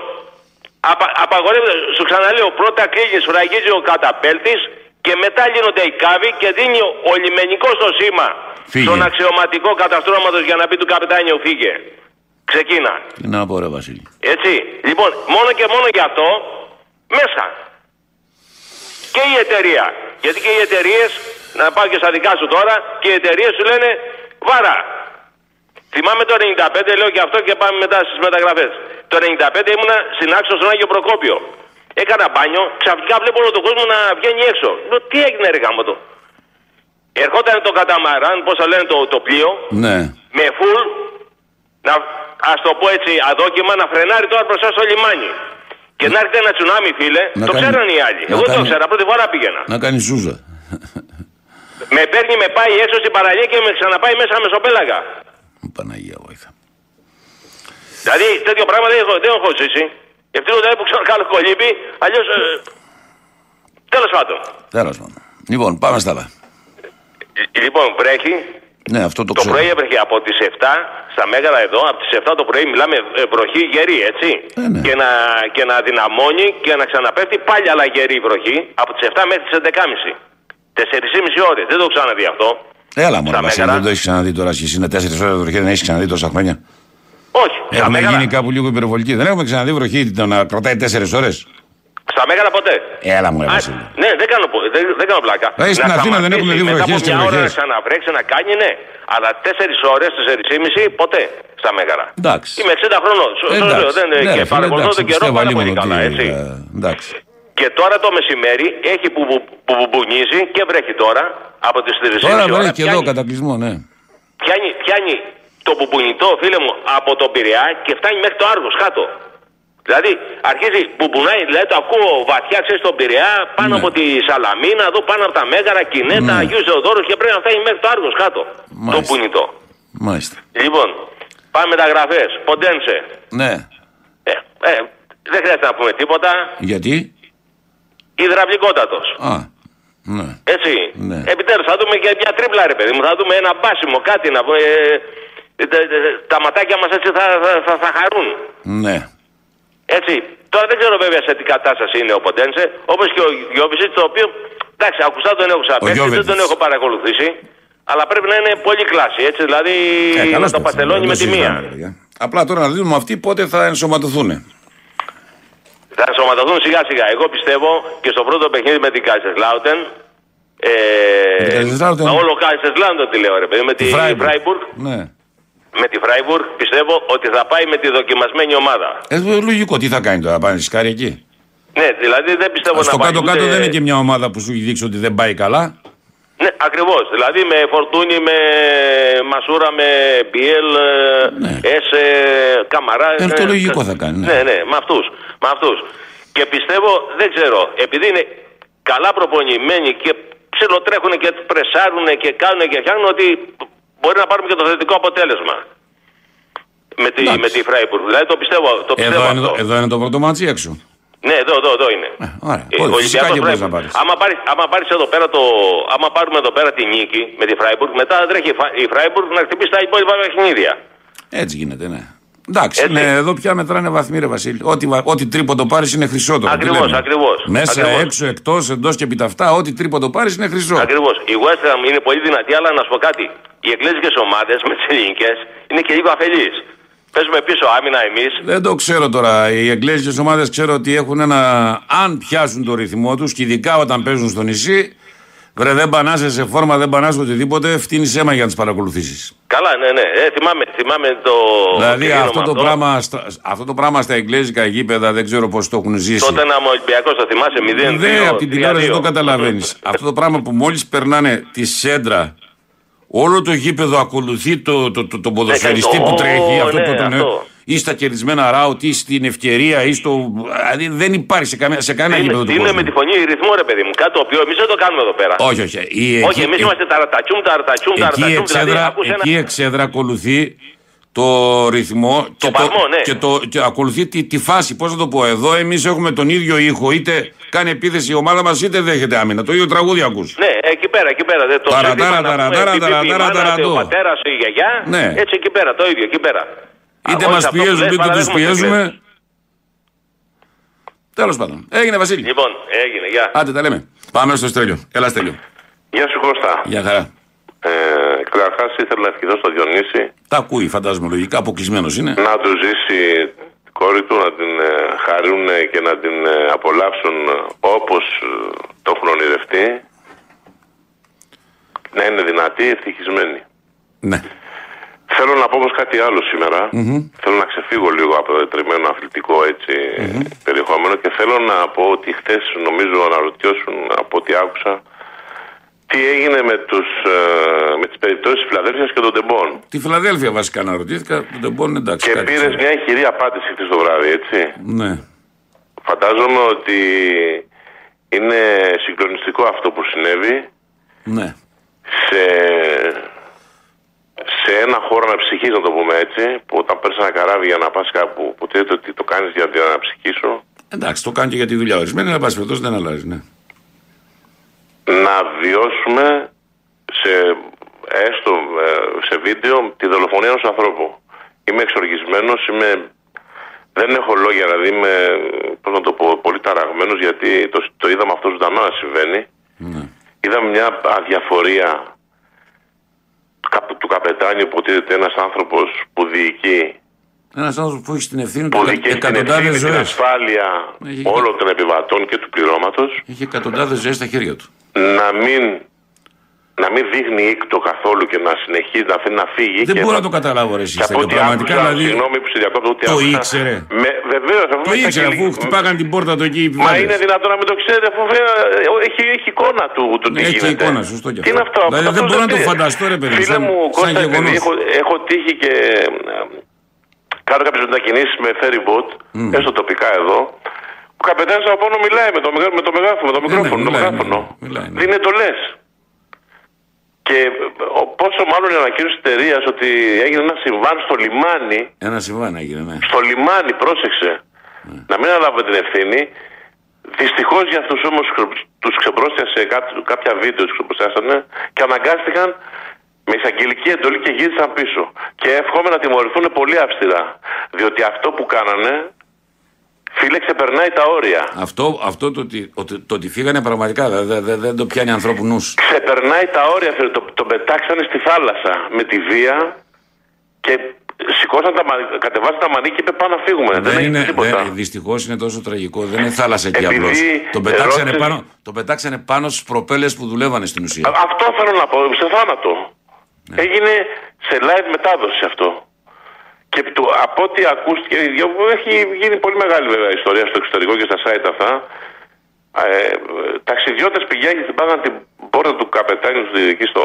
απα, απαγορεύεται. Σου ξαναλέω, πρώτα κλείνει, σφραγίζει ο καταπέλτης και μετά λύνονται οι κάβοι και δίνει ο λιμενικός το σήμα Φύγε. στον αξιωματικό καταστρώματος για να πει του καπετάνιου φύγε. Ξεκίνα. Τι να πω, ρε Βασίλη. Έτσι. Λοιπόν, μόνο και μόνο γι' αυτό μέσα. Και η εταιρεία. Γιατί και οι εταιρείες, να πάω και στα δικά σου τώρα, και οι εταιρείες σου λένε βάρα. Θυμάμαι το 95, λέω και αυτό και πάμε μετά στις μεταγραφές. Το 95 ήμουνα στην άξο στον Άγιο Προκόπιο. Έκανα μπάνιο, ξαφνικά βλέπω όλο τον κόσμο να βγαίνει έξω. Λέω, τι έγινε, ρε γάμο το. Ερχόταν το καταμαράν, πώς το λένε το, το πλοίο, Ναι. με φουλ, να, ας το πω έτσι αδόκιμα, να φρενάρει τώρα μπροστά στο λιμάνι. Και να έρχεται ένα τσουνάμι, φίλε, Να το κάνει- ξέραν οι άλλοι. να Εγώ δεν το κάνει- ξέρα, πρώτη φορά πήγαινα. Να κάνει ζούζα. Με παίρνει, με πάει έξω στην παραλία και με ξαναπάει μέσα μεσοπέλαγα. Παναγία βοήθα. Δηλαδή τέτοιο πράγμα δεν έχω, δεν έχω ζήσει. Ευτυχώ δηλαδή που ξέρω κάνω κολύμπι, αλλιώς. Ε, Τέλος πάντων. Τέλος πάντων. Λοιπόν, πάμε στα άλλα. Λοιπόν, βρέχει. Ναι, αυτό το Το ξέρω. πρωί έβρεχε από τις 7 στα Μέγαρα εδώ, από τις 7 το πρωί μιλάμε ε, βροχή γερή, έτσι. Ε, ναι. Και, να, και να δυναμώνει και να ξαναπέφτει πάλι αλλά γερή βροχή από τις 7 μέχρι τις 11.30. 4,5 ώρες. Δεν το έχω ξαναδεί αυτό. Έλα μόνο, Στα Βασίλη, Μέγαρα. δεν το έχεις ξαναδεί τώρα. Εσύ είναι 4 ώρες βροχή, δεν έχεις ξαναδεί τόσα χρόνια. Όχι. Στα Έχουμε Μέγαρα, γίνει κάπου λίγο υπερβολική. Δεν έχουμε ξαναδεί βροχή το να κρατάει 4 ώρες. στα μέγαρα ποτέ. Έλα μου, ρε Α, Βασίλη. ναι, δεν κάνω, πο- δεν, δεν κάνω πλάκα. Ε, στην Να Αθήνα δεν έχουμε δει σταματήσει βροχές Μετά και από μια ώρα να βροχές. ξαναβρέξει να κάνει, ναι. Αλλά 4 ώρες, 4,5 ποτέ στα μέγαρα. Εντάξει. Είμαι 60 χρονών. Σου- σου λέω, δεν, Ναι, ρε και φίλε, παρακολουθώ εντάξει, τον καιρό πιστεύω πάρα αλλήμον πολύ ότι, καλά, έτσι. ε, Εντάξει. Και τώρα το μεσημέρι έχει που, που, που μπουμπουνίζει και βρέχει τώρα από τις 3.30 Τώρα ώρα. βρέχει και εδώ πιάνει, κατακλυσμό, ναι. πιάνει, πιάνει το μπουμπουνιτό, φίλε μου, από τον Πειραιά και φτάνει μέχρι το Άργος κάτω. Δηλαδή αρχίζει, μπουμπουνάει, δηλαδή το ακούω βαθιά, ξέρεις, στον Πειραιά, πάνω Ναι. από τη Σαλαμίνα, εδώ πάνω από τα Μέγαρα, Κινέτα, Ναι. Αγίου Θεοδόρους και πρέπει να φτάνει μέχρι το Άργος κάτω. Το Μάλιστα. μπουνιτό. Μάλιστα. Λοιπόν, πάμε μεταγραφές. Ποντένσε. Ναι. Ε, ε, δεν χρειάζεται να πούμε τίποτα. Γιατί; Υδραυλικότατος. Α, Ναι. Έτσι. Ναι. Επιτέλους θα δούμε και μια τρίπλα, ρε παιδί μου. Θα δούμε ένα μπάσιμο, κάτι να πούμε. ε, τα, τα ματάκια μας έτσι θα, θα, θα, θα χαρούν. Ναι. Έτσι. Τώρα δεν ξέρω βέβαια σε τι κατάσταση είναι ο Ποντένσε. Όπως και ο Γιώβησιτς, το οποίο. Εντάξει, ακουστά τον έχω ξαναπέξει, δεν Γιώβετιτς. τον έχω παρακολουθήσει. Αλλά πρέπει να είναι πολύ κλάση, έτσι. Δηλαδή Ε, να καλώς το τα παστελώνει δεν με το τη συζητάμε, μία. ρε παιδιά. Απλά τώρα να δούμε αυτοί πότε θα ενσωματωθούν. Θα ενσωματωθούν σιγά σιγά. Εγώ πιστεύω και στο πρώτο παιχνίδι με την Κάισερσλάουτεν. Ε, Με την Kaiserslautern. μα όλο Κάισερσλάουτεν τη λέω ρε παιδί. Με τη Freiburg. Φράιμπουργκ. Ναι. Με τη Φράιμπουργκ πιστεύω ότι θα πάει με τη δοκιμασμένη ομάδα. Ε, λογικό, τι θα κάνει τώρα, πάνε σκάρι εκεί; Ναι, δηλαδή δεν πιστεύω Στο να πάει. κάτω-κάτω ούτε- δεν είναι και μια ομάδα που σου έχει δείξει ότι δεν πάει καλά; Ναι, ακριβώς. Δηλαδή με Φορτούνι, με Μασούρα, με Μπιέλ, Έσε, Καμαρά. Ε, το ναι, λογικό θα κάνει, ναι. Ναι, ναι, με αυτούς. Με αυτούς. Και πιστεύω, δεν ξέρω, επειδή είναι καλά προπονημένοι και ψιλοτρέχουν και πρεσάρουν και κάνουν και φτιάχνουν ότι μπορεί να πάρουμε και το θετικό αποτέλεσμα. Με τη, Εντάξει. με τη Φράιμπουργκ. Δηλαδή το πιστεύω, το πιστεύω Εδώ είναι, αυτό. το, εδώ είναι το πρώτο ματς έξω; Ναι, εδώ, εδώ, εδώ είναι. Ωραία. Ε, Ωραία, ο Φυσικά Ολυμπιακός και μπορείς να Φράιμπουργκ. πάρεις. Άμα πάρεις, άμα πάρεις εδώ πέρα το, άμα πάρουμε εδώ πέρα τη νίκη με τη Φράιμπουργκ, μετά τρέχει η Φα- η Φράιμπουργκ να χτυπήσει τα υπόλοιπα παιχνίδια. Έτσι γίνεται, ναι. Εντάξει, Έτσι. ναι, εδώ πια μετράνε βαθμοί, ρε Βασίλη. Ό,τι, βα- ό,τι τρίποντο πάρεις είναι χρυσό τώρα. τι Ακριβώς, λέμε. ακριβώς, Μέσα, ακριβώς. έξω, εκτός, εντός και επί τα αυτά, ό,τι τρίποντο πάρεις είναι χρυσό. Ακριβώς. Η West Ham είναι πολύ δυνατή, αλλά να σου πω κάτι. Οι εγγλέζικε ομάδες με τις ελληνικές είναι και λίγο αφελείς. Παίζουμε πίσω άμυνα εμείς. Δεν το ξέρω τώρα. Οι εγγλέζικε ομάδες ξέρω ότι έχουν ένα. Αν πιάσουν το ρυθμό τους και ειδικά όταν παίζουν στο νησί, βρε δεν πανάσαι σε φόρμα, δεν πανάσαι οτιδήποτε, φτύνει αίμα για να τις παρακολουθήσεις. Καλά, ναι, ναι. Ε, θυμάμαι, θυμάμαι το. Δηλαδή το αυτό το, αυτό. πράγμα, στα- αυτό το πράγμα στα εγγλέζικα γήπεδα δεν ξέρω πώς το έχουν ζήσει. Τότε να μου Ολυμπιακός, το θυμάσαι 0-2. Δεν, από την τηλεόραση δεν το 3-2. καταλαβαίνεις. Αυτό το πράγμα που μόλις περνάνε τη σέντρα, όλο το γήπεδο ακολουθεί το, το, το, το ποδοσφαιριστή Ναι, που το- τρέχει. Ω, Αυτό ναι, το, τον, αυτό. Ή στα κερδισμένα ράουτ, ή στην ευκαιρία, ή στο. Δηλαδή δεν υπάρχει σε, καμία, σε κανένα γήπεδο του Είναι κόσμου. με τη φωνή ρυθμό, ρε παιδί μου. Κάτι το οποίο εμείς δεν το κάνουμε εδώ πέρα. Όχι, όχι. Η, Όχι, εκεί- εμείς είμαστε ταρατατσούμ, ταρατατσούμ, Εκεί η ταρατατσούμ. Δηλαδή, εξέδρα, ακούς ένα- εκεί η εξέδρα ακολουθεί το ρυθμό και, παλμό, ναι. και, το, και ακολουθεί τη, τη φάση. Πώς να το πω, εδώ εμείς έχουμε τον ίδιο ήχο, είτε κάνει επίθεση η ομάδα μας, είτε δέχεται άμυνα. Το ίδιο τραγούδι ακούς. Ναι, εκεί πέρα, εκεί πέρα. Δεν το Ταρα, σύνθημα, ταρα, να ταρα, πούμε, ταρα, πιπι, ταρα, πιπι, ταρα, μάνα, ταρα, Ο το. πατέρα, η γιαγιά. Ναι. Έτσι εκεί πέρα, το ίδιο, εκεί πέρα. Είτε Α, μας όχι, αυτό που πιέζουν, λες, είτε τους παραδέχομαι ότι πιέζουμε. Τέλος πάντων. Έγινε Βασίλη. Λοιπόν, έγινε, γεια. Άντε τα λέμε. Πάμε στο Στέλιο. Έλα Στέλιο. Γεια σου Κώστα. Γεια χαρά. Ε, Καταρχάς ήθελα να ευχηθώ στο Διονύση Τα ακούει, φαντάζομαι λογικά, αποκλεισμένος είναι. να του ζήσει την κόρη του, να την ε, χαρούν και να την ε, απολαύσουν όπως το έχουν ονειρευτεί. Να είναι δυνατή, ευτυχισμένη. Ναι. Θέλω να πω όμως κάτι άλλο σήμερα. Θέλω να ξεφύγω λίγο από το τριμμένο αθλητικό έτσι, περιεχόμενο και θέλω να πω ότι χθες νομίζω αναρωτιώσουν από ό,τι άκουσα τι έγινε με, τους, ε, με τις περιπτώσεις της Φιλαδέλφειας και των Τεμπών. Τη Φιλαδέλφια βασικά να ρωτήθηκα. Το τεμπόν εντάξει. Και κάτι πήρες ξέρω. μια ηχηρή απάντηση χθες το βράδυ, έτσι. Ναι. Φαντάζομαι ότι είναι συγκλονιστικό αυτό που συνέβη Ναι. σε, σε ένα χώρο αναψυχής, να το πούμε έτσι, που όταν παίρνεις ένα καράβι για να πας κάπου, που ξέρετε ότι το κάνεις για την αναψυχήσου, Εντάξει, το κάνεις και για τη δουλειά ορισμένη, αλλά εν πάση περιπτώσει δεν αλλάζει. Ναι. να βιώσουμε σε, έστω ε, σε βίντεο τη δολοφονία ενός ανθρώπου. Είμαι εξοργισμένος, είμαι, δεν έχω λόγια, δηλαδή είμαι, πώς να το πω, πολύ ταραγμένος γιατί το, το είδαμε αυτό ζωντανό να συμβαίνει. Είδαμε μια αδιαφορία καπ- του καπετάνιου που υποτίθεται ένας άνθρωπος που διοικεί Ένας άνθρωπος που έχει στην ευθύνη που του δικαιεί την εκατοντάδες ευθύνη, την ζωές. ασφάλεια Έχει- όλων των επιβατών και του πληρώματος Έχει εκατοντάδες ζωές στα χέρια του. να μην, να μην δείχνει ήκτο καθόλου και να συνεχίζει να αφήνει να φύγει. Δεν και μπορώ να- να το καταλάβω ρε εσύ. και από Στέλιο, ό,τι Πραγματικά άκουσα, δηλαδή. Συγγνώμη που σε διακόπτω, ούτε Το άκουσα. ήξερε. Με, βεβαίως, αφού Το μέσα ήξερε και αφού λίγο- χτυπάγαν την πόρτα του εκεί οι Μα επιβάτες. είναι δυνατόν να μην το ξέρετε, αφού βέβαια, ε, έχει, έχει εικόνα του το τι Έχει γίνεται. εικόνα, σωστό και Τι είναι αυτό. Δηλαδή, αυτό δεν μπορώ να το τι- φανταστώ, ρε παιδί, Φίλε σαν- μου, σαν Κώστα, επειδή γεγονός. έχω, έχω τύχει και ε, κάνω κάποιες μετακινήσεις με ferry boat, έστω τοπικά εδώ, ο καπετάνιος από πάνω μιλάει με το, μεγά- με το μεγάφωνο, με το μικρόφωνο, το μιλάει, μεγάφωνο. ναι, μιλάει, ναι. Δίνει το λες. Και ε, ο, πόσο μάλλον η ανακοίνωση της εταιρείας ότι έγινε ένα συμβάν στο λιμάνι, Ένα συμβάν έγινε, ναι. στο λιμάνι, πρόσεξε, να μην αναλάβουμε την ευθύνη, Δυστυχώς για αυτούς όμως τους ξεπρόστιασε κάποια βίντεο, τους ξεπρόστιασαν και αναγκάστηκαν με εισαγγελική εντολή και γύρισαν πίσω. Και εύχομαι να τιμωρηθούν πολύ αυστηρά. Διότι αυτό που κάνανε, φίλε, ξεπερνάει τα όρια. Αυτό, αυτό το, ότι, το ότι φύγανε πραγματικά δεν δε, δε, το πιάνει ανθρώπου νους. Ξεπερνάει τα όρια, φίλε. Το, το πετάξανε στη θάλασσα με τη βία και σηκώσαν τα, κατεβάσαν τα μανίκια και είπε πάμε να φύγουμε. Δεν, δεν είναι, δεν, δυστυχώς είναι τόσο τραγικό. Δεν είναι θάλασσα εκεί απλώς. Το πετάξανε, πάνω, το πετάξανε πάνω στις προπέλες που δουλεύανε στην ουσία. Αυτό θέλω να πω, σε θάνατο. Ναι. Έγινε σε live μετάδοση αυτό. Και το, από ό,τι ακούστηκε, έχει γίνει πολύ μεγάλη βέβαια ιστορία στο εξωτερικό και στα site αυτά. Ε, ταξιδιώτες πηγαίνει, πάγαν την πόρτα του καπετάνιου του εκεί στο,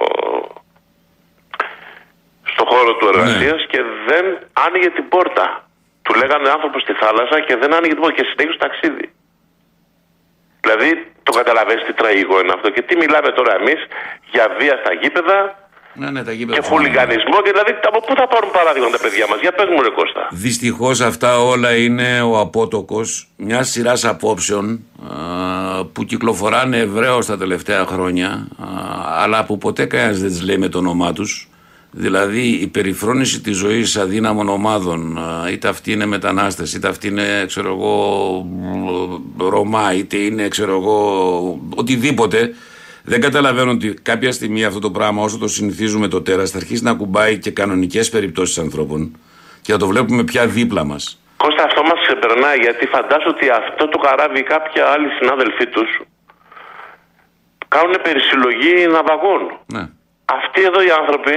στο χώρο του εργασίας ναι. και δεν άνοιγε την πόρτα. Του λέγανε άνθρωπο στη θάλασσα και δεν άνοιγε την πόρτα και συνέχισε το ταξίδι. Δηλαδή το καταλαβαίνεις τι τραγικό είναι αυτό. Και τι μιλάμε τώρα εμείς για βία στα γήπεδα, ναι, ναι, τα και χουλιγανισμό. Και δηλαδή από πού θα πάρουν παράδειγμα τα παιδιά μας; Για πες μου, Ρε Κώστα. Δυστυχώς αυτά όλα είναι ο απότοκος μιας σειράς απόψεων που κυκλοφοράνε ευρέως τα τελευταία χρόνια, αλλά που ποτέ κανένας δεν τις λέει με το όνομά τους. Δηλαδή η περιφρόνηση της ζωής αδύναμων ομάδων είτε αυτή είναι μετανάστες είτε αυτή είναι ξέρω εγώ Ρωμά είτε είναι ξέρω εγώ οτιδήποτε δεν καταλαβαίνω ότι κάποια στιγμή αυτό το πράγμα όσο το συνηθίζουμε το τέρας θα αρχίσει να ακουμπάει και κανονικές περιπτώσεις ανθρώπων και θα το βλέπουμε πια δίπλα μας. Κώστα αυτό μας ξεπερνάει γιατί φαντάζομαι ότι αυτό το καράβι κάποια άλλοι συνάδελφοί τους κάνουν περισυλλογή ναυαγών. Ναι. Αυτοί εδώ οι άνθρωποι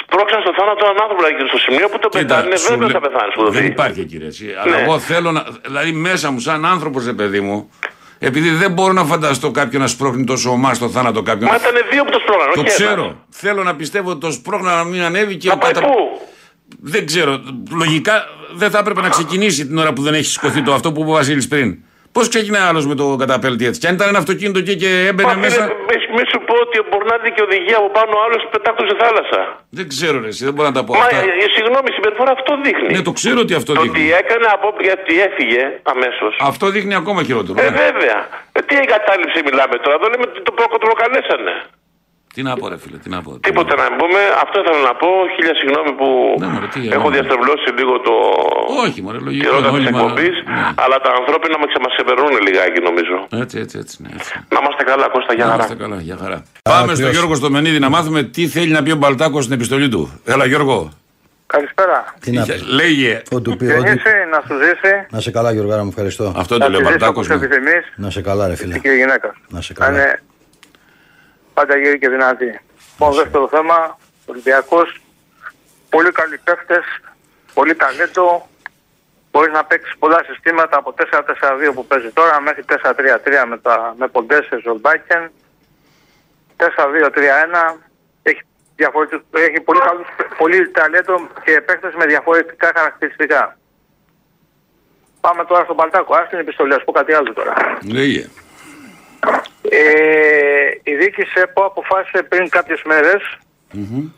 σπρώξαν στο θάνατο έναν άνθρωπο δηλαδή, στο σημείο που το πετάνε, βέβαια θα πεθάνει. Δεν υπάρχει κύριε. Ναι. Αλλά εγώ θέλω να. Δηλαδή μέσα μου, σαν άνθρωπος, παιδί μου, επειδή δεν μπορώ να φανταστώ κάποιον να σπρώχνει τόσο ομά στο θάνατο κάποιον. Μα ήταν δύο που το σπρώχναν. Το ξέρω. Θέλω να πιστεύω ότι το σπρώχναν να μην ανέβει και. Να πάει πού; Δεν ξέρω. Λογικά δεν θα έπρεπε να ξεκινήσει την ώρα που δεν έχει σηκωθεί το αυτό που είπε ο Βασίλης πριν. Πώς ξεκινάει άλλος με το καταπέλτη έτσι; Και αν ήταν ένα αυτοκίνητο και, και έμπαινε Μα, μέσα. Μη σου πω ότι μπορεί να δει και οδηγία από πάνω άλλος πετάχτω στη θάλασσα. Δεν ξέρω, ρε, εσύ, δεν μπορώ να τα πω. Μα, αυτά. Ε, συγγνώμη, η συμπεριφορά αυτό δείχνει. Ναι, το ξέρω ότι αυτό δείχνει. Ότι έκανε από γιατί έφυγε αμέσως. Αυτό δείχνει ακόμα χειρότερο. Ε, ναι. βέβαια. Ε, τι εγκατάλειψη μιλάμε τώρα, εδώ λέμε το, το, το προκαλέσανε. Τι να πω, ρε φίλε, τι να πω. Τίποτα να πούμε. Αυτό ήθελα να πω. Χίλια συγγνώμη που ναι, μωρέ, τι, έχω διαστρεβλώσει λίγο το. Όχι, μωρέ, λογικό. Καιρό της εκπομπής. Ναι. Αλλά τα ανθρώπινα μας ξεπερνούν λιγάκι, νομίζω. Έτσι, έτσι, έτσι. Ναι, έτσι. Να είμαστε καλά, Κώστα, για χαρά. Να είμαστε καλά, για χαρά. Πάμε στον Γιώργο Στομενίδη να μάθουμε τι θέλει να πει ο Μπαλτάκος στην επιστολή του. Έλα, Γιώργο. Καλησπέρα. Τι να πεις. Λέγε. Ό,τι πει. να σου ζήσει. Να σε καλά, Γιώργο, μου ευχαριστώ. Αυτό το λέει ο Μπαλτάκος. Να σε καλά, ρε φίλε. Και γυναίκα. Να σε καλά. Πάντα γύρι και δυνατή. Λοιπόν, δεύτερο θέμα, Ολυμπιακός. Πολύ καλοί παίχτε, πολύ ταλέντο. Μπορείς να παίξεις πολλά συστήματα από 4-4-2 που παίζει τώρα μέχρι 4-3-3 με, τα, με Ποντέσε, Ζολμπάκεν. 4-2-3-1. Έχει, έχει πολύ, καλούς, πολύ ταλέντο και παίχτε με διαφορετικά χαρακτηριστικά. Πάμε τώρα στον Παλτάκο. Άσε την επιστολή, ας πω κάτι άλλο τώρα. Λέγε. Ε, η διοίκηση ΕΠΟ αποφάσισε πριν κάποιες μέρες mm-hmm.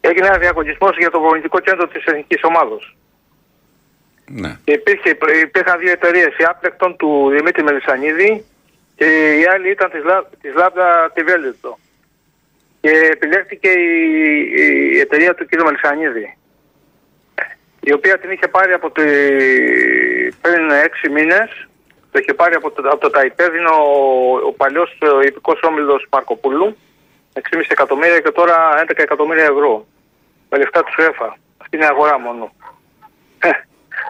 έγινε ένας διαγωνισμός για το προπονητικό κέντρο της εθνικής ομάδα. Ναι. Υπήρχε, υπήρχαν δύο εταιρείες, η Άπλεκτον του Δημήτρη Μελισανίδη και η άλλη ήταν της της Λάμπδα Τιβέλιτο. Και επιλέχθηκε η, η εταιρεία του κ. Μελισανίδη, η οποία την είχε πάρει από τη, πριν έξι μήνες το είχε πάρει από το, από το ΤΑΙΠΕΔ, ο, ο παλιός ειδικός όμιλος Μαρκοπούλου. 6,5 εκατομμύρια και τώρα 11 εκατομμύρια ευρώ. Με λεφτά του ΣΟΕΦΑ. Αυτή είναι η αγορά μόνο. Ε,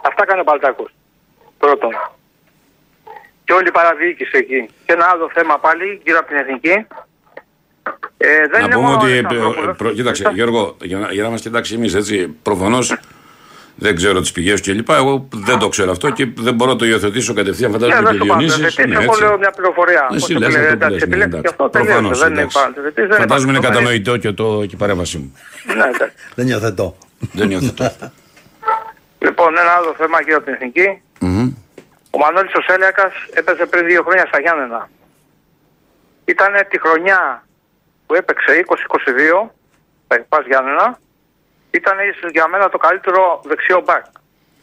αυτά κάνει ο Παλτάκο. Πρώτον. Και όλη η παραδιοίκηση εκεί. Και ένα άλλο θέμα πάλι γύρω από την εθνική. Ε, δεν να πούμε ότι. Ε, κοίταξε, Γιώργο, για να, για να είμαστε εντάξει εμείς, έτσι. Προφανώς δεν ξέρω τις πηγές κλπ. Εγώ δεν το ξέρω αυτό και δεν μπορώ να το υιοθετήσω κατευθείαν. Φαντάζομαι και Διονύσης. Ναι, εγώ λέω μια πληροφορία. Εσύ λες αυτό που λες, ναι, Προφανώ. Φαντάζομαι είναι κατανοητό και, το, και η παρέμβασή μου. Ναι, δεν υιοθετώ. Δεν υιοθετώ. Λοιπόν, ένα άλλο θέμα και από την εθνική. Ο Μανώλης ο Σέλιακας έπαιζε πριν δύο χρόνια στα Γιάννενα. Ήταν τη χρονιά που έπαιξε 20-22, πα Γιάννενα, ήταν για μένα το καλύτερο δεξιό μπακ.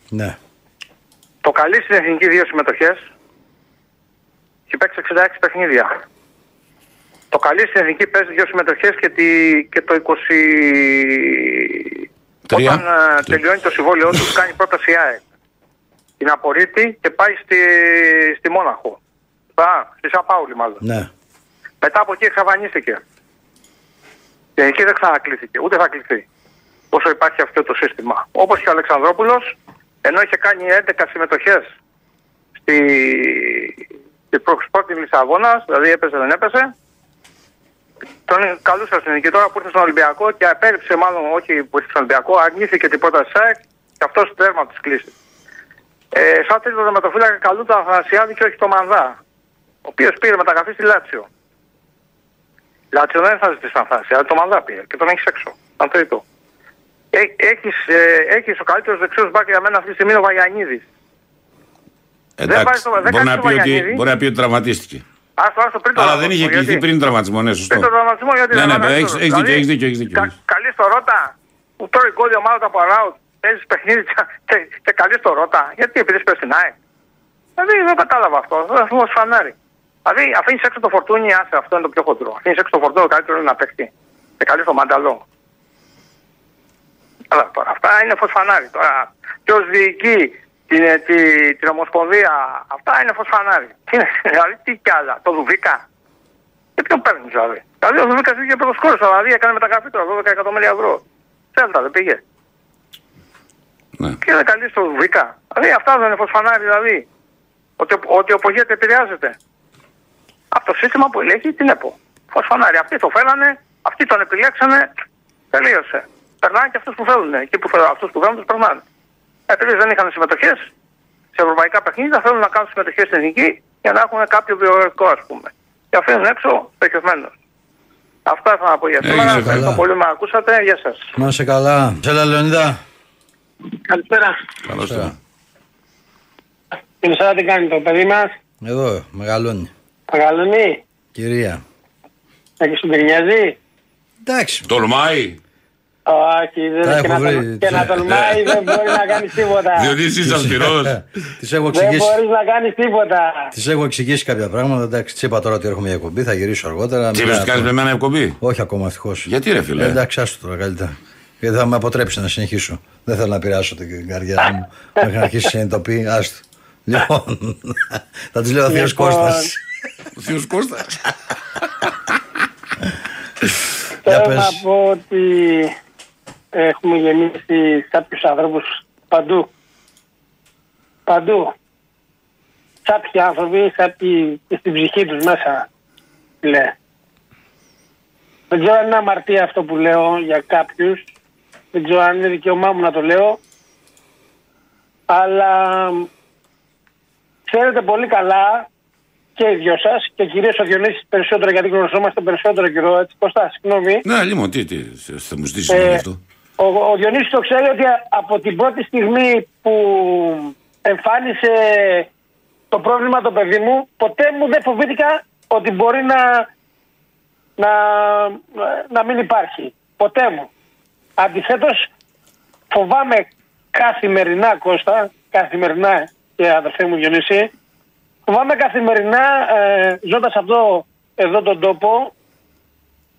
Ναι. Το καλή στην εθνική δύο συμμετοχές. και παίξει 66 παιχνίδια. Το καλή στην εθνική παίζει δύο συμμετοχές και, τη, και το 20. Τρία. Όταν ε, τελειώνει το συμβόλαιό του, κάνει πρόταση ΑΕΚ. Την απορρίπτει και πάει στη, στη Μόναχο. Α, στη Σαπάουλη μάλλον. Ναι. Μετά από εκεί εξαφανίστηκε. Και εκεί δεν ξανακλήθηκε, ούτε θα κληθεί. Όσο υπάρχει αυτό το σύστημα. Όπως και ο Αλεξανδρόπουλος, ενώ είχε κάνει 11 συμμετοχές στη, στη πρώτη Λισαβόνα, δηλαδή έπεσε δεν έπεσε, τον καλούσα στην ελληνική τώρα που ήρθε στον Ολυμπιακό και απέρριψε, μάλλον όχι που ήρθε στον Ολυμπιακό, αρνήθηκε την πρόταση ΣΑΕΚ και αυτός τέρμα της κλίσης. Ε, σαν τρίτο δεδοματοφύλακα καλούν τον Αθανασιάδη και όχι τον Μανδά, ο οποίος πήρε μεταγραφή στη Λάτσιο. Λάτσιο δεν θα ζητήσει τον Αθανασιάδη, τον Μανδά πήρε και τον έχεις έξω. Τον τρίτο. Έχεις, ε, έχεις ο καλύτερος δεξιός μπακ για μένα αυτή τη στιγμή είναι ο Βαγιανίδης. Εντάξει, βάζει το- δεν μπορεί, να κάνει πει το ότι, Βαγιανίδη. μπορεί να πει ότι τραυματίστηκε. Άστο, άστο πριν το Αλλά δεν τραυματισμό, είχε κληθεί γιατί- πριν τραυματισμό, ναι, σωστό. Πριν το τραυματισμό γιατί Ναι, δεν ναι, ήταν έχεις- εύκολο. έχεις δίκιο, Δηλαδή, έχεις δίκιο, έχεις δίκιο. κα- Καλή στο ρότα που τώρα η γκολ ομάδα από αράουτ παίζεις παιχνίδι και, και, και καλή στο ρότα. Γιατί επειδή πες στην ΑΕΚ. Δηλαδή δεν κατάλαβα αυτό. Δεν θα μου φανάρι. Δηλαδή αφήνεις έξω το φορτούνι, άσε αυτό είναι το πιο χοντρό. Αφήνεις έξω το φορτούνι, το καλύτερος είναι να παίξει. Και καλή στο μανταλό. Αλλά τώρα αυτά είναι φως φανάρι. Τώρα ποιος διοικεί την, ε, τη, την Ομοσπονδία, αυτά είναι φως φανάρι. Τι είναι, δηλαδή τι κι άλλα, το Δουβίκα. Και ποιον παίρνει δηλαδή; Δηλαδή ο Δουβίκας πήγε πρώτος κόρο, δηλαδή έκανε μεταγραφή τώρα 12 εκατομμύρια ευρώ. Θέλτα δεν πήγε. Ναι. Και είναι καλή στο Δουβίκα; Δηλαδή αυτά δεν είναι φως φανάρι δηλαδή. Ότι, ότι ο Πογέτη επηρεάζεται. Από το σύστημα που ελέγχει την ΕΠΟ. Φως φανάρι. Αυτοί το φέρανε, αυτοί τον επιλέξανε, τελείωσε. Περνάνε και αυτούς που θέλουν. Εκεί που θέλουν, αυτούς που θέλουν τους περνάνε. Επειδή δεν είχαν συμμετοχές σε ευρωπαϊκά παιχνίδια, θέλουν να κάνουν συμμετοχές στην εθνική για να έχουν κάποιο βιογραφικό ας πούμε. Και αφήνουν έξω στοχευμένου. Αυτά θα να πω για Έγινε σήμερα. καλά. Ευχαριστώ πολύ που με ακούσατε. Γεια σας. Να είσαι καλά. Σέλα Λεωνίδα. Καλησπέρα. Καλώς Καλησπέρα. Την Σάρα τι κάνει το παιδί μας; Εδώ, μεγαλώνει. Μεγαλώνει; Κυρία. Έχει σου γκρινιάζει. Εντάξει. Τολμάει; Όχι, δεν Τα και, έχω να βρει. τολ- και να τολμάει δεν μπορεί να κάνεις τίποτα. Διονύσης είσαι αυστηρός. Τη έχω Δεν εξηγήσει. μπορείς να κάνεις τίποτα. Τη έχω εξηγήσει κάποια πράγματα. Εντάξει, τη είπα τώρα ότι έρχομαι για εκπομπή, θα γυρίσω αργότερα. Τι Μην είπες κάνω- κάνεις με εμένα εκπομπή; Όχι ακόμα ευτυχώς. Γιατί ρε φίλε; εντάξει, άστο τώρα καλύτερα. Γιατί θα με αποτρέψει να συνεχίσω. Δεν θέλω να πειράσω την καρδιά μου μέχρι να αρχίσει να συνειδητοποιεί. Άστο. Λοιπόν, θα της λέω ο Θείος Λοιπόν, Κώστας. Ο Θείος Κώστας. Για Θέλω να πες. πω ότι έχουμε γεννήσει κάποιους ανθρώπους παντού. Παντού. Κάποιοι άνθρωποι, κάποιοι και στην ψυχή τους μέσα. Λέει. Δεν ξέρω αν είναι αμαρτία αυτό που λέω για κάποιους. Δεν ξέρω αν είναι δικαίωμά μου να το λέω. Αλλά ξέρετε πολύ καλά και οι δυο σας και κυρίως ο Διονύσης περισσότερο γιατί γνωριζόμαστε περισσότερο καιρό. Έτσι, Κωστά, συγγνώμη. Ναι, λοιπόν, τι, τι, θα μου ζητήσεις Ε, αυτό. Ο, ο Διονύσης το ξέρει ότι από την πρώτη στιγμή που εμφάνισε το πρόβλημα το παιδί μου, ποτέ μου δεν φοβήθηκα ότι μπορεί να, να, να μην υπάρχει. Ποτέ μου. Αντιθέτως φοβάμαι καθημερινά Κώστα, καθημερινά και αδερφέ μου Διονύση, φοβάμαι καθημερινά ε, ζώντας αυτό εδώ τον τόπο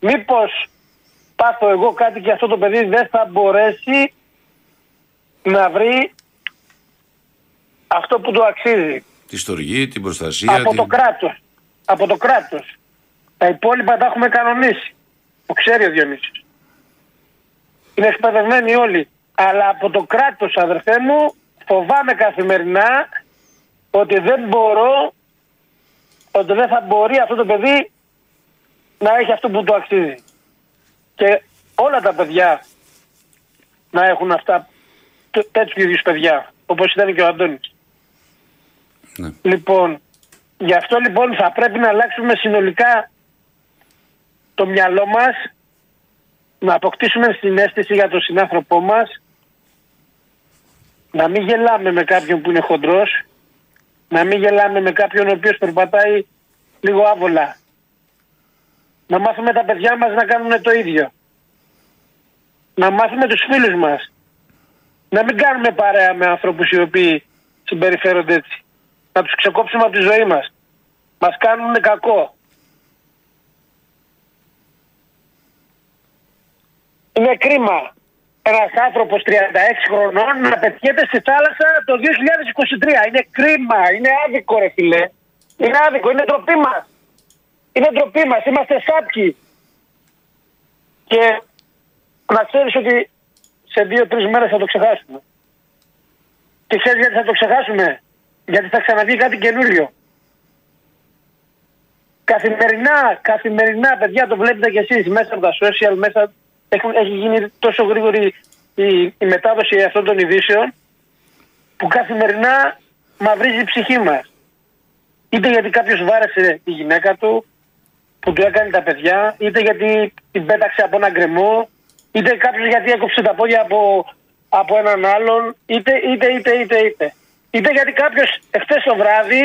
μήπως πάθω εγώ κάτι και αυτό το παιδί δεν θα μπορέσει να βρει αυτό που του αξίζει Τη στοργή, την προστασία. από την... το κράτος. Από το κράτος. Τα υπόλοιπα τα έχουμε κανονίσει. Το ξέρει ο Διονύσης. Είναι εκπαιδευμένοι όλοι. Αλλά από το κράτος αδερφέ μου φοβάμαι καθημερινά ότι δεν μπορώ ότι δεν θα μπορεί αυτό το παιδί να έχει αυτό που του αξίζει. Και όλα τα παιδιά να έχουν αυτά τέ- τέτοιου είδους παιδιά όπως ήταν και ο Αντώνης. Ναι. Λοιπόν, γι' αυτό λοιπόν θα πρέπει να αλλάξουμε συνολικά το μυαλό μας, να αποκτήσουμε συνέστηση για τον συνάνθρωπό μας, να μην γελάμε με κάποιον που είναι χοντρός, να μην γελάμε με κάποιον ο οποίος περπατάει λίγο άβολα. Να μάθουμε τα παιδιά μας να κάνουν το ίδιο. Να μάθουμε τους φίλους μας. Να μην κάνουμε παρέα με ανθρώπους οι οποίοι συμπεριφέρονται έτσι. Να τους ξεκόψουμε από τη ζωή μας. Μας κάνουν κακό. Είναι κρίμα ένας άνθρωπος 36 χρονών να πετιέται στη θάλασσα το 2023. Είναι κρίμα, είναι άδικο ρε φίλε. Είναι άδικο, είναι ντροπή μας. Είναι ντροπή μας, είμαστε σάπιοι. Και να ξέρεις ότι σε δύο-τρεις μέρες θα το ξεχάσουμε. Και ξέρεις γιατί θα το ξεχάσουμε; Γιατί θα ξαναβγεί κάτι καινούριο. Καθημερινά, καθημερινά, παιδιά, το βλέπετε κι εσείς μέσα από τα social, μέσα έχουν, έχει γίνει τόσο γρήγορη η, η μετάδοση αυτών των ειδήσεων που καθημερινά μαυρίζει η ψυχή μας. Είτε γιατί κάποιος βάρεσε τη γυναίκα του που του έκανε τα παιδιά, είτε γιατί την πέταξε από ένα γκρεμό, είτε κάποιος γιατί έκοψε τα πόδια από, από έναν άλλον, είτε, είτε, είτε, είτε, είτε. Είτε γιατί κάποιος εχθές το βράδυ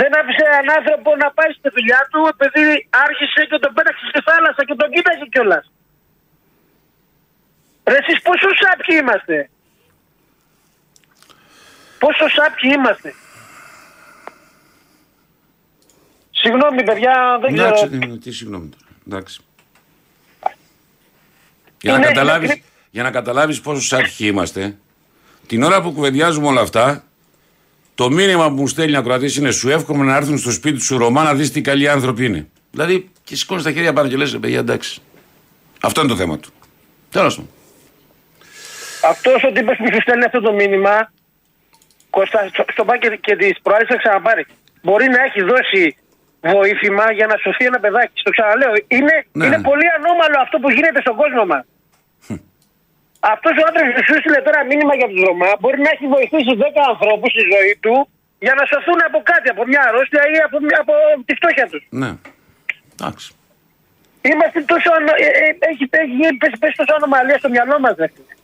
δεν άφησε έναν άνθρωπο να πάει στη δουλειά του επειδή άρχισε και τον πέταξε στη θάλασσα και τον κοίταζε κιόλας. Ρε εσείς πόσο σάπιοι είμαστε. Πόσο σάπιοι είμαστε. Συγγνώμη παιδιά, δεν ξέρω. Εντάξει, τι συγγνώμη τώρα. Εντάξει. Για να, καταλάβεις, για να καταλάβεις πόσος σάπιοι είμαστε, την ώρα που κουβεντιάζουμε όλα αυτά, το μήνυμα που μου στέλνει ο κρατή είναι σου εύχομαι να έρθουν στο σπίτι σου Ρωμά να δεις τι καλοί άνθρωποι είναι. Δηλαδή και σηκώνεις τα χέρια πάνω και λες: Παιδιά, εντάξει. Αυτό είναι το θέμα του. Τέλος πάντων. Αυτός ο τύπος που σου στέλνει αυτό το μήνυμα, Κώστα, στο πάει και, και της προάλλης θα ξαναπάρει. Μπορεί να έχει δώσει βοήθημα για να σωθεί ένα παιδάκι. Στο ξαναλέω. Είναι, Ναι, είναι ναι. πολύ ανώμαλο αυτό που γίνεται στον κόσμο μας. Αυτός ο άντρας που σου έστειλε τώρα μήνυμα για τους Ρωμά μπορεί να έχει βοηθήσει 10 ανθρώπους στη ζωή του για να σωθούν από κάτι, από μια αρρώστια ή από, μια- από τη φτώχεια τους. Ναι. Εντάξει. Είμαστε τόσο. ανο- ε, ε, έχει, έχει γίνει- πέσει, πέσει τόσο ανομαλία στο μυαλό μας, δε. φίλε.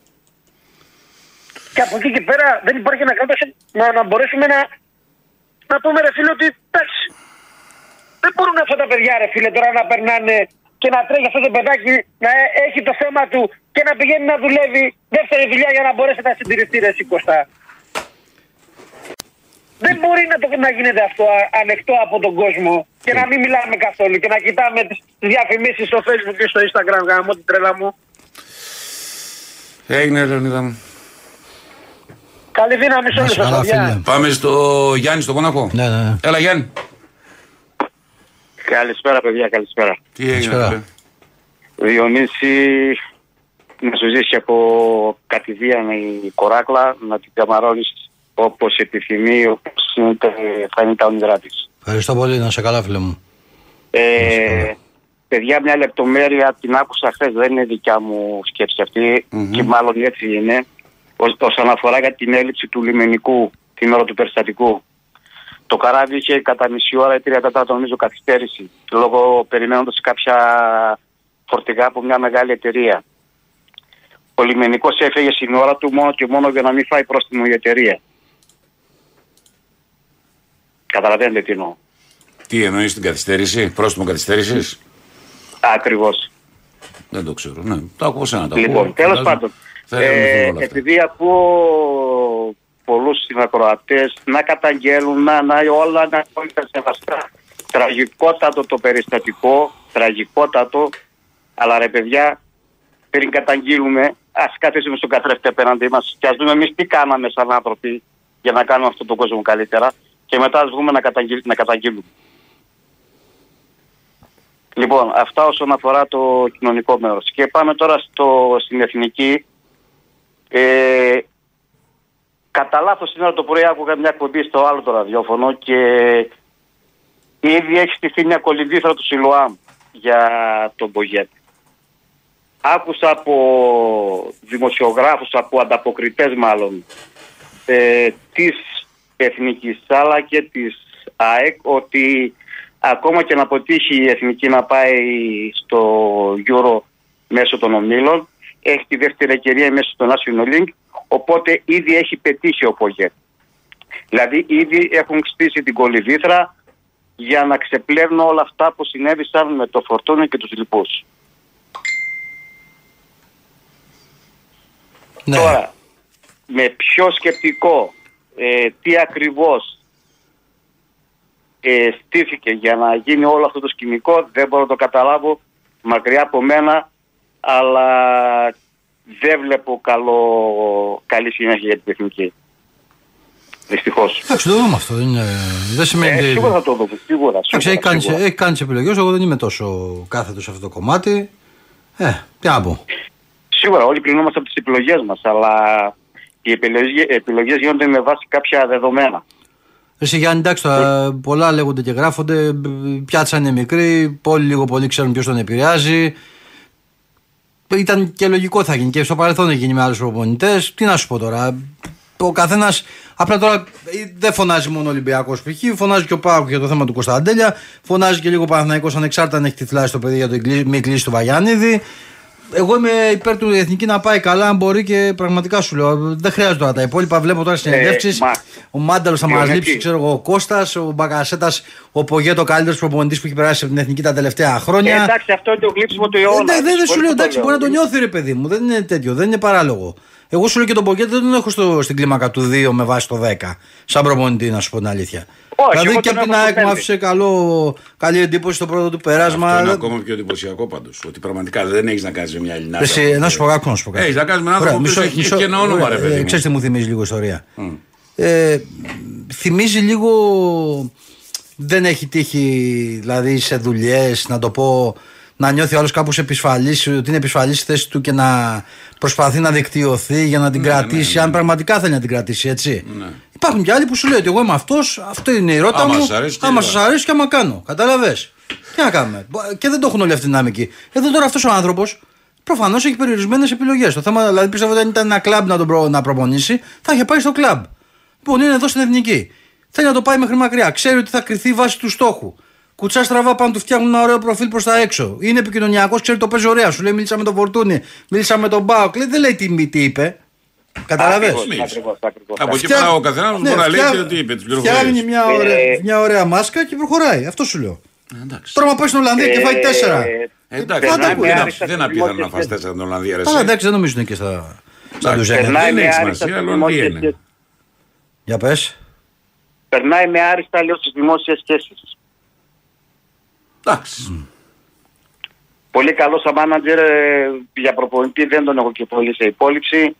Και από εκεί και πέρα δεν υπάρχει να κάνουμε να, να μπορέσουμε να, να πούμε ρε φίλε ότι εντάξει. Δεν μπορούν αυτά τα παιδιά ρε φίλε τώρα να περνάνε και να τρέχει αυτό το παιδάκι να ε- έχει το θέμα του και να πηγαίνει να δουλεύει δεύτερη δουλειά για να μπορέσει να συντηρηθεί ρε εσύ Κωστά. Δεν μπορεί να, το, να γίνεται αυτό α- ανεκτό από τον κόσμο και να μην μιλάμε καθόλου και να κοιτάμε τις διαφημίσεις στο facebook και στο instagram γάμο την τρέλα μου. Έγινε, Λεωνίδα μου. Καλή δύναμη σε όλους σας, παιδιά. Πάμε στο Γιάννη στο Μόναχο. Ναι, ναι, ναι. Έλα, Γιάννη. Καλησπέρα παιδιά, καλησπέρα. Τι έγινε, φίλε; Διονύση, να σου ζήσει από κατηδίαν η κοράκλα, να την καμαρώνεις όπως επιθυμεί, όπως είναι, θα είναι τα όνειρά της. Ευχαριστώ πολύ, να σε καλά, φίλε μου. Ε, παιδιά, μια λεπτομέρεια την άκουσα χθες, δεν είναι δικιά μου σκέψη αυτή και μάλλον έτσι είναι. Ως- Όσον αφορά για την έλλειψη του λιμενικού την ώρα του περιστατικού. Το καράβι είχε κατά μισή ώρα ή τρία τέταρτα νομίζω καθυστέρηση λόγω περιμένοντας κάποια φορτηγά από μια μεγάλη εταιρεία. Ο λιμενικός έφεγε στην ώρα του μόνο και μόνο για να μην φάει πρόστιμο η εταιρεία. Καταλαβαίνετε τι εννοώ. Τι εννοείς την καθυστέρηση, πρόστιμο καθυστέρησης; Ακριβώς. Δεν το ξέρω. Ναι, το ακούω σένα. Το Λοιπόν, ακούω. τέλος Φαντάζομαι πάντων. Θα ερευνηθούν Ε, όλα αυτά. επειδή ακούω πολλούς συνακροατές να καταγγέλουν, να, να όλα να είναι σεβαστά. Τραγικότατο το περιστατικό, τραγικότατο, αλλά ρε παιδιά, πριν καταγγείλουμε, ας καθίσουμε στον καθρέφτη απέναντί μας και ας δούμε εμείς τι κάναμε σαν άνθρωποι για να κάνουμε αυτόν τον κόσμο καλύτερα και μετά ας βγούμε να, καταγγείλ- να καταγγείλουμε. Λοιπόν, αυτά όσον αφορά το κοινωνικό μέρος. Και πάμε τώρα στο, στην εθνική. Ε, κατά λάθος σήμερα το πρωί άκουγα μια κομπή στο άλλο το ραδιόφωνο και ήδη έχει στηθεί μια κολυμπήθρα του Σιλουάμ για τον Πογέτ. Άκουσα από δημοσιογράφους, από ανταποκριτές μάλλον, ε, της Εθνικής αλλά και της ΑΕΚ ότι ακόμα και να αποτύχει η Εθνική να πάει στο Euro μέσω των ομίλων, έχει τη δεύτερη ευκαιρία μέσω των National League, οπότε ήδη έχει πετύχει ο Πογέτ. Δηλαδή ήδη έχουν στήσει την κολυβήθρα για να ξεπλένουν όλα αυτά που συνέβησαν με το Φορτούνι και τους λοιπούς. Ναι. Τώρα, με ποιο σκεπτικό, ε, τι ακριβώς ε, στήθηκε για να γίνει όλο αυτό το σκηνικό δεν μπορώ να το καταλάβω μακριά από μένα αλλά δεν βλέπω καλό, καλή συνέχεια για την τεχνική. Δυστυχώς. Εντάξει, το δούμε αυτό. Δεν, είναι, δεν σημαίνει. Ε, σίγουρα θα το δούμε. Σίγουρα. Εντάξει, έχει κάνει, έχει κάνει τι επιλογές. Εγώ δεν είμαι τόσο κάθετος σε αυτό το κομμάτι. Ε, τι να πω. Σίγουρα, όλοι κρινόμαστε από τις επιλογές μας, αλλά οι επιλογέ γίνονται με βάση κάποια δεδομένα. Εσύ Γιάννη, εντάξει, τώρα, πολλά λέγονται και γράφονται. Πιάτσα είναι μικρή. Πολύ λίγο πολύ ξέρουν ποιος τον επηρεάζει. Ήταν και λογικό θα γίνει και στο παρελθόν έχει γίνει με άλλους προπονητές. Τι να σου πω τώρα. Ο καθένας. Απλά τώρα δεν φωνάζει μόνο ο Ολυμπιακός π.χ. Φωνάζει και ο Πάουκ για το θέμα του Κωνσταντέλια. Φωνάζει και λίγο ο Παναθυναϊκό ανεξάρτητα αν έχει τυφλάσει το παιδί για το μη κλείσει του Βαγιάννηδη εγώ είμαι υπέρ του εθνική να πάει καλά, αν μπορεί και πραγματικά σου λέω. Δεν χρειάζεται τώρα τα υπόλοιπα. Βλέπω τώρα συνεντεύξεις. Ε, ο Μάνταλος θα μας λείψει, ξέρω εγώ, ο Κώστας, ο Μπαγκασέτας, ο Πογέ, το καλύτερος προπονητής που έχει περάσει από την εθνική τα τελευταία χρόνια. Ε, εντάξει, αυτό είναι το γλύψιμο του αιώνα. Ε, δεν, δεν σου λέω, εντάξει, μπορεί να το νιώθει ρε παιδί μου. Δεν είναι τέτοιο, δεν είναι παράλογο. Εγώ σου λέω και τον Ποκέτ δεν τον έχω στο, στην κλίμακα του 2 με βάση το 10. Σαν προπονητή, να σου πω την αλήθεια. Όχι, δηλαδή και από την ΑΕΚ μου άφησε καλό, καλή εντύπωση στο πρώτο του περάσμα. Αυτό είναι ακόμα πιο εντυπωσιακό πάντως. Ότι πραγματικά δεν έχεις να κάνεις με μια Ελληνάδα. Εσύ, να σου πω κάτι. Να σου πω κάτι. Έχεις να κάνεις με έναν άνθρωπο που έχει και ένα όνομα, ρε παιδί. Ξέρετε, τι μου θυμίζει λίγο ιστορία. Ε, θυμίζει λίγο. Δεν έχει τύχει δηλαδή σε δουλειές να το πω να νιώθει ο άλλος κάπως επισφαλής, ότι είναι επισφαλής στη θέση του και να προσπαθεί να δικτυωθεί για να την ναι, κρατήσει, ναι, ναι. αν πραγματικά θέλει να την κρατήσει, έτσι. Ναι. Υπάρχουν και άλλοι που σου λέει ότι εγώ είμαι αυτός, αυτό είναι η ρότα μου. Άμα σα αρέσει και άμα κάνω. Κατάλαβε. Τι να κάνουμε. Και δεν το έχουν όλοι αυτή την δυναμική. Εδώ τώρα αυτός ο άνθρωπος προφανώς έχει περιορισμένες επιλογές. Το θέμα δηλαδή πιστεύω ότι αν ήταν ένα κλαμπ να τον προ, να προπονήσει, θα είχε πάει στο κλαμπ. Λοιπόν, είναι εδώ στην εθνική. Θέλει να το πάει μέχρι μακριά. Ξέρει ότι θα κρυθεί βάσει του στόχου. Κουτσά στραβά πάνω του φτιάχνουν ένα ωραίο προφίλ προς τα έξω. Είναι επικοινωνιακός, ξέρει το παίζει ωραία. Σου λέει μίλησα με τον Φορτούνη, μίλησα με τον Μπάουκ. Δεν λέει τι, τι είπε. Καταλαβέ. Από εκεί πέρα ο καθένας μπορεί να λέει τις είπε. Φτιάχνει μια ωραία, ε, μια ωραία μάσκα και προχωράει. Αυτό σου λέω. Εντάξει. Τώρα μα πάει στην Ολλανδία και φάει τέσσερα. Ε, εντάξει, δεν απίθανο να φας τέσσερα στην Ολλανδία. Αλλά εντάξει, δεν νομίζουν και στα. Στα Δεν έχει σημασία, αλλά είναι. Για πες. Περνάει με άριστα λέω στι δημόσιες σχέσεις. Εντάξει. Πολύ καλό σαν μάνατζερ ε, για προπονητή δεν τον έχω και πολύ σε υπόλοιψη.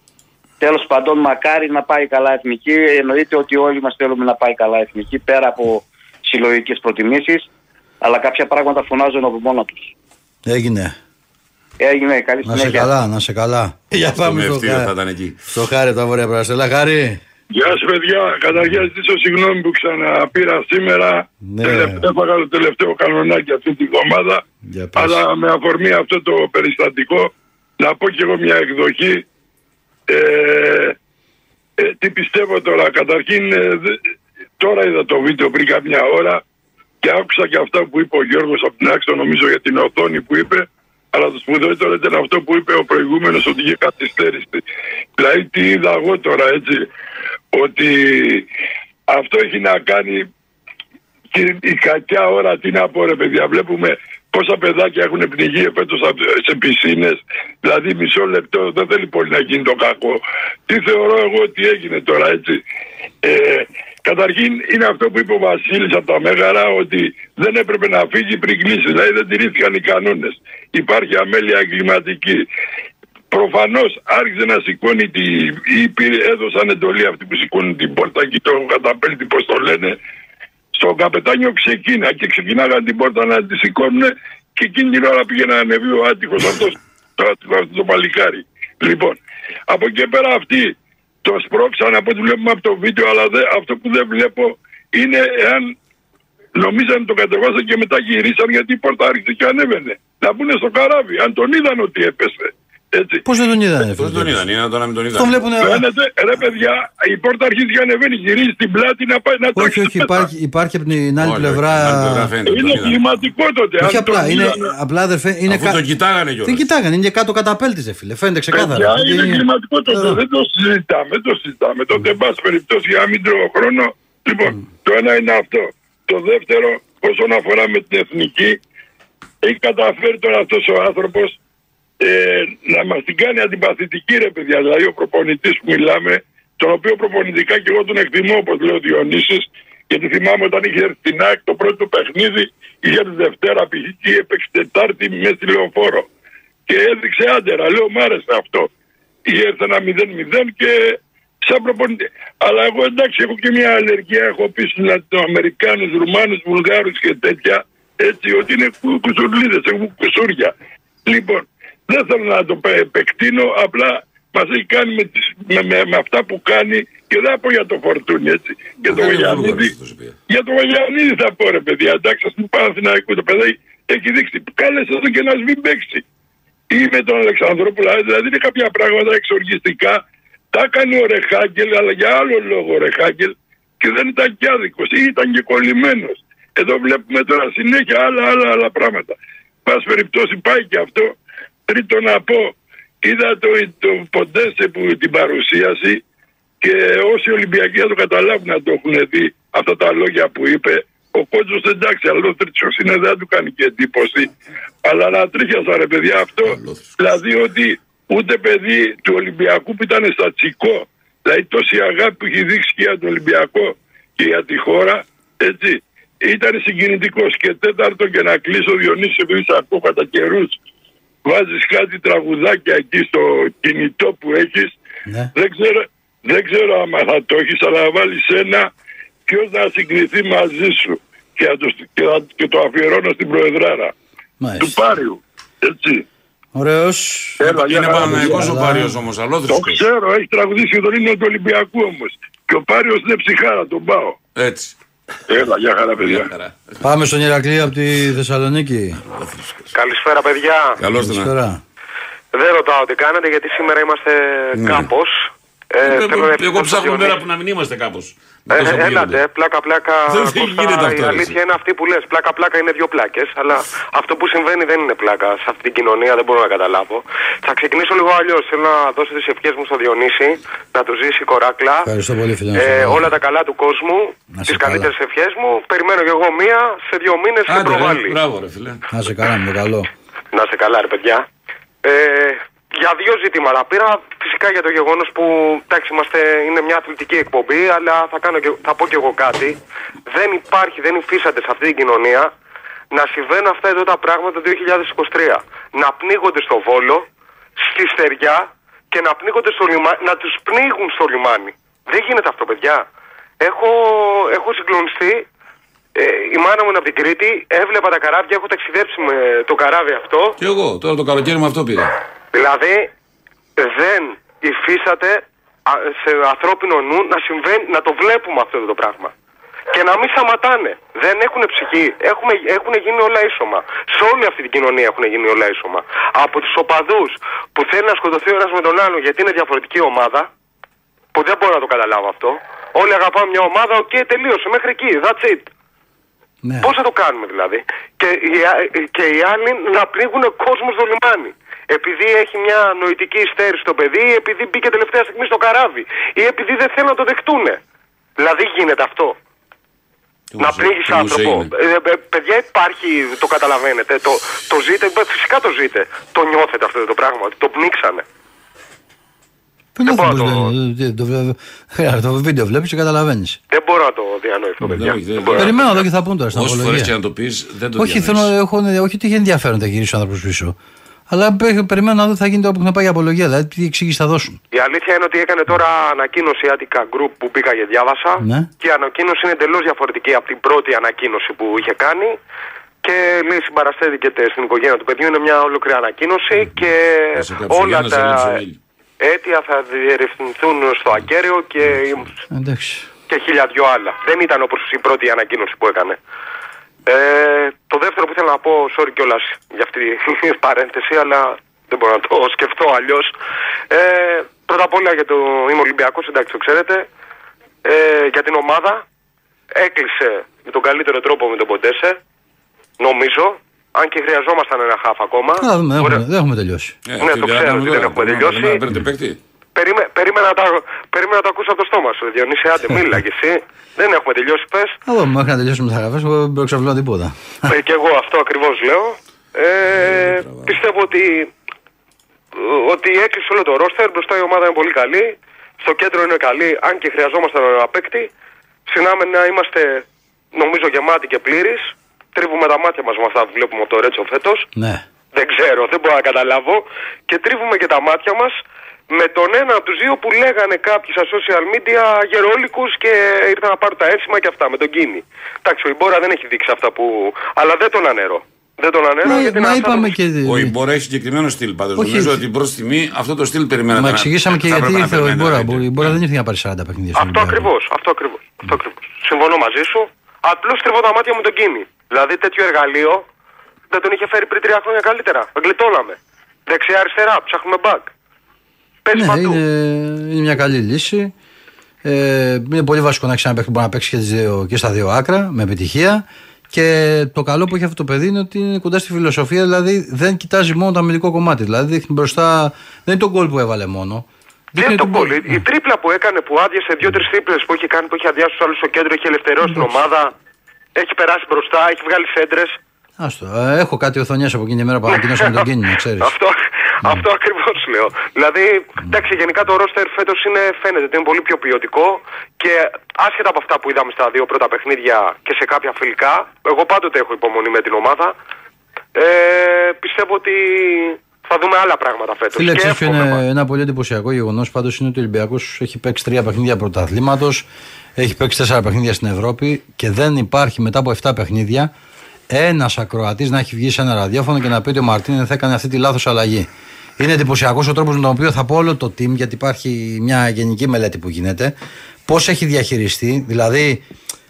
Τέλος πάντων, μακάρι να πάει καλά εθνική. Εννοείται ότι όλοι μας θέλουμε να πάει καλά εθνική πέρα από συλλογικές προτιμήσεις. Αλλά κάποια πράγματα φωνάζουν από μόνα τους. Έγινε. Έγινε, καλή συνέχεια. Να σε καλά, να σε καλά. Για πάμε στο χάρη. Στο χάρη τα βόρεια πράσινα. Χάρη. Γεια σας, παιδιά. Καταρχήν, ζητήσω συγγνώμη που ξαναπήρα σήμερα. Ναι. Έφαγα το τελευταίο κανονάκι αυτή την εβδομάδα. Αλλά με αφορμή αυτό το περιστατικό, να πω και εγώ μια εκδοχή. Ε, ε, τι πιστεύω τώρα. Καταρχήν, ε, τώρα είδα το βίντεο πριν κάποια ώρα και άκουσα και αυτά που είπε ο Γιώργος από την άξιο, νομίζω για την οθόνη που είπε. Αλλά το σπουδαιότερο ήταν αυτό που είπε ο προηγούμενος ότι είχε καθυστέρηση. Δηλαδή, τι είδα εγώ τώρα, έτσι ότι αυτό έχει να κάνει και η κακιά ώρα τι να πω ρε παιδιά βλέπουμε πόσα παιδάκια έχουν πνιγεί φέτος σε πισίνες δηλαδή μισό λεπτό δεν θέλει πολύ να γίνει το κακό τι θεωρώ εγώ ότι έγινε τώρα έτσι ε, Καταρχήν είναι αυτό που είπε ο Βασίλης από τα Μέγαρα ότι δεν έπρεπε να φύγει πριν κλείσει. Δηλαδή δεν τηρήθηκαν οι κανόνες. Υπάρχει αμέλεια εγκληματική. Προφανώς άρχισε να σηκώνει τη. ή πήρε, έδωσαν εντολή αυτοί που σηκώνουν την πόρτα και το καταπέλτη, πώς το λένε. Στον καπετάνιο ξεκίνα και ξεκινάγαν την πόρτα να τη σηκώνουν και εκείνη την ώρα πήγε να ανεβεί ο άτυχος αυτός το, αυτό το παλικάρι. Λοιπόν, από εκεί πέρα αυτοί το σπρώξαν από ό,τι βλέπουμε από το βίντεο, αλλά δε, αυτό που δεν βλέπω είναι εάν νομίζαν το κατεβάσαν και μετά γυρίσαν γιατί η πόρτα άρχισε και ανέβαινε. Να μπουν στο καράβι, αν τον είδαν ότι έπεσε. Πώς δεν τον είδανε, Πώς τον είδαν, είναι τώρα μην τον είδαν. Τον βλέπουν. Φαίνεται, ρε παιδιά, η πόρτα αρχίζει και ανεβαίνει, γυρίζει στην πλάτη να πάει να το Όχι, όχι, υπάρχει, υπάρχει από την άλλη πλευρά. Είναι κλιματικό τότε. Όχι απλά, είναι, απλά αδερφέ. Είναι Αφού το κοιτάγανε κιόλας. Δεν κοιτάγανε, είναι και κάτω καταπέλτιζε, φίλε. Φαίνεται ξεκάθαρα. Είναι κλιματικό τότε, δεν το συζητάμε, δεν το συζητάμε. Τότε, εν πάση περιπτώσει, για να μην τρώω χρόνο. Λοιπόν, το ένα είναι αυτό. Το δεύτερο, όσον αφορά με την εθνική, έχει καταφέρει τώρα αυτός ο άνθρωπος ε, να μας την κάνει αντιπαθητική ρε παιδιά, δηλαδή ο προπονητής που μιλάμε, τον οποίο προπονητικά και εγώ τον εκτιμώ όπως λέει ο Διονύσης, Γιατί θυμάμαι όταν είχε έρθει στην ΑΕΚ το πρώτο παιχνίδι, είχε τη Δευτέρα π.χ. και έπαιξε Τετάρτη μες στη λεωφόρο. Και έδειξε άντερα, λέω μ' άρεσε αυτό. Είχε έρθει ένα 0-0 και σαν προπονητή. Αλλά εγώ εντάξει έχω και μια αλλεργία, έχω πει στους Λατινοαμερικάνους, Ρουμάνους, Βουλγάρους και τέτοια, έτσι ότι είναι κου- κουσουρλίδες, έχουν κουσούρια. Λοιπόν, δεν θέλω να το πε- επεκτείνω, απλά μας έχει κάνει με, τις, με, με, με αυτά που κάνει και δεν θα πω για το φορτούνι έτσι. Για το Βαγιανίδη, για το Βαγιανίδη θα πω ρε παιδιά, εντάξει, ας πούμε Παναθηναϊκού το παιδί έχει δείξει, κάλεσε εδώ και να σβήν παίξει. Ή με τον Αλεξανδρόπουλο, δηλαδή είναι κάποια πράγματα εξοργιστικά. Τα έκανε ο Ρεχάγκελ, αλλά για άλλο λόγο ο Ρεχάγκελ και δεν ήταν και άδικος ή ήταν και κολλημένος. Εδώ βλέπουμε τώρα συνέχεια άλλα, άλλα, άλλα πράγματα. Πας περιπτώσει πάει και αυτό. Τρίτο να πω, είδα το, το Ποντέσε που την παρουσίαση και όσοι Ολυμπιακοί θα το καταλάβουν να το έχουν δει αυτά τα λόγια που είπε. Ο κότσο εντάξει, αλλά ο Τρίτσο είναι δεν του κάνει και εντύπωση. Αλλά να τρίχιασα ρε παιδιά αυτό. Δηλαδή ότι ούτε παιδί του Ολυμπιακού που ήταν στα τσικό, δηλαδή τόση αγάπη που έχει δείξει και για τον Ολυμπιακό και για τη χώρα, έτσι. Ήταν συγκινητικός. Και τέταρτο και να κλείσω Διονύση επειδή σε ακούω κατά καιρούς. Βάζεις κάτι τραγουδάκια εκεί στο κινητό που έχεις. Δεν ξέρω, δεν ξέρω άμα θα το έχεις, αλλά βάλεις ένα ποιος να συγκριθεί μαζί σου. Και, θα το, και, θα- και το αφιερώνω στην Προεδράρα. Μάλιστα. Του Πάριου. Έτσι. Ωραίος. Έλα, για Είναι χαρά, Παναναϊκός παιδιά. ο Πάριος όμως, Το αλόθρησκος. ξέρω, έχει τραγουδήσει και τον ύμνο του Ολυμπιακού όμως. Και ο Πάριος είναι ψυχάρα, τον πάω. Έτσι. Έλα, για χαρά, παιδιά. Πάμε στον Ηρακλή από τη Θεσσαλονίκη. Καλησπέρα, παιδιά. Καλώς την Καλησπέρα. Δεν ρωτάω τι κάνετε γιατί σήμερα είμαστε Ναι. κάπως. Ε, Εγώ- θέλω να Εγώ ευχηθώ ψάχνω στον μέρα Διονύση. που να μην είμαστε κάπως. Ε, Τόσα που ε, έλατε, γίνονται. πλάκα πλάκα. Δεν Κώστα, γίνεται αυτό, Η ρε, αλήθεια εσύ. είναι αυτή που λες. Πλάκα πλάκα είναι δύο πλάκες. Αλλά αυτό που συμβαίνει δεν είναι πλάκα σε αυτή την κοινωνία, δεν μπορώ να καταλάβω. Θα ξεκινήσω λίγο αλλιώς. Θέλω να δώσω τις ευχές μου στο Διονύση, να του ζήσει η κοράκλα. Ευχαριστώ πολύ, φίλε. Ε, όλα τα καλά του κόσμου, Να σε τις καλά. καλύτερες ευχές μου. Περιμένω κι εγώ μία σε δύο μήνες και Άντε, ρε, προβάλλει. Μπράβο ρε φίλε. Να σε καλά, με το καλό. Να σε καλά, ρε παιδιά. Ε, για δύο ζητήματα. Πήρα φυσικά για το γεγονός που εντάξει, είμαστε, είναι μια αθλητική εκπομπή, αλλά θα, κάνω και, θα πω κι εγώ κάτι. Δεν υπάρχει, δεν υφίσταται σε αυτή την κοινωνία να συμβαίνουν αυτά εδώ τα πράγματα το 2023. Να πνίγονται στο βόλο, στη στεριά και να πνίγονται στο λιμάνι, να τους πνίγουν στο λιμάνι. Δεν γίνεται αυτό, παιδιά. Έχω, έχω συγκλονιστεί ε, η μάνα μου είναι από την Κρήτη, έβλεπα τα καράβια, έχω ταξιδέψει με το καράβι αυτό. Και εγώ τώρα το καλοκαίρι με αυτό πήγα. Δηλαδή δεν υφίσταται α, σε ανθρώπινο νου να συμβαίνει, να το βλέπουμε αυτό το πράγμα. Και να μην σταματάνε. Δεν έχουν ψυχή. Έχουμε, έχουν γίνει όλα ίσωμα. Σε όλη αυτή την κοινωνία έχουν γίνει όλα ίσωμα. Από τους οπαδούς που θέλει να σκοτωθεί ο ένας με τον άλλο γιατί είναι διαφορετική ομάδα, που δεν μπορώ να το καταλάβω αυτό. Όλοι αγαπάμε μια ομάδα, οκ, τελείωσε μέχρι εκεί. That's it. Ναι. Πώς θα το κάνουμε δηλαδή; Και οι, α- και οι άλλοι να πνίγουν κόσμο στο λιμάνι. Επειδή έχει μια νοητική υστέρηση στο παιδί, ή επειδή μπήκε τελευταία στιγμή στο καράβι, ή επειδή δεν θέλουν να το δεχτούν. Δηλαδή γίνεται αυτό. να πνίγεις τι όμως άνθρωπο. έγινε. Ε, ε, παιδιά, υπάρχει, το καταλαβαίνετε. Το, το ζείτε, ε, φυσικά το ζείτε. Το νιώθετε αυτό το πράγμα, ότι το πνίξανε. Πού να το το το- το βίντεο βλέπεις και καταλαβαίνεις. Δεν μπορώ να το διανοηθώ, παιδιά. Δεν μπορώ. Περιμένω να δω και θα πούν τώρα στην Όσες φορές και απολογία. να το πεις, δεν το Όχι, διανοείς. θέλω, έχω, όχι ότι έχει ενδιαφέρον να γυρίσει ο άνθρωπο πίσω. Αλλά πε- περιμένω να δω τι θα γίνει τώρα που θα πάει η απολογία. Δηλαδή τι εξήγηση θα δώσουν. Η αλήθεια είναι ότι έκανε τώρα ανακοίνωση η Attica Group που πήγα και διάβασα. Ναι. Και η ανακοίνωση είναι εντελώς διαφορετική από την πρώτη ανακοίνωση που είχε κάνει. Και λέει συμπαραστέθηκε στην οικογένεια του παιδιού. Είναι μια ολόκληρη ανακοίνωση και σε κάψω, όλα Γιάννης, τα έλειψε ο Μίλη. Αίτια θα διερευνηθούν στο ακέραιο και, Εντάξει. και χίλια δυο άλλα. Δεν ήταν όπως η πρώτη ανακοίνωση που έκανε. Ε, το δεύτερο που ήθελα να πω, sorry κιόλας για αυτή την παρένθεση, αλλά δεν μπορώ να το σκεφτώ αλλιώς. Ε, πρώτα απ' όλα για το είμαι Ολυμπιακός, εντάξει το ξέρετε. Ε, για την ομάδα έκλεισε με τον καλύτερο τρόπο με τον Ποντέσε, νομίζω. Αν και χρειαζόμασταν ένα χάφ ακόμα. Θα δούμε, δεν έχουμε- δεν έχουμε τελειώσει. Ε, Ναι, τι το δεν ξέρω κάνουμε ότι τώρα, δεν έχουμε μπορούμε να- τελειώσει. μπορούμε να παίρνετε παίκτη. Περίμε, περίμενα, να τα, περίμενα να το ακούσω από το στόμα σου, Διονύση. Άντε, μίλα κι εσύ. Δεν έχουμε τελειώσει, πες. Θα δούμε, μέχρι να τελειώσουμε τις γραφέ, εγώ δεν προεξαβλώνω τίποτα. Ε, και εγώ αυτό ακριβώς λέω. Ε, πιστεύω ότι, ότι έκλεισε όλο το ρόστερ. Μπροστά η ομάδα είναι πολύ καλή. Στο κέντρο είναι καλή, αν και χρειαζόμασταν ένα παίκτη. Συνάμε να είμαστε νομίζω γεμάτοι και πλήρεις. Τρίβουμε τα μάτια μας με αυτά που βλέπουμε από το Ρέτσο φέτος. Ναι. Δεν ξέρω, δεν μπορώ να καταλάβω. Και τρίβουμε και τα μάτια μας με τον ένα από τους δύο που λέγανε κάποιοι στα social media γερόλικους και ήρθαν να πάρουν τα ένσημα και αυτά με τον Κίνη. Εντάξει, ο Ιμπόρα δεν έχει δείξει αυτά που. Αλλά δεν τον ανέρω. Δεν τον ανέρω Μα, γιατί μα είναι είπαμε και. Ο Ιμπόρα έχει συγκεκριμένο στυλ πάντως. Όχι, Νομίζω όχι. ότι προς τιμή αυτό το στυλ περιμένατε. Μα να- εξηγήσαμε και θα γιατί έπρεπε να ήρθε ο περιμένετε. Ιμπόρα. Ο Ιμπόρα δεν ήρθε να πάρει 40 παιχνίδια. στον Αυτό Ολυμπιακό. ακριβώς. Αυτό ακριβώς. Αυτό ακριβώς. Συμφωνώ μαζί σου. Απλώς τρίβω τα μάτια μου τον Κίνη. Δηλαδή τέτοιο εργαλείο δεν τον είχε φέρει πριν τρία χρόνια καλύτερα. Γλιτώναμε. Δεξιά-αριστερά, ψάχνουμε back. Παίζει Ναι, παντού. είναι, είναι μια καλή λύση. Ε, είναι πολύ βασικό να έχει ένα παίκτη που μπορεί να παίξει και, τις δύο, και στα δύο άκρα με επιτυχία. Και το καλό που έχει αυτό το παιδί είναι ότι είναι κοντά στη φιλοσοφία, δηλαδή δεν κοιτάζει μόνο το αμυντικό κομμάτι. Δηλαδή δείχνει μπροστά. Δεν είναι το γκολ που έβαλε μόνο. Δεν είναι το γκολ. Η- Η τρίπλα που έκανε που άδειασε δύο-τρεις τρίπλες που έχει κάνει, που έχει αδειάσει τους άλλους στο κέντρο, έχει ελευθερώσει την ομάδα. Έχει περάσει μπροστά, έχει βγάλει σέντρες. Άστο, ε, έχω κάτι οθονιές από εκείνη τη μέρα που ανακοινώσαμε τον Κίνη, να ξέρεις. Αυτό, αυτό ακριβώς λέω. Δηλαδή, εντάξει, γενικά το ρόστερ φέτος φαίνεται ότι είναι πολύ πιο ποιοτικό και άσχετα από αυτά που είδαμε στα δύο πρώτα παιχνίδια και σε κάποια φιλικά, εγώ πάντοτε έχω υπομονή με την ομάδα. Ε, πιστεύω ότι θα δούμε άλλα πράγματα φέτος. Φίλε, ξέρεις ποιο είναι ένα πολύ εντυπωσιακό γεγονός πάντως είναι ότι ο Ολυμπιακός έχει παίξει τρία παιχνίδια πρωταθλήματος, έχει παίξει τέσσερα παιχνίδια στην Ευρώπη και δεν υπάρχει μετά από 7 παιχνίδια ένας ακροατής να έχει βγει σε ένα ραδιόφωνο και να πει ότι ο Μαρτίνε θα έκανε αυτή τη λάθος αλλαγή. Είναι εντυπωσιακός ο τρόπος με τον οποίο θα πω όλο το team, γιατί υπάρχει μια γενική μελέτη που γίνεται, πώς έχει διαχειριστεί. Δηλαδή,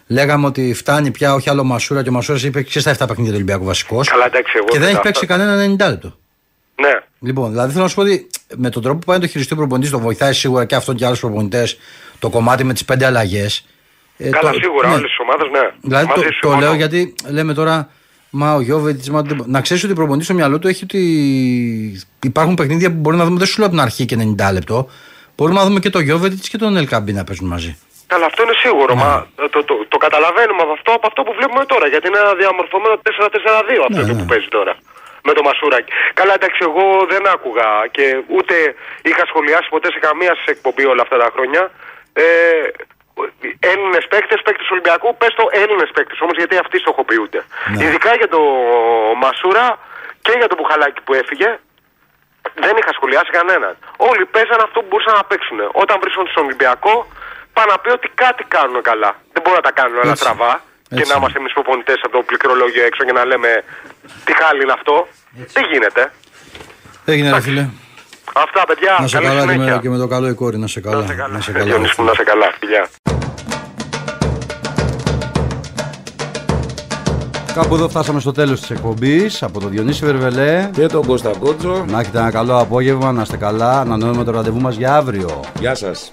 λέγαμε ότι φτάνει πια όχι άλλο Μασούρα και ο Μασούρας είπε και στα 7 παιχνίδια του Ολυμπιακού βασικός. Καλά, εντάξει, εγώ Και δεν δεν έχει τα- παίξει κανένα 90 λεπτό. Ναι. Λοιπόν, δηλαδή θέλω να σου πω ότι με τον τρόπο που πάει να το χειριστεί ο προπονητής, τον βοηθάει σίγουρα και αυτόν και άλλους προπονητές το κομμάτι με τις πέντε αλλαγές. Ε, Καλά, σίγουρα, όλες τις ομάδες, ναι. Δηλαδή Μαζί το, σου το συμφωνώ. λέω γιατί λέμε τώρα, μα ο Γιώβετς, μα... να ξέρεις ότι ο προπονητής στο μυαλό του έχει ότι υπάρχουν παιχνίδια που μπορεί να δούμε δεν σου λέω από την αρχή και 90 λεπτό. Μπορούμε να δούμε και το Γιώβετς και τον Ελκαμπή να παίζουν μαζί. Καλά, αυτό είναι σίγουρο. Μα το, το, το καταλαβαίνουμε από αυτό, από αυτό που βλέπουμε τώρα. Γιατί είναι ένα διαμορφωμένο 4-4-2 αυτό εδώ που παίζει τώρα. Με το Μασούρακι. Καλά, εντάξει, εγώ δεν άκουγα και ούτε είχα σχολιάσει ποτέ σε καμία σε εκπομπή όλα αυτά τα χρόνια. Ε, Έλληνες παίκτες, παίκτες Ολυμπιακού, πες το Έλληνες παίκτες όμως γιατί αυτοί στοχοποιούνται. Ειδικά για το Μασούρα και για το Μπουχαλάκι που έφυγε, δεν είχα σχολιάσει κανέναν. Όλοι παίζαν αυτό που μπορούσαν να παίξουν. Όταν βρίσκονται στον Ολυμπιακό, πάνε να πει ότι κάτι κάνουν καλά. Δεν μπορούν να τα κάνουν όλα Έτσι. στραβά και Έτσι. να είμαστε εμείς προπονητές από το πληκτρολόγιο έξω και να λέμε τι χάλι είναι αυτό; Δεν γίνεται. Έγινε ρε φίλε. Αυτά, παιδιά. Να σε καλή καλά και συνέχεια. με, και με το καλό η κόρη, να σε καλά. Να σε καλά. Να σε καλά, φιλιά. Κάπου εδώ φτάσαμε στο τέλος της εκπομπής από τον Διονύση Βερβελέ και τον Κώστα Κότσο. Να έχετε ένα καλό απόγευμα, να είστε καλά, να ανανεώνουμε το ραντεβού μας για αύριο. Γεια σας.